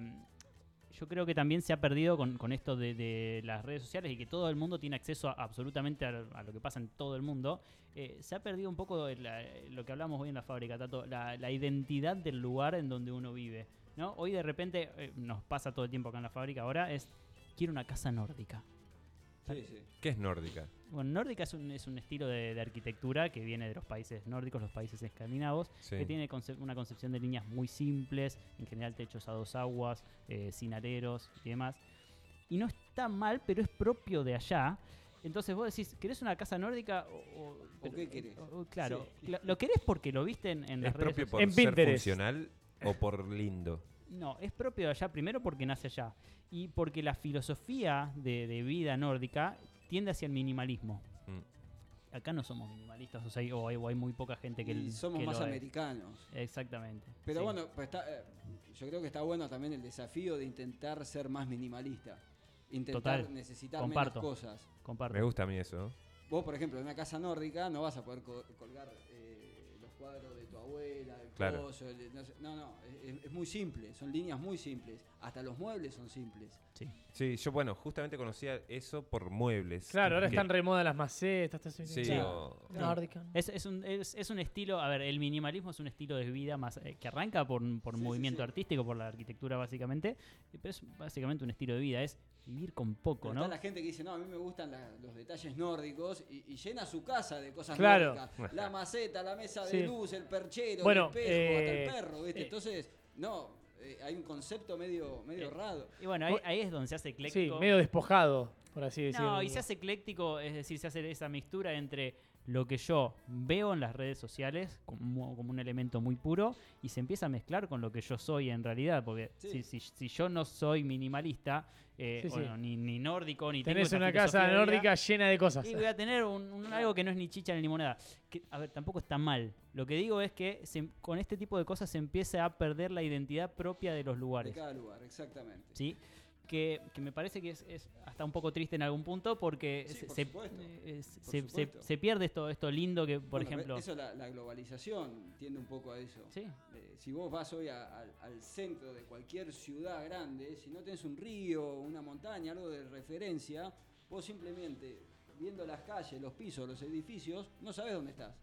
yo creo que también se ha perdido con, con esto de, de las redes sociales y que todo el mundo tiene acceso a, absolutamente a, a lo que pasa en todo el mundo. eh, se ha perdido un poco la- lo que hablamos hoy en la fábrica, Tato, la, la identidad del lugar en donde uno vive. ¿No? Hoy de repente, eh, nos pasa todo el tiempo acá en la fábrica, ahora es, quiero una casa nórdica. Sí, sí. ¿Qué es nórdica? Bueno, nórdica es un, es un estilo de, de arquitectura que viene de los países nórdicos, los países escandinavos, Sí. que tiene conce- una concepción de líneas muy simples, en general techos a dos aguas, eh, sin aleros y demás. Y no está mal, pero es propio de allá. Entonces vos decís, ¿querés una casa nórdica? O, o- pero- qué querés? o- claro, Sí. ¿lo, lo querés porque lo viste en, en ¿Es las redes sociales? En ser Pinterest. funcional o por lindo? No, es propio de allá, primero porque nace allá. Y porque la filosofía de, de vida nórdica tiende hacia el minimalismo. Mm. Acá no somos minimalistas, o sea, hay, o hay, o hay muy poca gente que, Y somos que más lo es. americanos. Exactamente. Pero sí. bueno, pues está, eh, yo creo que está bueno también el desafío de intentar ser más minimalista. Intentar Total, necesitar comparto. menos cosas. comparto. Me gusta a mí eso. Vos, por ejemplo, en una casa nórdica no vas a poder co- colgar eh, los cuadros de tu abuela, el Claro. coso, el- no, sé- no, no, es, es muy simple, son líneas muy simples. Hasta los muebles son simples. Sí. Sí, yo, bueno, justamente conocía eso por muebles. Claro, ahora Que- están re moda las macetas. eso. Sí, Sí. o- Nórdica. Es, es un, es, es un estilo, a ver, el minimalismo es un estilo de vida más eh, que arranca por, por Sí, movimiento sí. artístico, por la arquitectura básicamente, eh, pero es básicamente un estilo de vida, es vivir con poco, Pero ¿no? Está la gente que dice, no, a mí me gustan la- los detalles nórdicos y, y llena su casa de cosas Claro. nórdicas. La maceta, la mesa de Sí. luz, el perchero, Bueno, el espejo, hasta eh, el perro, ¿viste? eh, Entonces, no, eh, hay un concepto medio, medio Eh, raro. Y bueno, ahí, ahí es donde se hace Sí, ecléctico. medio despojado, por así decirlo. No, y se hace ecléctico, es decir, se hace esa mixtura entre lo que yo veo en las redes sociales como, como un elemento muy puro y se empieza a mezclar con lo que yo soy en realidad, porque Sí. si, si- si yo no soy minimalista, eh, Sí, sí. bueno, ni, ni nórdico, ni Tenés una casa de nórdica llena de cosas. y voy a tener un, un- algo que no es ni chicha ni limonada. Que, a ver, tampoco está mal. Lo que digo es que se- con este tipo de cosas se empieza a perder la identidad propia de los De lugares. cada lugar, exactamente. ¿sí? Que, que me parece que es, es hasta un poco triste en algún punto porque Sí, se, por se- supuesto, eh, por se- pierde esto, esto lindo que, por Bueno, ejemplo... Eso, la, la globalización tiende un poco a eso. Sí, Eh, si vos vas hoy a- al- al centro de cualquier ciudad grande, si no tenés un río, una montaña, algo de referencia, vos simplemente viendo las calles, los pisos, los edificios, no sabés dónde estás.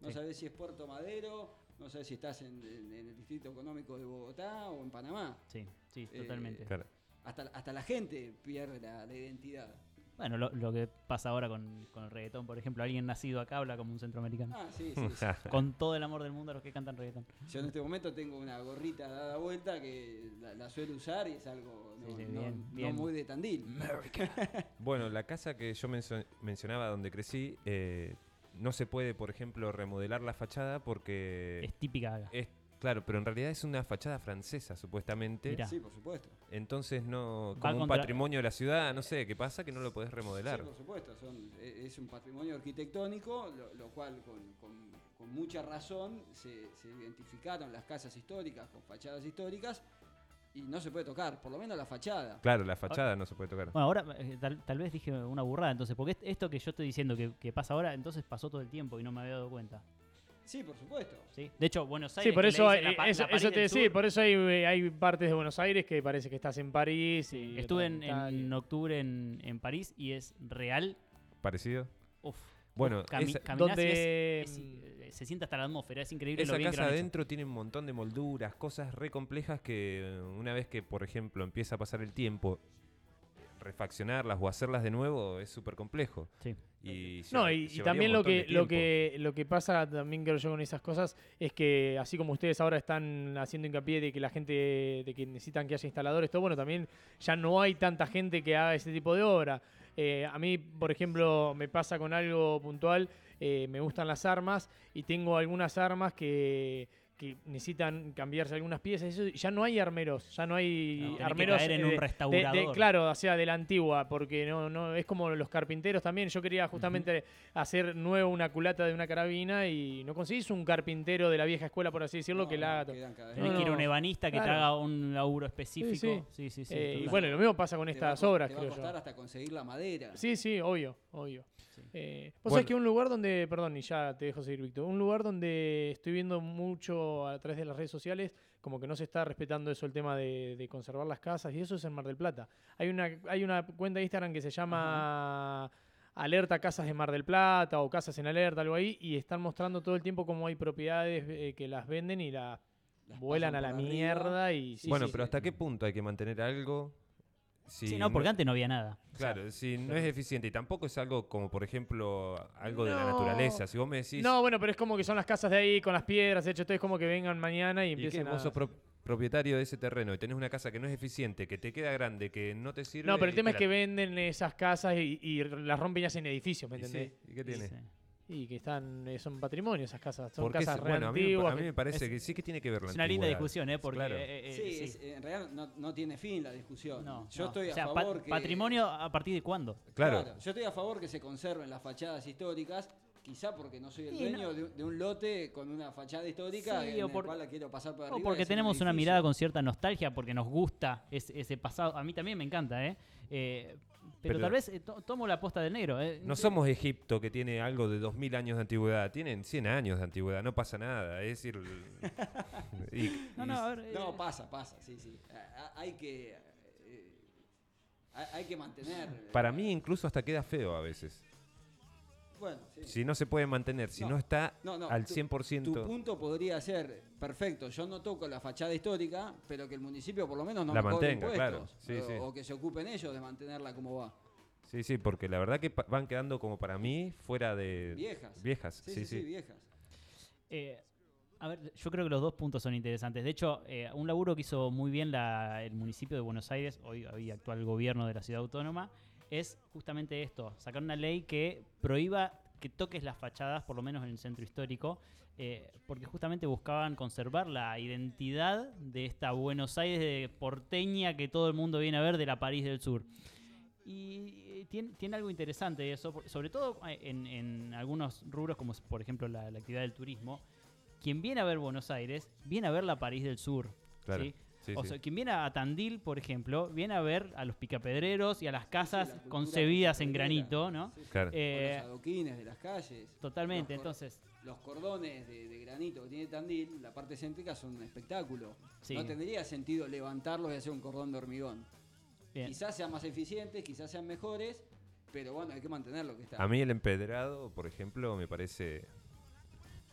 No Sí. sabés si es Puerto Madero, no sabés si estás en, en- en el distrito económico de Bogotá o en Panamá. sí, sí, Eh, totalmente. Claro. Hasta, hasta la gente pierde la, la identidad. Bueno, lo, lo que pasa ahora con, con el reggaetón, por ejemplo, alguien nacido acá habla como un centroamericano. Ah, sí, sí. sí. Con todo el amor del mundo a los que cantan reggaetón. Yo en este momento tengo una gorrita dada vuelta que la, la suelo usar y es algo no, Sí, sí, no- bien, no bien. muy de Tandil. Bueno, la casa que yo mencio- mencionaba donde crecí, eh, no se puede, por ejemplo, remodelar la fachada porque Es típica es claro, pero en realidad es una fachada francesa supuestamente. Mirá. Sí, por supuesto. Entonces no Va como un contra- patrimonio de la ciudad, no sé, ¿qué pasa? Que no lo podés remodelar. Sí, por supuesto. son- e- es un patrimonio arquitectónico, lo, lo cual con, con- con mucha razón se, se identificaron las casas históricas con fachadas históricas y no se puede tocar, por lo menos la fachada. Claro, la fachada no se puede tocar. Bueno, ahora eh, tal, tal vez dije una burrada, entonces, porque est- esto que yo estoy diciendo que, que pasa ahora, entonces pasó todo el tiempo y no me había dado cuenta. Sí, por supuesto. ¿sí? De hecho, Buenos Aires. Sí, por que eso, dicen la eso, la eso te decía, por eso hay, hay partes de Buenos Aires que parece que estás en París. Y Estuve en, en octubre en, en París y es real. Parecido. Uf, Bueno, cami- esa- caminás Donde, es- es- eh, se siente hasta la atmósfera, es increíble Esa lo bien que casa lo han hecho. adentro tiene un montón de molduras, cosas re complejas que una vez que, por ejemplo, empieza a pasar el tiempo, refaccionarlas o hacerlas de nuevo es súper complejo. Sí. Y No, y, y también lo que, lo, que, lo que pasa también creo yo con esas cosas es que así como ustedes ahora están haciendo hincapié de que la gente, de que necesitan que haya instaladores, todo bueno, también ya no hay tanta gente que haga ese tipo de obra. Eh, a mí, por ejemplo, me pasa con algo puntual, eh, me gustan las armas y tengo algunas armas que, que necesitan cambiarse algunas piezas, eso, ya no hay armeros, ya no hay No, tenés que armeros caer en eh, un de- de- restaurador. claro, o sea, de la antigua, porque no, no, es como los carpinteros también. Yo quería justamente hacer nuevo una culata de una carabina y no conseguís un carpintero de la vieja escuela, por así decirlo, No, que la haga. Tenés No, que ir a un ebanista que te haga un laburo específico. sí. Sí, sí, sí. Eh, y bueno, lo mismo pasa con Te va estas co- obras, te va creo a yo. costar hasta conseguir la madera. Sí, sí, obvio, obvio. Eh, Vos Bueno. sabés que un lugar donde, perdón, y ya te dejo seguir, Víctor, un lugar donde estoy viendo mucho a través de las redes sociales, como que no se está respetando eso, el tema de, de conservar las casas, y eso es en Mar del Plata. Hay una, hay una cuenta de Instagram que se llama Alerta Casas de Mar del Plata o Casas en Alerta, algo ahí, y están mostrando todo el tiempo cómo hay propiedades eh, que las venden y las Las vuelan a la arriba. mierda y... sí, bueno, sí. pero ¿hasta qué punto hay que mantener algo? Si Sí, no, porque antes no había nada. O sea, Claro, si no es eficiente y tampoco es algo como, por ejemplo, algo de la naturaleza. Si vos me decís, No, bueno, pero es como que son las casas de ahí con las piedras, de hecho, entonces es como que vengan mañana y ¿y qué? empiecen a... Vos sos pro- propietario de ese terreno y tenés una casa que no es eficiente, que te queda grande, que no te sirve. No, pero el tema te es que venden esas casas y, y las rompen y hacen edificios, ¿me y sí, entendés? ¿y qué tiene? sí. Y que están, eh, son patrimonio esas casas, son ¿Por qué casas re bueno, a mí, me- antiguas. a mí que- me parece es- que sí que tiene que ver la Es una linda discusión, ¿eh? Porque Claro. eh, eh, Sí, sí. es- en realidad no, no tiene fin la discusión. No, yo no. estoy O sea, a pa- favor que... patrimonio a partir de cuándo? Claro. Yo estoy a favor que se conserven las fachadas históricas, quizá porque no soy el Sí, dueño de, de un lote con una fachada histórica Sí, en o el por- cual la quiero pasar por O arriba. y porque tenemos una mirada con cierta nostalgia, porque nos gusta ese, ese pasado. A mí también me encanta, ¿eh? Eh, pero, Pero- tal vez eh, to- tomo la posta del negro. ¿eh? No somos Egipto que tiene algo de 2000 años de antigüedad, tienen 100 años de antigüedad, no pasa nada, es decir, y- No, no, a ver, eh, No, pasa, pasa, sí, sí. Hay que... eh, hay- que mantener... eh, para mí incluso hasta queda feo a veces. Bueno, sí. Si no se puede mantener, si no, No, está No, no, al tu- 100%. Tu punto podría ser, perfecto, yo no toco la fachada histórica, pero que el municipio por lo menos no La me mantenga, claro. Sí, o, sí. o que se ocupen ellos de mantenerla como va. Sí, sí, porque la verdad que van quedando como para mí fuera de Viejas. viejas. Sí, sí, sí, viejas. Eh, a ver, yo creo que los dos puntos son interesantes. De hecho, eh, un laburo que hizo muy bien la- el municipio de Buenos Aires, hoy, hoy actual gobierno de la ciudad autónoma, es justamente esto, sacar una ley que prohíba que toques las fachadas, por lo menos en el centro histórico, eh, porque justamente buscaban conservar la identidad de esta Buenos Aires de porteña que todo el mundo viene a ver de la París del Sur. Y eh, tiene, tiene algo interesante eso, sobre todo eh, en, en algunos rubros como por ejemplo la, la actividad del turismo. Quien viene a ver Buenos Aires, viene a ver la París del Sur. Claro. ¿sí? Sí, o sí. sea, quien viene a Tandil, por ejemplo, viene a ver a los picapedreros y a las casas la concebidas en granito, ¿no? Sí, sí. Claro. Eh, los adoquines de las calles. totalmente, Los entonces, Los cordones de, de granito que tiene Tandil, la parte céntrica, son un espectáculo. Sí. No tendría sentido levantarlos y hacer un cordón de hormigón. bien. Quizás sean más eficientes, quizás sean mejores, pero bueno, hay que mantener lo que está. A mí el empedrado, por ejemplo, me parece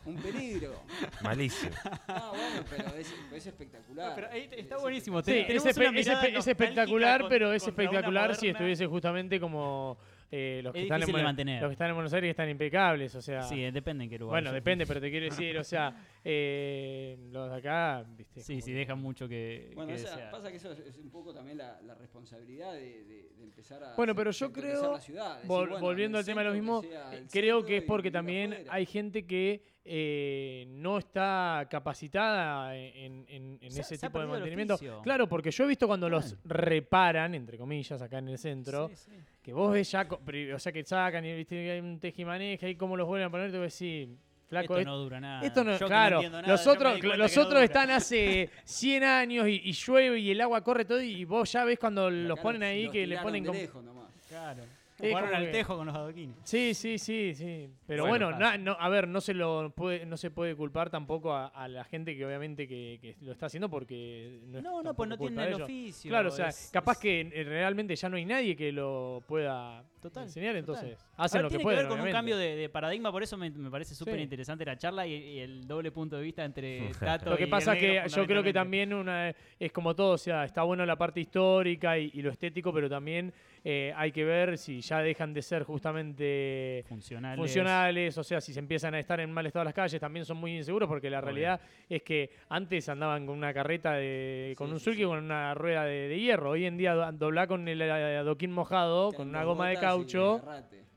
Un peligro. malísimo. Ah, bueno, pero es, es espectacular. No, pero ahí está Es buenísimo. Sí, Te- es, espe- espe- es espectacular, con- pero es espectacular si estuviese justamente como eh, los, que Es están en, mantener. los que están en Buenos Aires están impecables, o sea... Sí, depende en qué lugar. bueno, depende, pero te quiero decir, o sea, eh, los de acá, viste. Sí, sí, que- dejan mucho que, Bueno, que o sea, desear. pasa que eso es, un poco también la, la responsabilidad de, de- de empezar a. Bueno, pero yo creo, la ciudad, decir, vol- bueno, volviendo en al tema de lo mismo, creo que es porque también hay gente que eh, no está capacitada en, en- en Se- ese se tipo de mantenimiento. Claro, porque yo he visto cuando los reparan, entre comillas, acá en el centro, Sí, sí. que vos ves ya, o sea, que sacan y viste hay un tejimaneja y cómo los vuelven a poner, te voy a decir, flaco, Esto est- no dura nada. esto no, Yo que claro, nada, los otros, los no otros están hace 100 años y, y llueve y el agua corre todo y vos ya ves cuando los ponen ahí los que le ponen como... lejos nomás. Claro. Jugaron al tejo con los adoquines. Sí, sí, sí, sí. Pero Bueno, bueno, pasa. na- no, a ver, no se lo puede, no se puede culpar tampoco a, a la gente que obviamente que, que lo está haciendo porque no, No, no, pues no tienen el ellos. oficio. Claro, o sea, es- capaz es- que realmente ya no hay nadie que lo pueda Total, enseñar, total. entonces hacen ver, lo que tiene pueden. que ver con un cambio de, de paradigma, por eso me, me parece súper Sí. interesante la charla y, y el doble punto de vista entre Tato Lo que y pasa es que yo creo que también una, es como todo, o sea, está bueno la parte histórica y, y lo estético, pero también eh, hay que ver si ya dejan de ser justamente Funcionales. funcionales, o sea, si se empiezan a estar en mal estado las calles, también son muy inseguros porque la Obvio. realidad es que antes andaban con una carreta de, con Sí, un sulky sí. con una rueda de, de hierro. Hoy en día do- doblá con el adoquín mojado, con una goma de gotas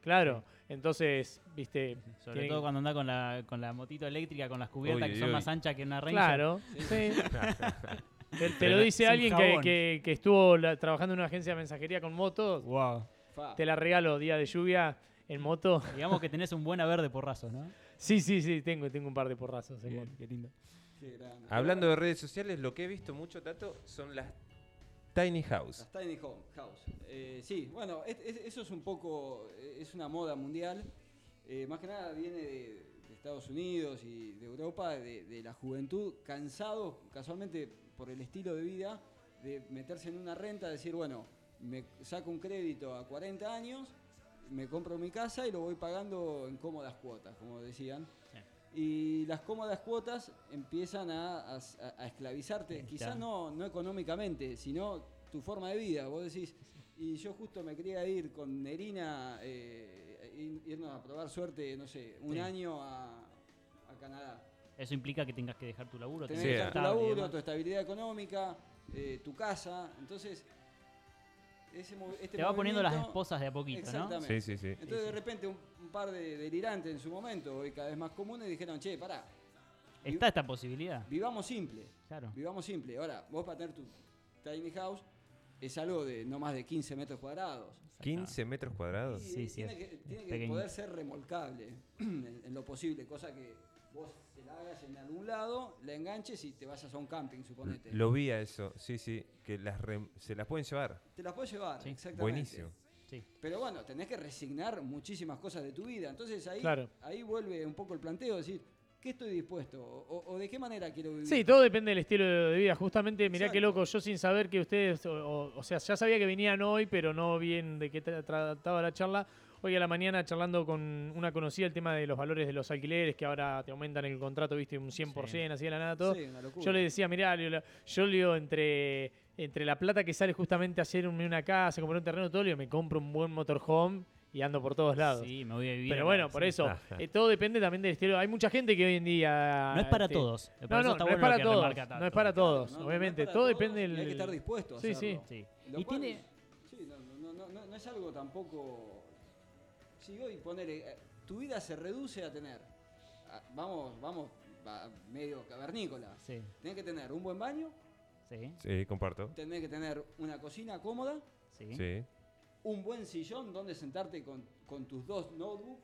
Claro, Entonces, viste. Sobre tiene- todo cuando anda con la, con la motito eléctrica, con las cubiertas Uy, que uy, son uy. más anchas que una Ranger. Claro, sí. Te, te lo dice alguien que, que- que estuvo la- trabajando en una agencia de mensajería con motos. Wow. Te la regalo día de lluvia en moto. Digamos que tenés un buen haber de porrazos, ¿no? Sí, sí, sí, tengo, tengo un par de porrazos en Bien, moto. qué lindo. Qué. Hablando de redes sociales, lo que he visto mucho, Tato, son las Tiny House. Las Tiny Home House. Eh, sí, bueno, es- es- eso es un poco, es una moda mundial. Eh, más que nada viene de, de Estados Unidos y de Europa, de, de la juventud, cansado casualmente por el estilo de vida, de meterse en una renta, decir, bueno, me saco un crédito a 40 años, me compro mi casa y lo voy pagando en cómodas cuotas, como decían. Y las cómodas cuotas empiezan a, a- a esclavizarte, quizás no, no económicamente, sino tu forma de vida. Vos decís, y yo justo me quería ir con Nerina, eh, ir- irnos a probar suerte, no sé, un Sí. año a, a Canadá. Eso implica que tengas que dejar tu laburo. Tenés Sí, que dejar tu laburo, tu estabilidad económica, eh, tu casa. Entonces, ese, este Te va poniendo las esposas de a poquito, ¿no? Exactamente. Sí, sí, sí. Entonces de repente un, un par de delirantes en su momento, hoy cada vez más comunes, dijeron, che, pará, Está esta posibilidad. vivamos simple, Claro. vivamos simple. Ahora, vos para tener tu tiny house es algo de no más de 15 metros cuadrados. 15 metros cuadrados. Y Sí, sí, tiene es que, tiene que pequeño. poder ser remolcable en, en lo posible, cosa que vos la hagas en algún lado, la enganches y te vayas a un camping, suponete. Lo vi a eso, sí, sí, que las rem- se las pueden llevar. Te las puedes llevar, Sí. exactamente. Buenísimo. Sí. Pero bueno, tenés que resignar muchísimas cosas de tu vida. Entonces ahí, Claro. ahí vuelve un poco el planteo, decir, ¿qué estoy dispuesto? O, o de qué manera quiero vivir? Sí, todo depende del estilo de vida. Justamente, mirá qué loco, yo sin saber que ustedes, o, o- o sea, ya sabía que venían hoy, pero no bien de qué tra- trataba la charla. Hoy a la mañana charlando con una conocida el tema de los valores de los alquileres, que ahora te aumentan el contrato, viste, un 100%, así de la nada todo. Sí, una locura. Yo le decía, mirá, yo leo entre, entre la plata que sale justamente a hacer un- una casa, comprar un terreno, todo, digo, me compro un buen motorhome y ando por todos lados. Sí, me voy a vivir. Pero bueno, por sí. eso, eh, todo depende también del estilo. Hay mucha gente que hoy en día... No es para este, todos. No, no, está no es bueno para todos. No es para todos, no, no, no obviamente. es para todo todos depende y del. hay que estar dispuesto a Sí, sí. hacerlo. Sí. Lo Y cual- tiene. Sí, no, no, no, no, no es algo tampoco. Si hoy ponele. eh, tu vida se reduce a tener. ah, Vamos, vamos, va, medio cavernícola. Sí, Tenés que tener un buen baño, sí, Sí, comparto. tenés que tener una cocina cómoda, sí. Sí. un buen sillón donde sentarte con, con tus dos notebooks.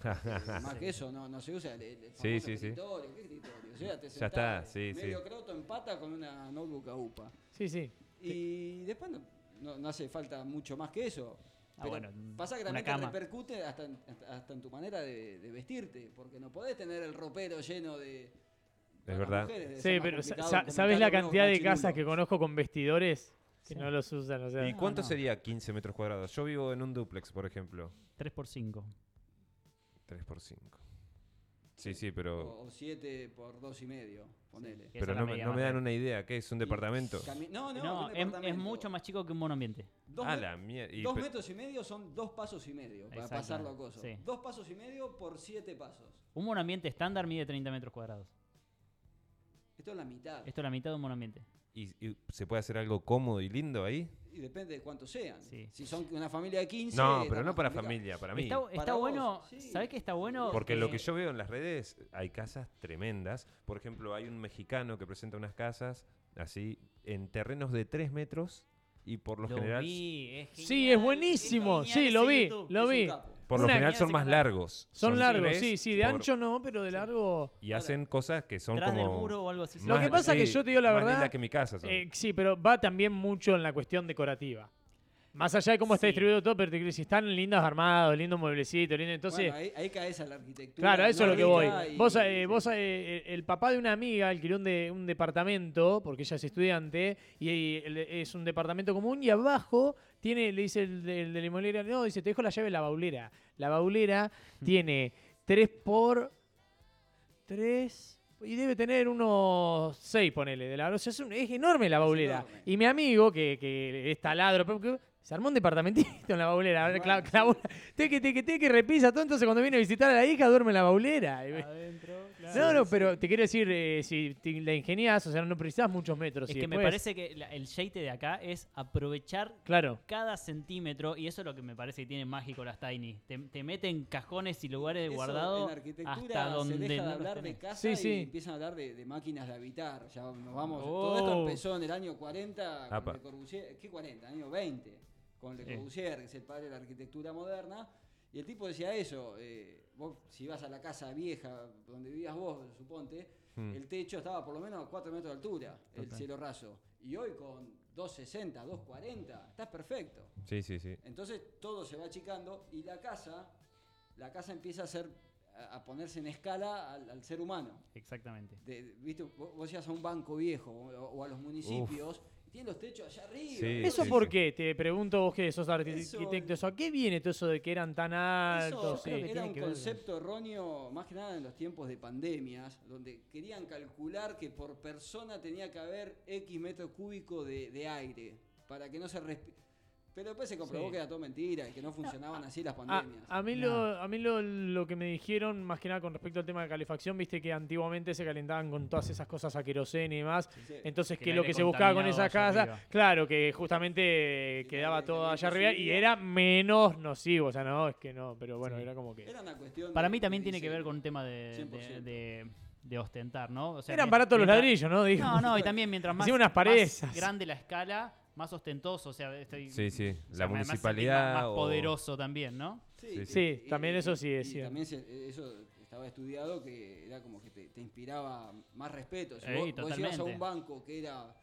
Más que eso, no, no se usa el, el Sí, famoso sí, sí. escritorio. ¿Qué escritorio? O sea, te Ya está, sentás sí, medio sí. croto en pata con una notebook a UPA. Sí, sí. Y después no, no- no hace falta mucho más que eso. Ah, Pero bueno, pasa que también te cama. repercute hasta en, hasta- en tu manera de, de vestirte, porque no podés tener el ropero lleno de... las verdad. mujeres Sí, pero sa- ¿sabes la cantidad de casas que conozco con vestidores que Sí. no los usan? O sea, ¿Y cuánto no. sería 15 metros cuadrados? Yo vivo en un duplex, por ejemplo. 3 por 5 3 por 5. Sí, sí, pero, O 7 por dos y medio, ponele. Pero no, me, no dan una idea. ¿Qué es un departamento? Cami- no, no, No, un es, es mucho más chico que un monoambiente. Dos, Ah, la mierda. dos metros y medio son dos pasos y medio, para pasarlo a cosas. sí. Dos pasos y medio por siete pasos. Un monoambiente estándar mide 30 metros cuadrados. Esto es la mitad. Esto es la mitad de un monoambiente. ¿Y, y se puede hacer algo cómodo y lindo ahí? Y depende de cuántos sean. Sí. Si son una familia de 15... No, pero no para complicado. familia, para mí. Está, está Para vos, bueno, sí. ¿sabés qué está bueno? Porque lo que yo veo en las redes, hay casas tremendas. Por ejemplo, hay un mexicano que presenta unas casas así en terrenos de 3 metros y por lo, Lo general, vi, es Sí, genial, es buenísimo. genial Sí, lo vi, YouTube. lo Es vi. Por lo general son más largos. Son largos, tres sí, sí. De por- ancho no, pero de largo. Y hacen cosas que son Tras del como... muro o algo así. Lo que pasa es que yo te digo la más verdad, lindas que mi casa son. Eh, sí, pero va también mucho en la cuestión decorativa. Más allá de cómo está Sí. distribuido todo, pero te decir, si están lindos armados, lindos mueblecitos, lindos. Entonces, Bueno, ahí, ahí caes a la arquitectura. Claro, a eso es lo que voy. y- Vos, eh, vos eh, el papá de una amiga alquiló un, de, un departamento, porque ella es estudiante, y, es un departamento común, y abajo tiene, le dice el, de- el de la inmobiliaria, no, dice, te dejo la llave de la baulera. La baulera tiene 3 por 3 y debe tener unos 6, ponele, de la, o sea, es, un- es enorme la baulera. enorme. Y mi amigo, que, que es taladro, Se armó un departamentito en la baulera. Cla- clavó- teque, teque, teque, repisa todo. Entonces cuando viene a visitar a la hija duerme en la baulera. Y- Adentro, No, no, pero te quiero decir, eh, si te la ingenias, o sea, no precisas muchos metros. Es y que me parece que la- el shade de acá es aprovechar Claro. cada centímetro y eso es lo que me parece que tiene mágico las Tiny. Te, te meten cajones y lugares Eso, guardados en arquitectura hasta donde se deja no de hablar de casa Sí, y sí. empiezan a hablar de, de máquinas de habitar. Ya nos vamos. Oh. Todo esto empezó en el año 40 con. Le Corbusier. ¿Qué 40? Año 20. Con Le. Corbusier, que es el padre de la arquitectura moderna. Y el tipo decía eso. eh, vos, si vas a la casa vieja donde vivías vos, suponte, Hmm. el techo estaba por lo menos a 4 metros de altura, el cielo raso. Y hoy con 260, 240, estás perfecto. Sí, sí, sí. Entonces todo se va achicando y la casa, la casa empieza a ser a ponerse en escala al, al ser humano. Exactamente. De- ¿viste? Vos, vos ibas a un banco viejo o, o a los municipios tienen los techos allá arriba. Sí, ¿Eso sí, por sí. qué? Te pregunto vos que sos arqui- Eso- arquitecto. ¿eso ¿A qué viene todo eso de que eran tan Eso altos? sí? era un concepto erróneo, más que nada en los tiempos de pandemias, donde querían calcular que por persona tenía que haber X metros cúbicos de, de aire para que no se respire. Pero después se comprobó Sí. que era todo mentira y que no funcionaban así las pandemias. a mí, lo, a mí lo, lo que me dijeron, más que nada con respecto al tema de calefacción, viste que antiguamente se calentaban con todas esas cosas a queroseno y demás. Sí. Entonces, Que lo que se buscaba con esa casa, arriba. claro, que justamente quedaba todo allá arriba y era menos nocivo. O sea, no, es que no, pero bueno, Sí. era como que. Era una cuestión Para mí también tiene que ver con un tema de, 100%. de, de- de ostentar, ¿no? O sea, Eran baratos los ladrillos, ¿no? Digo. No, no, y también mientras más, unas más grande la escala, más ostentoso, o sea, estoy, Sí, sí. o sea, La municipalidad más, más o- poderoso también, ¿no? Sí, sí. también eso sí es cierto. También se- eso estaba estudiado que era como que te, te inspiraba más respeto. Si Ey, vos, vos a un banco que era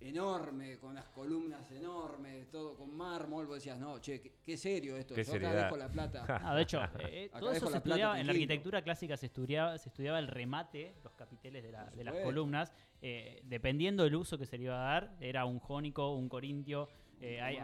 enorme, con las columnas enormes, todo con mármol, vos decías, no, che, qué, qué serio esto, Qué yo acá seriedad. dejo la plata. Ah, de hecho, eh, Acá todo eso se la plata estudiaba, en la arquitectura clásica se estudiaba, se estudiaba el remate, los capiteles de, la- de las columnas, eh, dependiendo del uso que se le iba a dar, era un jónico, un corintio, eh, hay,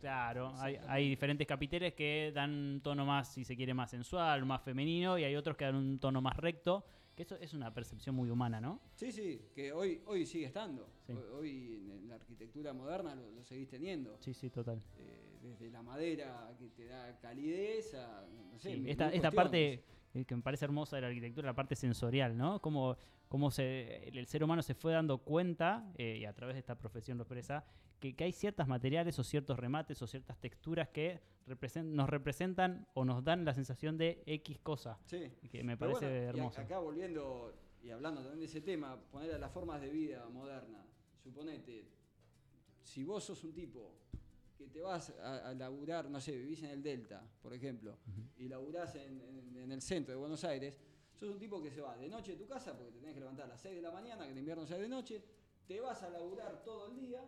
claro, hay, diferentes capiteles que dan un tono más, si se quiere, más sensual, más femenino, y hay otros que dan un tono más recto, que eso es una percepción muy humana, ¿no? Sí, sí, que hoy, hoy sigue estando. Sí. Hoy, en- la arquitectura moderna lo, lo seguís teniendo. Sí, sí, total. Eh, desde la madera que te da calidez a, no sé, Sí, esta, parte eh, que me parece hermosa de la arquitectura, la parte sensorial, ¿no? Cómo, cómo se, el, el ser humano se fue dando cuenta, eh, y a través de esta profesión lo expresa, que, que hay ciertos materiales o ciertos remates o ciertas texturas que represen- nos representan o nos dan la sensación de X cosa, Sí. y que me Pero parece bueno, y hermoso. acá volviendo y hablando también de ese tema, poner a las formas de vida moderna. Suponete, si vos sos un tipo que te vas a, a laburar, no sé, vivís en el Delta, por ejemplo, y laburás en, en- en el centro de Buenos Aires, sos un tipo que se va de noche de tu casa, porque te tenés que levantar a las 6 de la mañana, que en invierno sea de noche, te vas a laburar todo el día.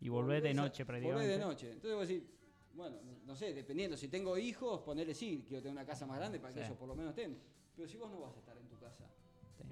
Y de volvés a- noche Volvés de noche. Entonces vos decís, bueno, no sé, dependiendo, si tengo hijos, ponele sí, quiero tener una casa más grande para que Sí. ellos por lo menos estén. Pero si vos no vas a estar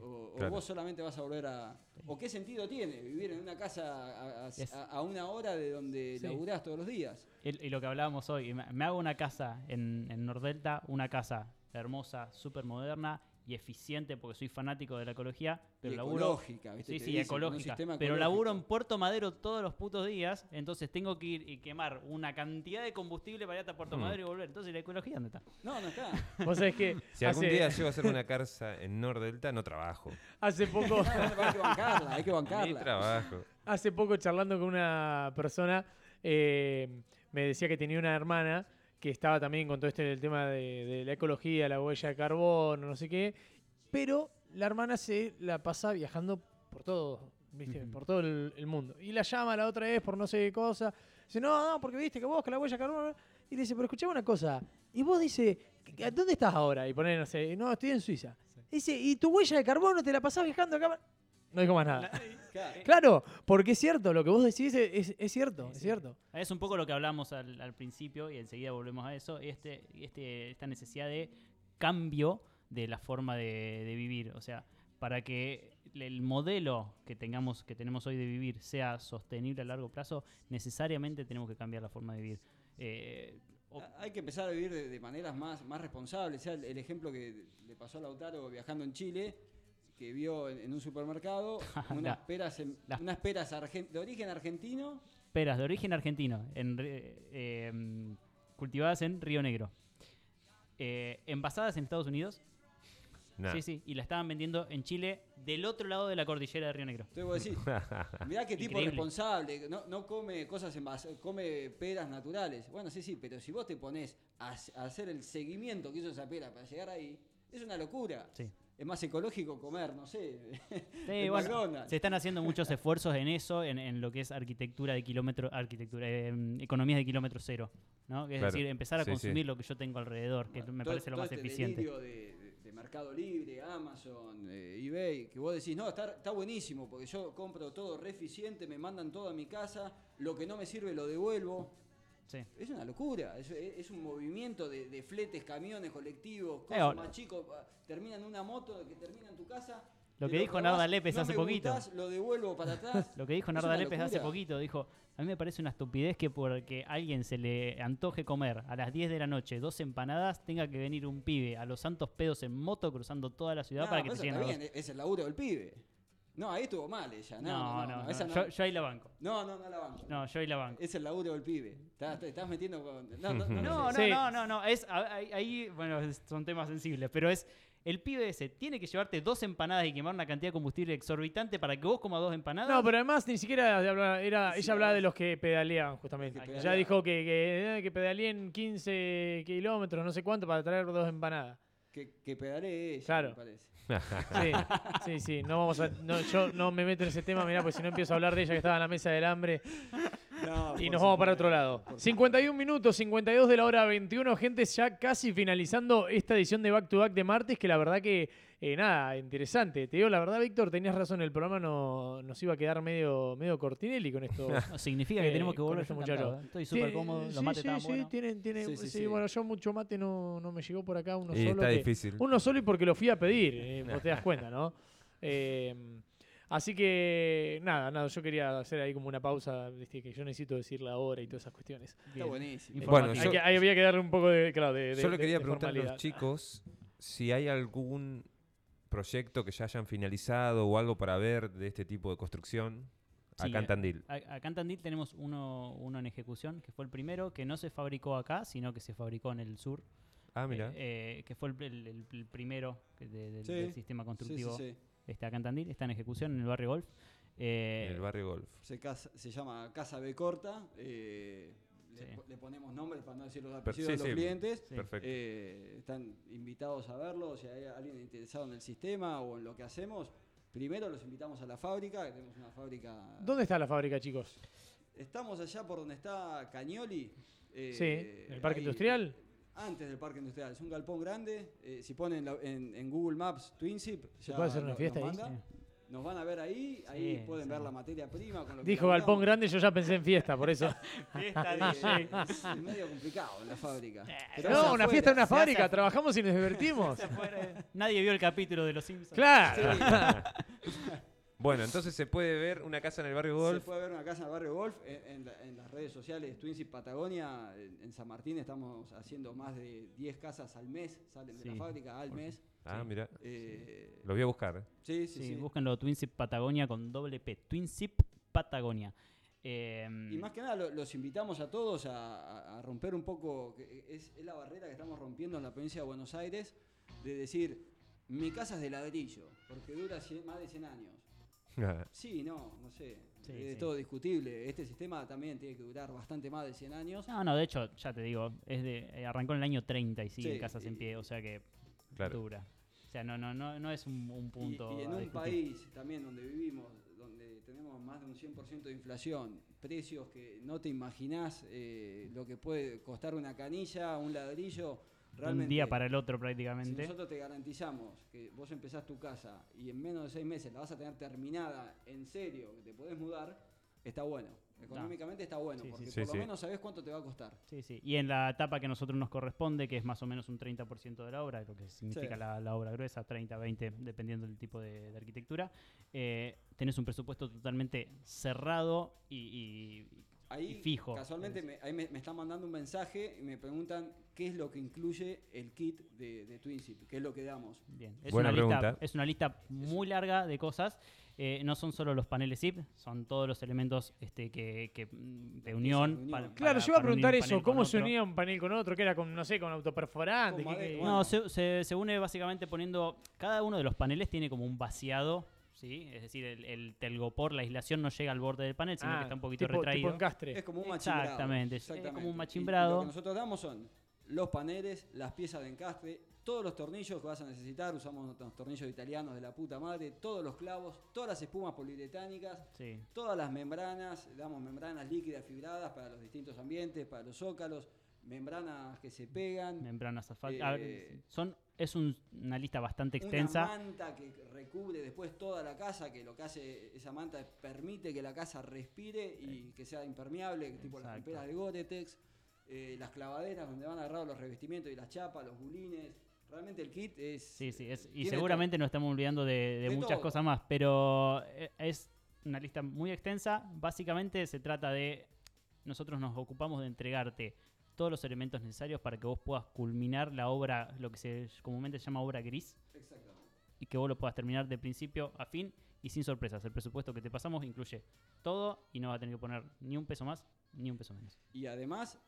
o, vos solamente vas a volver a... ¿O qué sentido tiene vivir en una casa a, a- Es- a- a una hora de donde Sí. laburás todos los días? Y lo que hablábamos hoy, me, me hago una casa en, en Nordelta, una casa hermosa, súper moderna y eficiente porque soy fanático de la ecología, pero Y laburo... ecológica, ¿viste? Sí, sí, dicen, ecológica. Pero ecológico. laburo en Puerto Madero todos los putos días, entonces tengo que ir y quemar una cantidad de combustible para ir hasta Puerto Mm. Madero y volver. Entonces, ¿la ecología dónde está? No, no está. Vos sabés que Si algún día llego a hacer una casa en Nordelta, no trabajo. hace poco... No, hay que bancarla, hay que Ni bancarla. trabajo. Hace poco charlando con una persona, eh, me decía que tenía una hermana que estaba también con todo este el tema de, de la ecología, la huella de carbono, no sé qué, pero la hermana se la pasa viajando por todo, ¿viste? Por todo el, el mundo. Y la llama la otra vez por no sé qué cosa. Dice, no, no, porque viste que vos, que la huella de carbono. Y le dice, pero escuchame una cosa. Y vos dice, ¿a ¿dónde estás ahora? Y pone, no sé, no, estoy en Suiza. Dice, ¿y tu huella de carbono te la pasás viajando acá? No digo más nada. Claro. Claro, porque es cierto, lo que vos decís es, es- es cierto, Sí, es sí. cierto. Es un poco lo que hablamos al, al principio y enseguida volvemos a eso, este, este, esta necesidad de cambio de la forma de, de vivir. O sea, para que el modelo que tengamos, que tenemos hoy de vivir sea sostenible a largo plazo, necesariamente tenemos que cambiar la forma de vivir. Eh, o- Ah, Hay que empezar a vivir de, de maneras más, más responsables. sea, el, el ejemplo que le pasó a Lautaro viajando en Chile, que vio en, en un supermercado unas peras, en- unas peras de origen argentino peras de origen argentino, en eh, em, cultivadas en Río Negro. Eh, envasadas en Estados Unidos. Nah. Sí, sí. Y la estaban vendiendo en Chile del otro lado de la cordillera de Río Negro. Entonces vos decís, mirá qué tipo Increíble. responsable, no, no come cosas envasadas, come peras naturales. Bueno, sí, sí, pero si vos te pones a, a hacer el seguimiento que hizo esa pera para llegar ahí, es una locura. Sí. Es más ecológico comer, no sé, Sí, en bueno, se están haciendo muchos esfuerzos en eso, en, en lo que es arquitectura de kilómetro, arquitectura, eh, economías de kilómetro cero, ¿no? Es Claro. decir, empezar a Sí, sí. consumir lo que yo tengo alrededor, que Bueno, me todo- parece lo todo más este eficiente. De, de- de Mercado Libre, Amazon, eh, eBay, que vos decís, no, está, está buenísimo, porque yo compro todo re eficiente, me mandan todo a mi casa, lo que no me sirve lo devuelvo. Sí. Es una locura, es, un movimiento de, de fletes, camiones, colectivos, cosas más chicos, ah, termina en una moto que termina en tu casa. Lo que dijo Narda Lépez no hace poquito. gustás, lo devuelvo para atrás. Lo que dijo Narda Lépez hace poquito, dijo, a mí me parece una estupidez que porque a alguien se le antoje comer a las 10 de la noche dos empanadas, tenga que venir un pibe a los santos pedos en moto cruzando toda la ciudad No, para que te lleguen bien, es el laburo del pibe. No, ahí estuvo mal ella. No, no, no. no, esa no, no. Yo, yo ahí la banco. No, no, no la banco. No, yo ahí la banco. Es el laburo del pibe. Estás, metiendo con. No, no, no, No, no. Sí. no, no, no, es, ahí, bueno, son temas sensibles, pero es, el pibe ese tiene que llevarte dos empanadas y quemar una cantidad de combustible exorbitante para que vos comas dos empanadas. No, pero además ni siquiera era, Sí, ella hablaba de los que pedaleaban, justamente. Que Ella pedaleaban. dijo que, que, eh, que pedaleen 15 kilómetros, no sé cuánto, para traer dos empanadas. Que, que pedale ella, Claro. me parece. Sí, sí, sí. No vamos a, no, yo no me meto en ese tema, mirá, porque si no empiezo a hablar de ella que estaba en la mesa del hambre No, y nos vamos para otro lado. por 51 minutos, 52 de la hora 21, gente, ya casi finalizando esta edición de Back to Back de martes, que la verdad que, eh, nada, interesante. Te digo, la verdad, Víctor, tenías razón, el programa no, nos iba a quedar medio, medio cortinelli con esto. Significa que Eh, tenemos que volver este yo muchacho. ¿eh? Estoy súper Sí, cómodo, sí, los mates sí, estaban sí, buenos. tienen, tienen, Sí, sí, sí, sí. bueno, yo mucho mate no, no me llegó por acá, uno Y solo. está que- difícil. uno solo y porque lo fui a pedir, eh, vos te das cuenta, ¿no? Eh, así que, nada, nada, yo quería hacer ahí como una pausa, viste, que yo necesito decir la hora y todas esas cuestiones. Está Bien. buenísimo. Bueno, Hay yo- que- ahí había que darle un poco de, claro, de, de- Yo le quería de preguntar a los chicos si hay algún proyecto que ya hayan finalizado o algo para ver de este tipo de construcción Sí, acá en eh, Tandil. A- Acá en Tandil tenemos uno, uno en ejecución, que fue el primero, que no se fabricó acá, sino que se fabricó en el sur. Ah, mira. eh, eh, que fue el, el- el- el primero de- del, Sí, del sistema Sí, sí, constructivo sí. Está acá en Tandil, está en ejecución en el barrio Golf. Eh, en el barrio Golf. Se, casa- se llama Casa B Corta. Le, Sí. po- le ponemos nombres para no decir los apellidos sí, de los sí. clientes. Eh, están invitados a verlo. Si hay alguien interesado en el sistema o en lo que hacemos, primero los invitamos a la fábrica. que Tenemos una fábrica. ¿Dónde está la fábrica, chicos? Estamos allá por donde está Cañoli. eh, sí, ¿en el parque ahí, industrial? Antes del parque industrial. Es un galpón grande. eh, si ponen la- en, en Google Maps Twinsip, ¿Se puede hacer una lo- fiesta ahí? Nos van a ver ahí. Sí, Ahí pueden sí. ver la materia prima. Con lo que Dijo Galpón laburamos. Grande, yo ya pensé en fiesta, por eso. Fiesta Eh, DJ. es medio complicado en la fábrica. Pero no, es una afuera. fiesta en una hace fábrica, afu- trabajamos y nos divertimos. Nadie vio el capítulo de Los Simpsons. claro. Bueno, entonces se puede ver una casa en el barrio Se Golf. puede ver una casa en el barrio Golf en, en la- en las redes sociales Twinsip Patagonia. En, en San Martín estamos haciendo más de 10 casas al mes, salen de Sí. la fábrica al mes. Ah, mira. Eh, Lo voy a buscar. eh. sí, sí, Sí, sí. búsquenlo Twinsip Patagonia con doble P. Twinsip Patagonia. Eh, Y más que nada lo- los invitamos a todos a, a- a romper un poco, que es, es la barrera que estamos rompiendo en la provincia de Buenos Aires, de decir, mi casa es de ladrillo, porque dura cien- más de 100 años. Sí, no, no sé, Sí, es sí. todo discutible. Este sistema también tiene que durar bastante más de 100 años. No, no, de hecho, ya te digo, es de, eh, arrancó en el año 30 y sigue Sí, casas en y- pie, o sea que Claro. dura. O sea, no, no, no, no es un, punto. y en a un discutir. país también donde vivimos, donde tenemos más de un 100% de inflación, precios que no te imaginás eh, lo que puede costar una canilla, un ladrillo, realmente... un día para el otro Si prácticamente. nosotros te garantizamos que vos empezás tu casa y en menos de seis meses la vas a tener terminada en serio, que te podés mudar, está bueno. Económicamente está bueno, Sí, porque sí. por Sí, lo menos sabés cuánto te va a costar. Sí, sí. Y en la etapa que a nosotros nos corresponde, que es más o menos un 30% de la obra, lo que significa la, la obra gruesa, 30, 20, dependiendo del tipo de, de arquitectura, eh, tenés un presupuesto totalmente cerrado y, y ahí y fijo. casualmente me, ahí me, me están mandando un mensaje y me preguntan qué es lo que incluye el kit de, de Twinsip, qué es lo que damos. Bien, es Buena una, lista, pregunta. es una lista muy larga de cosas. Eh, no son solo los paneles zip, son todos los elementos este, que, que, de unión. de unión. para- Claro, para- yo iba a preguntar un eso, ¿cómo se unía un panel con otro? Que era con, no sé, con autoperforante. Con que- madera, que- bueno. No, se, se- se une básicamente poniendo. Cada uno de los paneles tiene como un vaciado, ¿sí? Es decir, el, el telgopor, la aislación no llega al borde del panel, sino Ah, que está un poquito tipo, retraído. tipo encastre. Es como un machimbrado. Exactamente, es como exactamente. un Y machimbrado. lo que nosotros damos son los paneles, las piezas de encastre, todos los tornillos que vas a necesitar, usamos los tornillos italianos de la puta madre, todos los clavos, todas las espumas poliuretánicas, Sí. todas las membranas, damos membranas líquidas fibradas para los distintos ambientes, para los zócalos, membranas que se pegan, Membranas asfálticas. Eh, son, es un- una lista bastante una extensa. manta que recubre después toda la casa, que lo que hace esa manta es permite que la casa respire y que sea impermeable, tipo las camperas de Gore-Tex, eh, las clavaderas donde van agarrados los revestimientos y las chapas, los bulines. Realmente el kit es... Sí, sí, es, y seguramente nos estamos olvidando de, de De muchas todo. cosas más, pero eh, es una lista muy extensa. Básicamente se trata de, nosotros nos ocupamos de entregarte todos los elementos necesarios para que vos puedas culminar la obra, lo que se comúnmente se llama obra gris. Exactamente. y que vos lo puedas terminar de principio a fin y sin sorpresas. El presupuesto que te pasamos incluye todo y no va a tener que poner ni un peso más ni un peso menos. Y además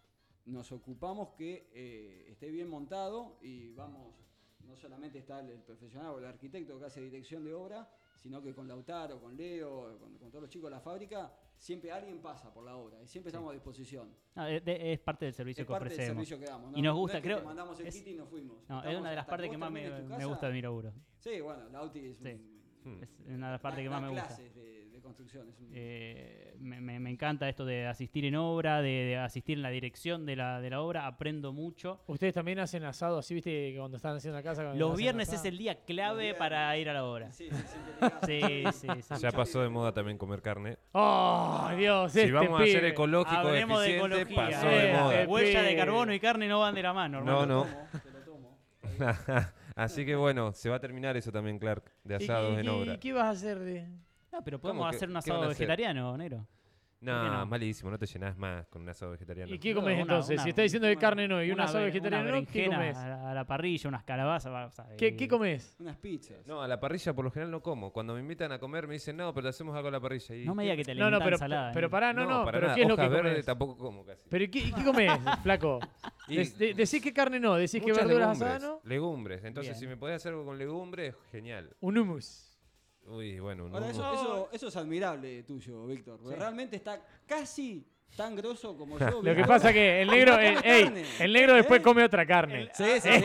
nos ocupamos que eh, esté bien montado y vamos, no solamente está el, el profesional o el arquitecto que hace dirección de obra, sino que con Lautaro, con Leo, con, con todos los chicos de la fábrica, siempre alguien pasa por la obra y siempre estamos a disposición. No, es, es parte del servicio es que parte del ofrecemos. servicio que damos. Y nos no gusta, es que creo- te mandamos el es- kit y nos fuimos. No, es una de las partes que más me, me gusta de Miraburo. Sí, bueno, Lauti es Sí. un-. Es una de las partes que más me gusta. de construcción. es un- Eh, me, me- me encanta esto de asistir en obra, de, de asistir en la dirección de la, de la obra, aprendo mucho. Ustedes también hacen asado así, viste, que cuando están haciendo la casa. Los viernes asado? es el día clave viernes. para ir a la obra. Sí. Sí, sí, sí. Ya pasó de moda también comer carne. ¡Oh, Dios! Si este vamos a ser ecológico de eficiente, ecología. pasó de Eh, moda. eh, Huella de carbono y carne no van de la mano, No, hermano. no. Tomo. Así que bueno, se va a terminar eso también, Clark, de ¿Y- asados y- en obra. ¿Y qué vas a hacer de.? No, pero podemos ¿Cómo que- hacer un asado vegetariano, negro. No, no? malísimo, no te llenas más con un asado vegetariano. ¿Y qué comes una- entonces? una- si está diciendo de una- carne no y un asado vegetariano una no, ¿qué comes? A la, a la parrilla, unas calabazas. o sea, ¿Qué, y- qué comes? Unas pizzas. No, a la parrilla por lo general no como. Cuando me invitan a comer me dicen, no, pero hacemos algo a la parrilla. Y No me ¿qué? diga que te No, no, pero, ensalada. pero ¿eh? pará, no, no, para pero nada. ¿qué es lo que comes? tampoco como casi. ¿Pero ¿y qué, qué comes, flaco? Y- Des- de- decís que carne no, decís que verduras asadas no. Legumbres. Entonces, Bien. si me podés hacer algo con legumbres, genial. Un hummus. Uy, bueno, un Ahora, eso, eso, eso es admirable tuyo, Víctor. porque Sí. Realmente está casi tan grosso como yo. Lo que Víctor. pasa que el negro, No eh, come ey, carne. el negro después ¿Eh? come otra carne. Sí, sí, sí.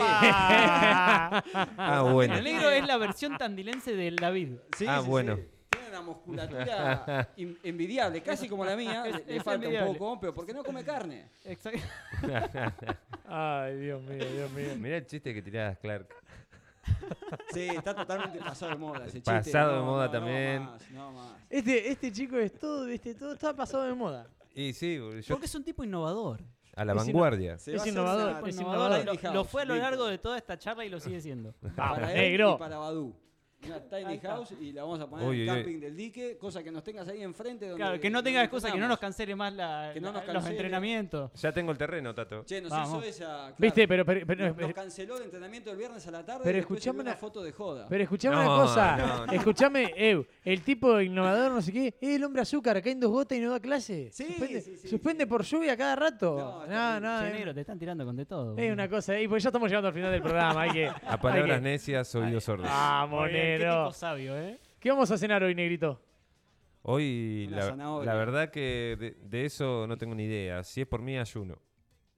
Ah, bueno. El negro es la versión tandilense del David. Sí, Ah, sí, bueno. sí. Tiene una musculatura in- envidiable, casi como la mía. le- le es falta un poco, pero porque no come carne. Exacto. Ay, Dios mío, Dios mío. Mirá el chiste que tirás, Clark. Sí, está totalmente pasado de moda ese chiste. Pasado de No, moda no, también. No más, no más. Este, este chico es todo, este, todo está pasado de moda. Y sí, yo Porque es un tipo innovador. a la es vanguardia. Es innovador, es innovador. Lo, lo fue a lo largo de toda esta charla y lo sigue siendo. Vamos, para él negro. y para Badú. Una tiny house y la vamos a poner Uy, en el uy. camping del dique, cosa que nos tengas ahí enfrente. Donde, Claro, que no tenga donde excusa, que no nos cancele más la- Que no la- nos los entrenamientos. Ya tengo el terreno, Tato. Che, nos Vamos. hizo esa. claro, Viste, pero, pero, pero, nos, canceló el entrenamiento el viernes a la tarde. Pero y después escuchame subió una una- foto de joda. pero escuchame No, una cosa. no, no. Escuchame, Ew, el tipo innovador, no sé qué, es el hombre azúcar, cae en dos gotas y no da clase. Sí, suspende sí, sí, suspende sí. por lluvia cada rato. No, No, no, Che, es- negro, te están tirando con de todo. es boludo. una cosa. Y porque ya estamos llegando al final del programa. Hay que, A palabras que- necias, oídos sordos. Vamos, Muy bien, Qué negro. tipo sabio, ¿eh? ¿Qué vamos a cenar hoy, negrito? Hoy, Una la, verdad que de, de eso no tengo ni idea. Si es por mí, ayuno.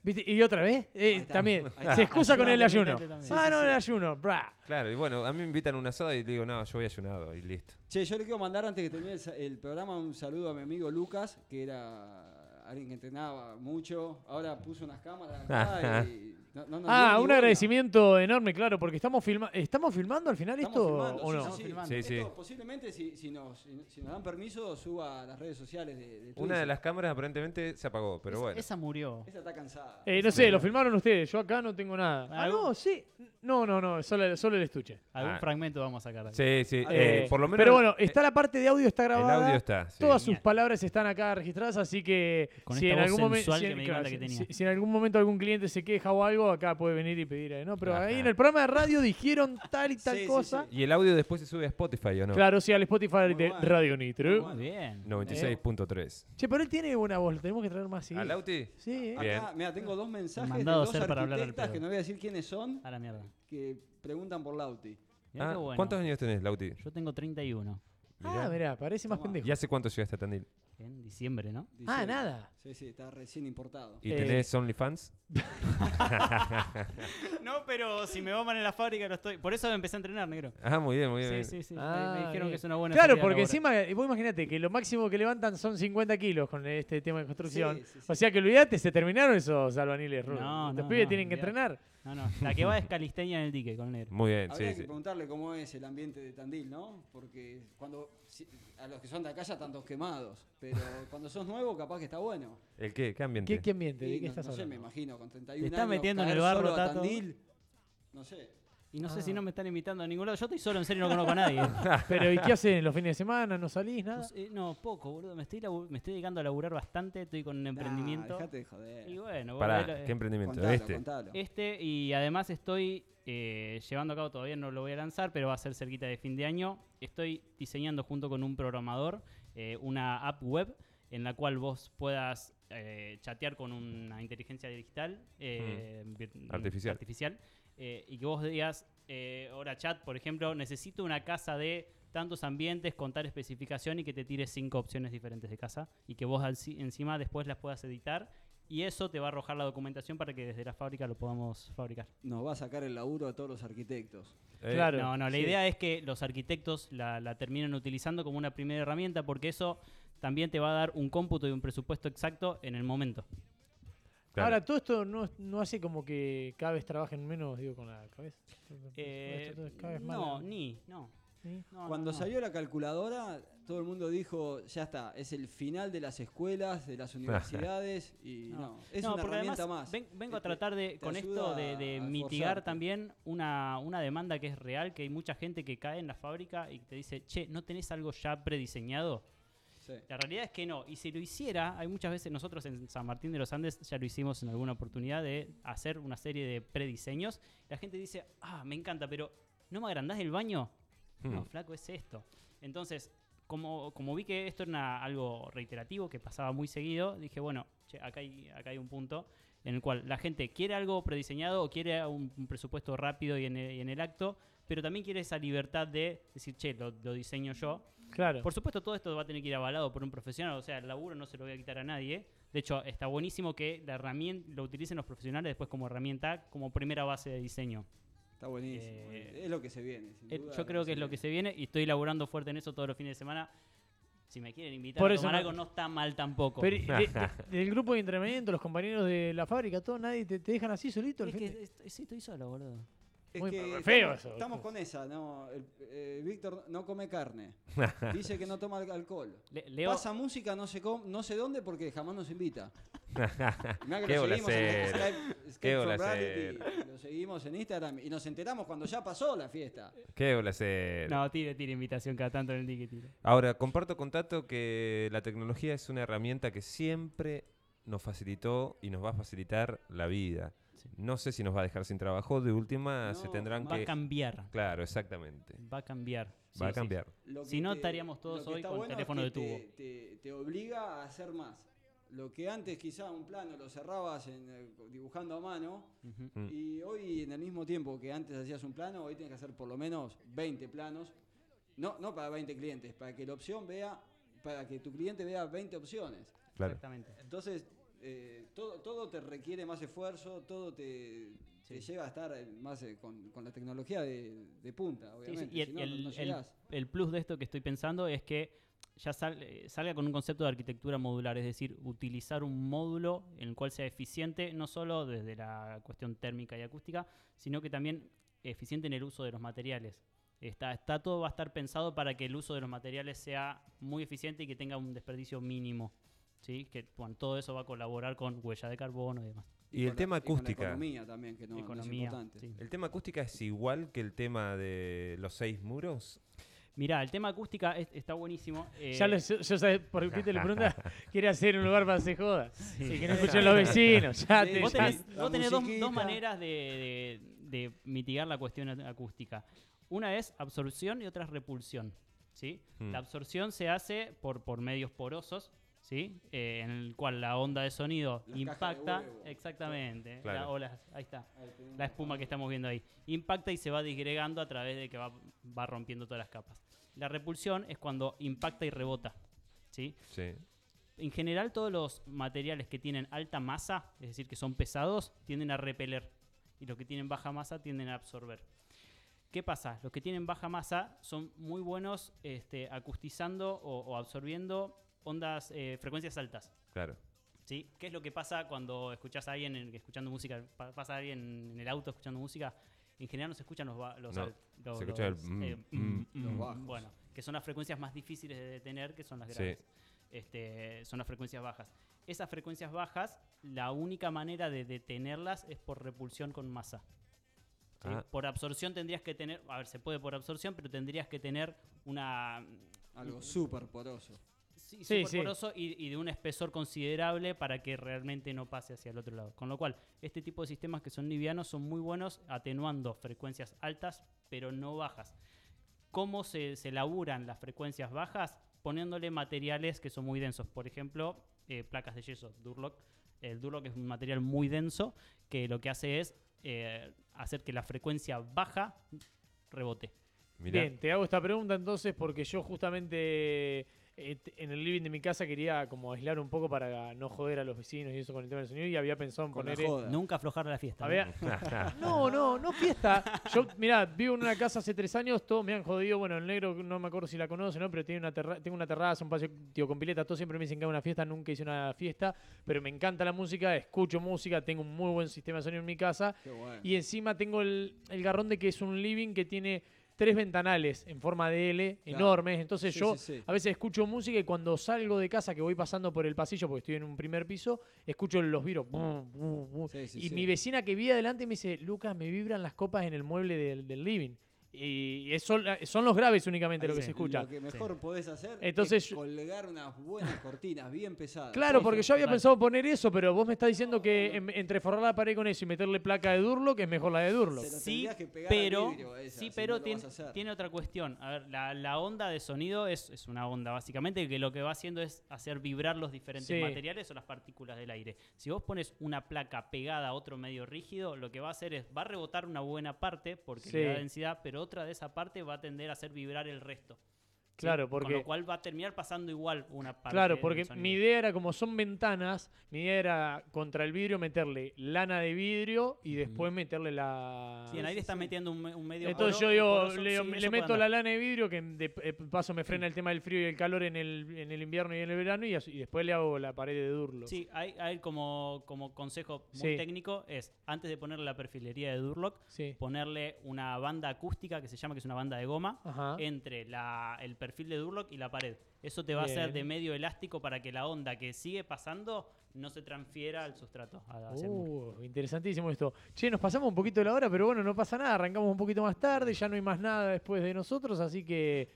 ¿Viste? ¿Y otra vez? Eh, está, también. Se excusa con el ayuno. También. ah, Sí, no, sí, el sí. ayuno. Bra. Claro, y bueno, a mí me invitan a un asado y digo, no, yo voy ayunado y listo. Che, yo le quiero mandar antes que termine el programa un saludo a mi amigo Lucas, que era alguien que entrenaba mucho. Ahora puso unas cámaras acá y No- no Ah, un agradecimiento enorme, claro, porque estamos filmando. ¿Estamos filmando al final Estamos esto filmando, o sí, no? sí, filmando. Sí, sí. Esto posiblemente si, si nos, si, si nos dan permiso suba a las redes sociales de, de Una de las cámaras aparentemente se apagó, pero Esa- bueno. Esa murió. Esa está cansada. Eh, no sé, lo filmaron ustedes. Yo acá no tengo nada. Ah, ¿Algo? no, sí. No, no, no, solo, solo el estuche. Algún Ah. fragmento vamos a sacar. Sí, sí. Eh, eh, por lo menos. Pero bueno, eh, está la parte de audio, está el grabada. audio está. sí. Todas sus palabras están acá registradas, así que Con si esta en voz algún momento si en algún momento algún cliente se queja o algo, acá puede venir y pedir, eh, no, pero ahí en el programa de radio dijeron tal y tal Sí, sí, cosa. sí. Y el audio después se sube a Spotify, ¿o no? Claro, sí, al Spotify Muy de bueno. Radio Nitro. Muy bien. 96.3. Che, pero él tiene buena voz, lo tenemos que traer más seguido. ¿Al Lauti? Sí, eh. Bien. Acá, mira, tengo dos mensajes de Mandado a dos hacer para hablar al arquitectas pedo. que no voy a decir quiénes son, A la mierda. que preguntan por Lauti. Mirá Ah, qué bueno. ¿Cuántos años tenés, Lauti? Yo tengo 31. Ah, mirá, parece más Toma. pendejo. ¿Y hace cuánto llegaste a Tandil? En diciembre, ¿no? Ah, nada. Sí, sí, está recién importado. ¿Y Eh, tenés OnlyFans? No, pero si me va mal en la fábrica no estoy. Por eso empecé a entrenar, negro. Ah, muy bien, muy bien. Sí, sí, sí. Ah, me, me dijeron bien. que es una buena Claro, porque encima, vos imagínate que lo máximo que levantan son 50 kilos con este tema de construcción. Sí, sí, sí. O sea que olvídate, se terminaron esos albaniles. No, Los no, pibes no, tienen que olvidate. entrenar. No, no. La que va es calisteña en el dique con el negro. Muy bien, Habría sí, que sí. preguntarle cómo es el ambiente de Tandil, ¿no? Porque cuando si- a los que son de acá ya están todos quemados, pero cuando sos nuevo capaz que está bueno. ¿El qué? ¿Qué ambiente? ¿Qué, qué ambiente? ¿De Y qué no, estás no sé, me imagino, con 31 Te está años, metiendo en el barro, Tato. Tandil, no sé. Y no sé Ah. si no me están invitando a ningún lado. Yo estoy solo, en serio, no conozco a nadie. Pero ¿y qué hacen los fines de semana? ¿No salís nada? No, sé, no, poco, boludo. Me estoy, me estoy dedicando a laburar bastante. Estoy con un emprendimiento. Nah, dejate de joder. y bueno, Pará, bueno, ¿qué emprendimiento? Contalo, ¿Este? contalo. Este, y además estoy eh, llevando a cabo, todavía no lo voy a lanzar, pero va a ser cerquita de fin de año. Estoy diseñando junto con un programador eh, una app web en la cual vos puedas eh, chatear con una inteligencia digital eh, Mm. Artificial. artificial, eh, y que vos digas, eh, ahora chat, por ejemplo, necesito una casa de tantos ambientes con tal especificación y que te tire cinco opciones diferentes de casa y que vos al encima después las puedas editar y eso te va a arrojar la documentación para que desde la fábrica lo podamos fabricar. Nos va a sacar el laburo a todos los arquitectos. Eh, Claro. No, no, la sí. idea es que los arquitectos la, la terminen utilizando como una primera herramienta porque eso también te va a dar un cómputo y un presupuesto exacto en el momento. Claro. Ahora, todo esto no, no hace como que cada vez trabajen menos, digo, con la cabeza. Eh, cada vez no, ni, no. ¿sí? no, no, Cuando no. salió la calculadora, todo el mundo dijo, ya está, es el final de las escuelas, de las universidades, y no, No. es No, una herramienta además más. ven- vengo a Te- tratar de, con esto, de, mitigar también una, una demanda que es real, que hay mucha gente que cae en la fábrica y te dice, che, ¿no tenés algo ya prediseñado? Sí. La realidad es que no. Y si lo hiciera, hay muchas veces nosotros en San Martín de los Andes ya lo hicimos en alguna oportunidad de hacer una serie de prediseños. La gente dice, ah, me encanta, pero ¿no me agrandás el baño? No, Hmm. flaco, es esto. Entonces, como, como vi que esto era una- algo reiterativo, que pasaba muy seguido, dije, bueno, che, acá hay, acá hay un punto en el cual la gente quiere algo prediseñado o quiere un, un presupuesto rápido y en, el, y en el acto, pero también quiere esa libertad de decir, che, lo, lo diseño yo. Claro. Por supuesto, todo esto va a tener que ir avalado por un profesional, o sea, el laburo no se lo voy a quitar a nadie. De hecho, está buenísimo que la herramienta lo utilicen los profesionales después como herramienta, como primera base de diseño. Está buenísimo. Eh, es lo que se viene. sin Eh, duda, Yo creo que es lo que se viene y estoy laburando fuerte en eso todos los fines de semana. Si me quieren invitar Por a eso tomar no- algo, no está mal tampoco. Pero, de- de- del grupo de entrenamiento, los compañeros de la fábrica, todo, nadie te, te dejan así solito. es que estoy solo, boludo. Es Muy que feo estamos, eso. Estamos con esa, ¿no? Eh, Víctor no come carne. Dice que no toma al- alcohol. Le- Leo, Pasa música no sé, cómo, no sé dónde porque jamás nos invita. Mirá que Qué lo seguimos en cero. Skype, Skype Qué cero. Lo seguimos en Instagram y nos enteramos cuando ya pasó la fiesta. Qué cero. no, tire, tire invitación cada tanto en el ticket. tire. Ahora, comparto con Tato que la tecnología es una herramienta que siempre nos facilitó y nos va a facilitar la vida. Sí. No sé si nos va a dejar sin trabajo, de última se tendrán Va a que... cambiar. Claro, exactamente. Va a cambiar. Sí, Va a cambiar. Lo Si que no, te- estaríamos todos hoy con bueno es teléfono que de tubo. Te, te- te obliga a hacer más. Lo que antes quizá un plano lo cerrabas en, eh, dibujando a mano. Mm. y hoy en el mismo tiempo que antes hacías un plano, hoy tienes que hacer por lo menos 20 planos. No, no para 20 clientes, para que la opción vea, para que tu cliente vea 20 opciones. Claro. Exactamente. Entonces, eh, todo, todo te requiere más esfuerzo, todo te que llega a estar eh, más eh, con, con la tecnología de, de punta, Sí, sí, obviamente. Y el, si no, el- no el- el plus de esto que estoy pensando es que ya sal- eh, salga con un concepto de arquitectura modular, es decir, utilizar un módulo en el cual sea eficiente, no solo desde la cuestión térmica y acústica, sino que también eficiente en el uso de los materiales. Está, está todo va a estar pensado para que el uso de los materiales sea muy eficiente y que tenga un desperdicio mínimo. ¿Sí? Que bueno, todo eso va a colaborar con huella de carbono y demás. Y el la- tema y con la acústica. economía también, que no, no es Economía. importante. sí. ¿El tema acústica es igual que el tema de los seis muros? Mirá, el tema acústica es- está buenísimo. eh, Ya lo, sé- yo sabes por qué te lo preguntas. Quiere hacer un lugar para hacer joda. Sí. Y que no escuchen los vecinos. Ya Sí, te, Vos tenés, la vos tenés dos, maneras de, de- de mitigar la cuestión acústica. Una es absorción y otra es repulsión. ¿sí? Hmm. La absorción se hace por, por medios porosos, ¿sí? Eh, en el cual la onda de sonido Las cajas de impacta. huevo. Exactamente. Claro. La- o las- ahí está. La espuma que estamos viendo ahí. Impacta y se va disgregando a través de que va, va rompiendo todas las capas. La repulsión es cuando impacta y rebota. ¿sí? Sí. En general, todos los materiales que tienen alta masa, es decir, que son pesados, tienden a repeler. Y los que tienen baja masa tienden a absorber. ¿Qué pasa? Los que tienen baja masa son muy buenos este, acustizando o, o absorbiendo ondas, eh, frecuencias altas. Claro. ¿sí? ¿Qué es lo que pasa cuando escuchas a alguien en- escuchando música? pa- Pasa a alguien en el auto escuchando música. En general no se escuchan los, los, No, al- los- se escucha el los, mm, eh, mm, mm, Los mm, bajos. Bueno, que son las frecuencias más difíciles de detener, que son las Sí. graves. Este, son las frecuencias bajas. Esas frecuencias bajas, la única manera de detenerlas es por repulsión con masa. ¿sí? Ah. Por absorción tendrías que tener, a ver, se puede por absorción, pero tendrías que tener una Algo súper poroso. Sí, Sí, súper sí. poroso y, y de un espesor considerable para que realmente no pase hacia el otro lado. Con lo cual, este tipo de sistemas que son livianos son muy buenos atenuando frecuencias altas, pero no bajas. ¿Cómo se, se laburan las frecuencias bajas? Poniéndole materiales que son muy densos. Por ejemplo, eh, placas de yeso, Durlock. El Durlock es un material muy denso que lo que hace es eh, hacer que la frecuencia baja rebote. Mirá. Bien, te hago esta pregunta entonces porque yo justamente eh, en el living de mi casa quería como aislar un poco para no joder a los vecinos y eso con el tema del sonido y había pensado en Con poner... joda. Nunca aflojar la fiesta. ¿no? había- No, no, no fiesta. Yo, mirá, vivo en una casa hace tres años, todos me han jodido. Bueno, el negro no me acuerdo si la conoce, ¿no? Pero tiene una terra- tengo una terraza, un paseo tío, con pileta. Todos siempre me dicen que hago una fiesta, nunca hice una fiesta. Pero me encanta la música, escucho música, tengo un muy buen sistema de sonido en mi casa. Qué bueno. Y encima tengo el, el garrón de que es un living que tiene tres ventanales en forma de L, Claro. enormes. Entonces Sí, yo sí, sí. a veces escucho música y cuando salgo de casa, que voy pasando por el pasillo, porque estoy en un primer piso, escucho los viros. bum, bum, bum. Sí, sí, y mi vecina que vi adelante me dice, Lucas, me vibran las copas en el mueble del, del living. Y es- son, son los graves únicamente lo que Sí. se escucha. Lo que mejor podés hacer Entonces es colgar unas buenas cortinas bien pesadas. Claro, Eso, porque yo había pensado poner eso, pero vos me estás diciendo que en- entre forrar la pared con eso y meterle placa de Durlock es mejor la de Durlock. Se lo Sí, tendrías que pegar al pero, esa, sí, si pero tiene, tiene otra cuestión. A ver, la, la onda de sonido es, es una onda, básicamente, que lo que va haciendo es hacer vibrar los diferentes Sí. materiales o las partículas del aire. Si vos pones una placa pegada a otro medio rígido, lo que va a hacer es, va a rebotar una buena parte, porque le da densidad, pero otra de esa parte va a tender a hacer vibrar el resto. Claro, Con porque- lo cual va a terminar pasando igual una parte. Claro, porque mi idea era, como son ventanas, mi idea era contra el vidrio meterle lana de vidrio y después meterle la... Sí, en le estás metiendo un, un medio Entonces yo digo, le, sí, le meto la lana de vidrio que de eh, paso me frena el tema del frío y el calor en el, en el invierno y en el verano y, y después le hago la pared de Durlock. Sí, hay, hay como, como consejo muy Sí. técnico es, antes de ponerle la perfilería de Durlock, Sí. ponerle una banda acústica que se llama, que es una banda de goma, Ajá. entre la, el perfil de Durlock y la pared. Eso te va a hacer de medio elástico para que la onda que sigue pasando no se transfiera al sustrato. a- hacia el muro. Uh, interesantísimo esto. Che, nos pasamos un poquito de la hora, pero bueno, no pasa nada. Arrancamos un poquito más tarde, ya no hay más nada después de nosotros, así que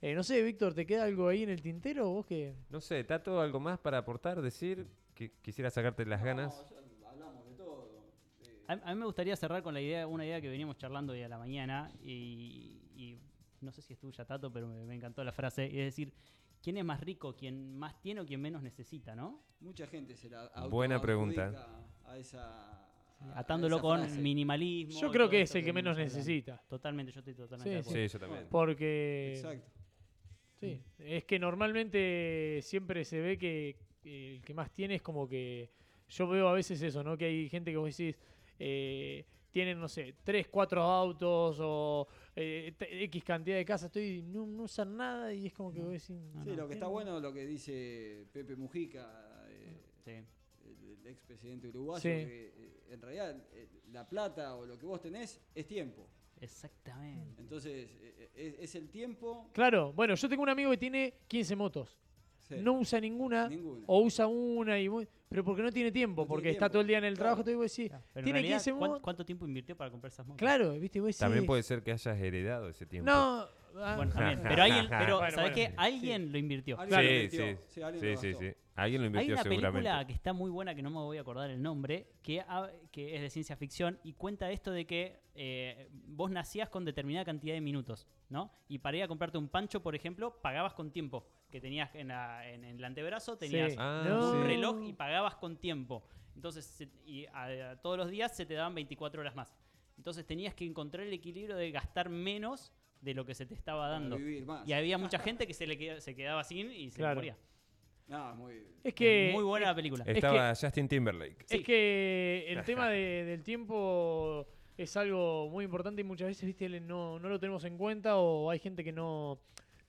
eh, no sé, Víctor, ¿te queda algo ahí en el tintero? ¿Vos qué? No sé, ¿Tato algo más para aportar, decir? que quisiera sacarte las ganas. Ya hablamos de todo. A, a mí me gustaría cerrar con la idea, una idea que veníamos charlando hoy a la mañana y, y no sé si es tuya, Tato, pero me, me encantó la frase. Es decir, ¿quién es más rico? ¿Quién más tiene o quién menos necesita, no? mucha gente se la Buena pregunta. A esa, a Atándolo esa con frase. minimalismo. Yo creo que es el que menos necesita. Totalmente, yo estoy totalmente Sí, de acuerdo. Sí, yo también. Porque... Exacto. Sí, es que normalmente siempre se ve que el que más tiene es como que yo veo a veces eso, ¿no? Que hay gente que vos decís, eh, tienen, no sé, tres, cuatro autos o eh, X cantidad de casas, estoy, no, no usan nada y es como que voy a decir... Sí, lo que está bueno lo que dice Pepe Mujica, eh, Sí. el, el expresidente uruguayo, Sí. que eh, en realidad eh, la plata o lo que vos tenés es tiempo. Exactamente. Entonces, eh, eh, es, es el tiempo. Claro, bueno, yo tengo un amigo que tiene 15 motos. Sí. No usa ninguna, Ninguna. o usa una, y muy- pero porque no tiene tiempo, No tiene porque está tiempo, todo el día en el claro. trabajo, te digo en tiene realidad, 15 ¿cuán- motos. ¿cuánto tiempo invirtió para vender esas motos? Claro, viste, vos decís, También puede ser que hayas heredado ese tiempo. No, ah, Bueno, también. Pero, alguien, pero Bueno, ¿sabes bueno. qué? Alguien lo invirtió. Alguien Sí, lo sí, invirtió. sí, alguien sí, lo sí, sí. Alguien lo Hay invirtió una película seguramente. que está muy buena, que no me voy a acordar el nombre, que, ha- que es de ciencia ficción y cuenta esto de que eh, vos nacías con determinada cantidad de minutos, ¿no? Y para ir a comprarte un pancho, por ejemplo, pagabas con tiempo. Que tenías en, la- en el antebrazo, tenías Sí. Ah, No. un reloj y pagabas con tiempo. Entonces, se- y a- a todos los días se te daban 24 horas más. Entonces tenías que encontrar el equilibrio de gastar menos de lo que se te estaba Para dando. vivir más. Y había mucha gente que se, le queda- se quedaba sin y se Claro. moría. No, muy. es que... Muy buena la película. Estaba Justin Timberlake. Es que el tema de- del tiempo es algo muy importante y muchas veces, viste, no, no lo tenemos en cuenta o hay gente que no,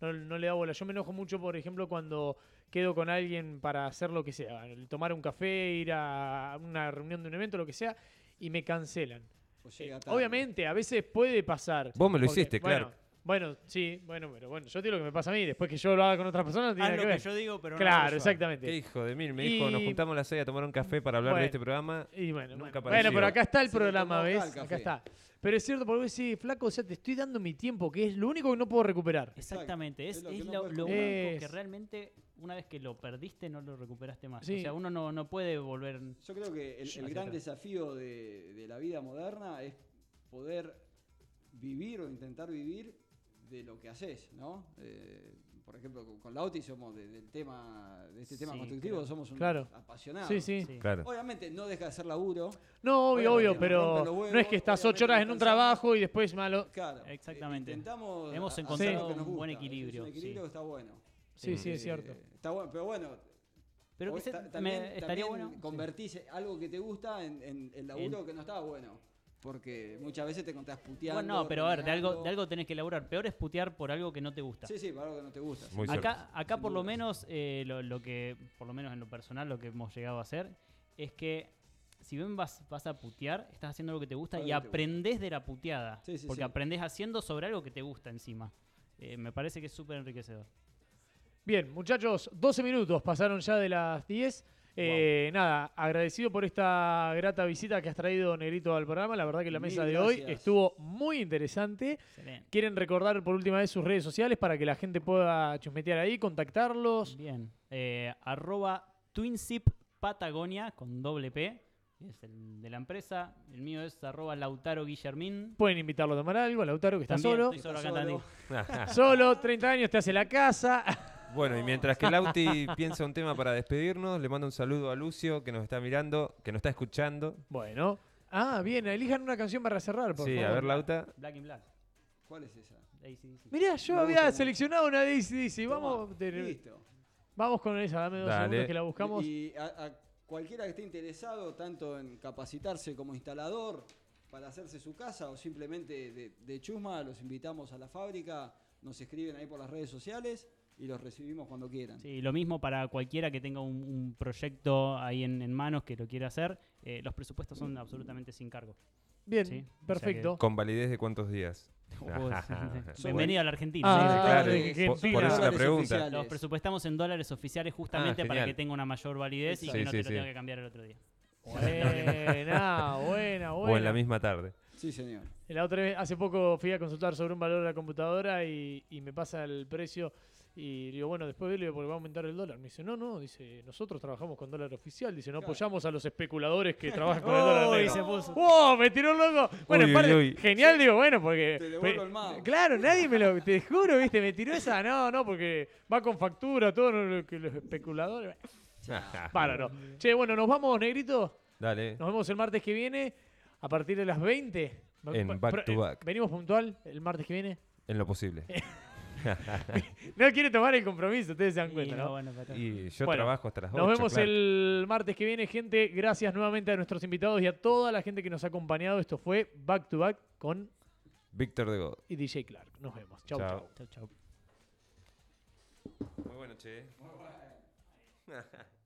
no, no le da bola. Yo me enojo mucho, por ejemplo, cuando quedo con alguien para hacer lo que sea, tomar un café, ir a una reunión de un evento, lo que sea, y me cancelan. o tarde. Obviamente, a veces puede pasar. Vos me lo porque, hiciste, bueno, claro. Bueno, sí, bueno, pero bueno, yo te digo lo que me pasa a mí. Después que yo lo haga con otras personas, no tiene Haz nada lo que que ver. yo digo, pero no claro, lo exactamente. Qué hijo de mil. Me dijo, nos juntamos a las seis a tomar un café para hablar Bueno. de este programa. Y bueno, Nunca bueno. apareció. Bueno, pero acá está el Se programa, tomó acá ¿ves? el Acá café. está. Pero es cierto, porque vos decís, flaco, o sea, te estoy dando mi tiempo, que es lo único que no puedo recuperar. Exactamente, es, Es lo es que no lo, puedes lo comprar. único Es- que realmente una vez que lo perdiste no lo recuperaste más. Sí. O sea, uno no, no puede volver... Yo creo que el, gran atrás. desafío de, de la vida moderna es poder vivir o intentar vivir de lo que haces, ¿no? Eh, por ejemplo, con, Lauti somos de- del tema, de este tema Sí, constructivo, claro. somos unos Claro. apasionados. Sí, sí. Sí. Claro. Obviamente no deja de ser laburo. No, obvio, obvio, pero huevos, no es que estás ocho horas en un trabajo y después malo. Claro. Exactamente. eh, Intentamos Hemos hacer encontrado lo que nos un buen. Es equilibrio, un equilibrio sí. que está bueno. Sí, sí, es Eh, cierto. Está bueno, pero bueno. Pero que se- me- también, estaría también bueno... sí. convertís algo que te gusta en, en el laburo que no estaba bueno. Porque muchas veces te contás puteando. Bueno, no, pero a ver, de algo, de algo tenés que laburar. Peor es putear por algo que no te gusta. Sí, sí, para algo que no te gusta. Muy sí. cierto. Acá, acá por lo menos, eh, lo, lo que, por lo menos en lo personal, lo que hemos llegado a hacer es que si bien vas, vas a putear, estás haciendo algo que te gusta Algo y te gusta. aprendés de la puteada. Sí, sí, porque sí. aprendés haciendo sobre algo que te gusta encima. Eh, me parece que es súper enriquecedor. Bien, muchachos, 12 minutos pasaron ya de las 10. Eh, Nada, agradecido por esta grata visita que has traído, Negrito, al programa. La verdad que la Mil mesa de hoy estuvo muy interesante. Excelente. ¿Quieren recordar por última vez sus redes sociales para que la gente pueda chusmetear ahí, contactarlos? Bien. Eh, arroba Twinsip Patagonia con doble P. Es el de la empresa. El mío es arroba Lautaro Guillermín. Pueden invitarlo a tomar algo, a Lautaro, que está También solo. estoy solo acá solo. Solo, 30 años, te hace la casa. Bueno, y mientras que Lauti piensa un tema para despedirnos, le mando un saludo a Lucio, que nos está mirando, que nos está escuchando. Bueno. Ah, bien, elijan una canción para cerrar, por sí, favor. a ver, Lauta. Black in Black. ¿Cuál es esa? AC/DC. Mirá, yo Me había seleccionado una de ACDC. Vamos, de- Listo. vamos con esa, dame dos Dale. segundos que la buscamos. Y a, a cualquiera que esté interesado, tanto en capacitarse como instalador para hacerse su casa o simplemente de, de chusma, los invitamos a la fábrica, nos escriben ahí por las redes sociales y los recibimos cuando quieran. Sí, lo mismo para cualquiera que tenga un, un proyecto ahí en, en manos que lo quiera hacer. eh, los presupuestos son absolutamente sin cargo. Bien, Sí, o sea perfecto. Con validez de cuántos días. Pues, bienvenido a la Argentina. Ah, ¿sí? Claro, por- eso la pregunta. oficiales. Los presupuestamos en dólares oficiales justamente Ah, para que tenga una mayor validez y que Sí, no sí, te lo sí. tenga que cambiar el otro día. Buena, buena, buena. O en la misma tarde. Sí, señor. La otra vez, hace poco fui a consultar sobre un valor de la computadora y, y me pasa el precio y digo, bueno, después velo porque va a aumentar el dólar. Me dice, no, no, dice, nosotros trabajamos con dólar oficial. Dice, no Claro. apoyamos a los especuladores que trabajan con el dólar Uy, negro. se puso. ¡Wow! Me tiró loco. Bueno, Uy, en parte, uy, uy. genial, digo, bueno, porque. Te devuelvo me- el mouse. Claro, nadie me lo. Te juro, viste, me tiró esa. No, no, porque va con factura, todo lo que los especuladores. Páralo. Che, bueno, nos vamos, negrito. Dale. Nos vemos el martes que viene a partir de las 20. En Back to eh, Back. Venimos puntual el martes que viene. En lo posible. no quiere tomar el compromiso, ustedes se dan cuenta, bueno, Y yo Bueno, trabajo hasta las 8. Nos vemos el martes que viene, gente. Gracias nuevamente a nuestros invitados y a toda la gente que nos ha acompañado. Esto fue Back to Back con Víctor de God. y DJ Clark. Nos vemos. Chau, Chao. chau. Chau, chau. Muy bueno, che.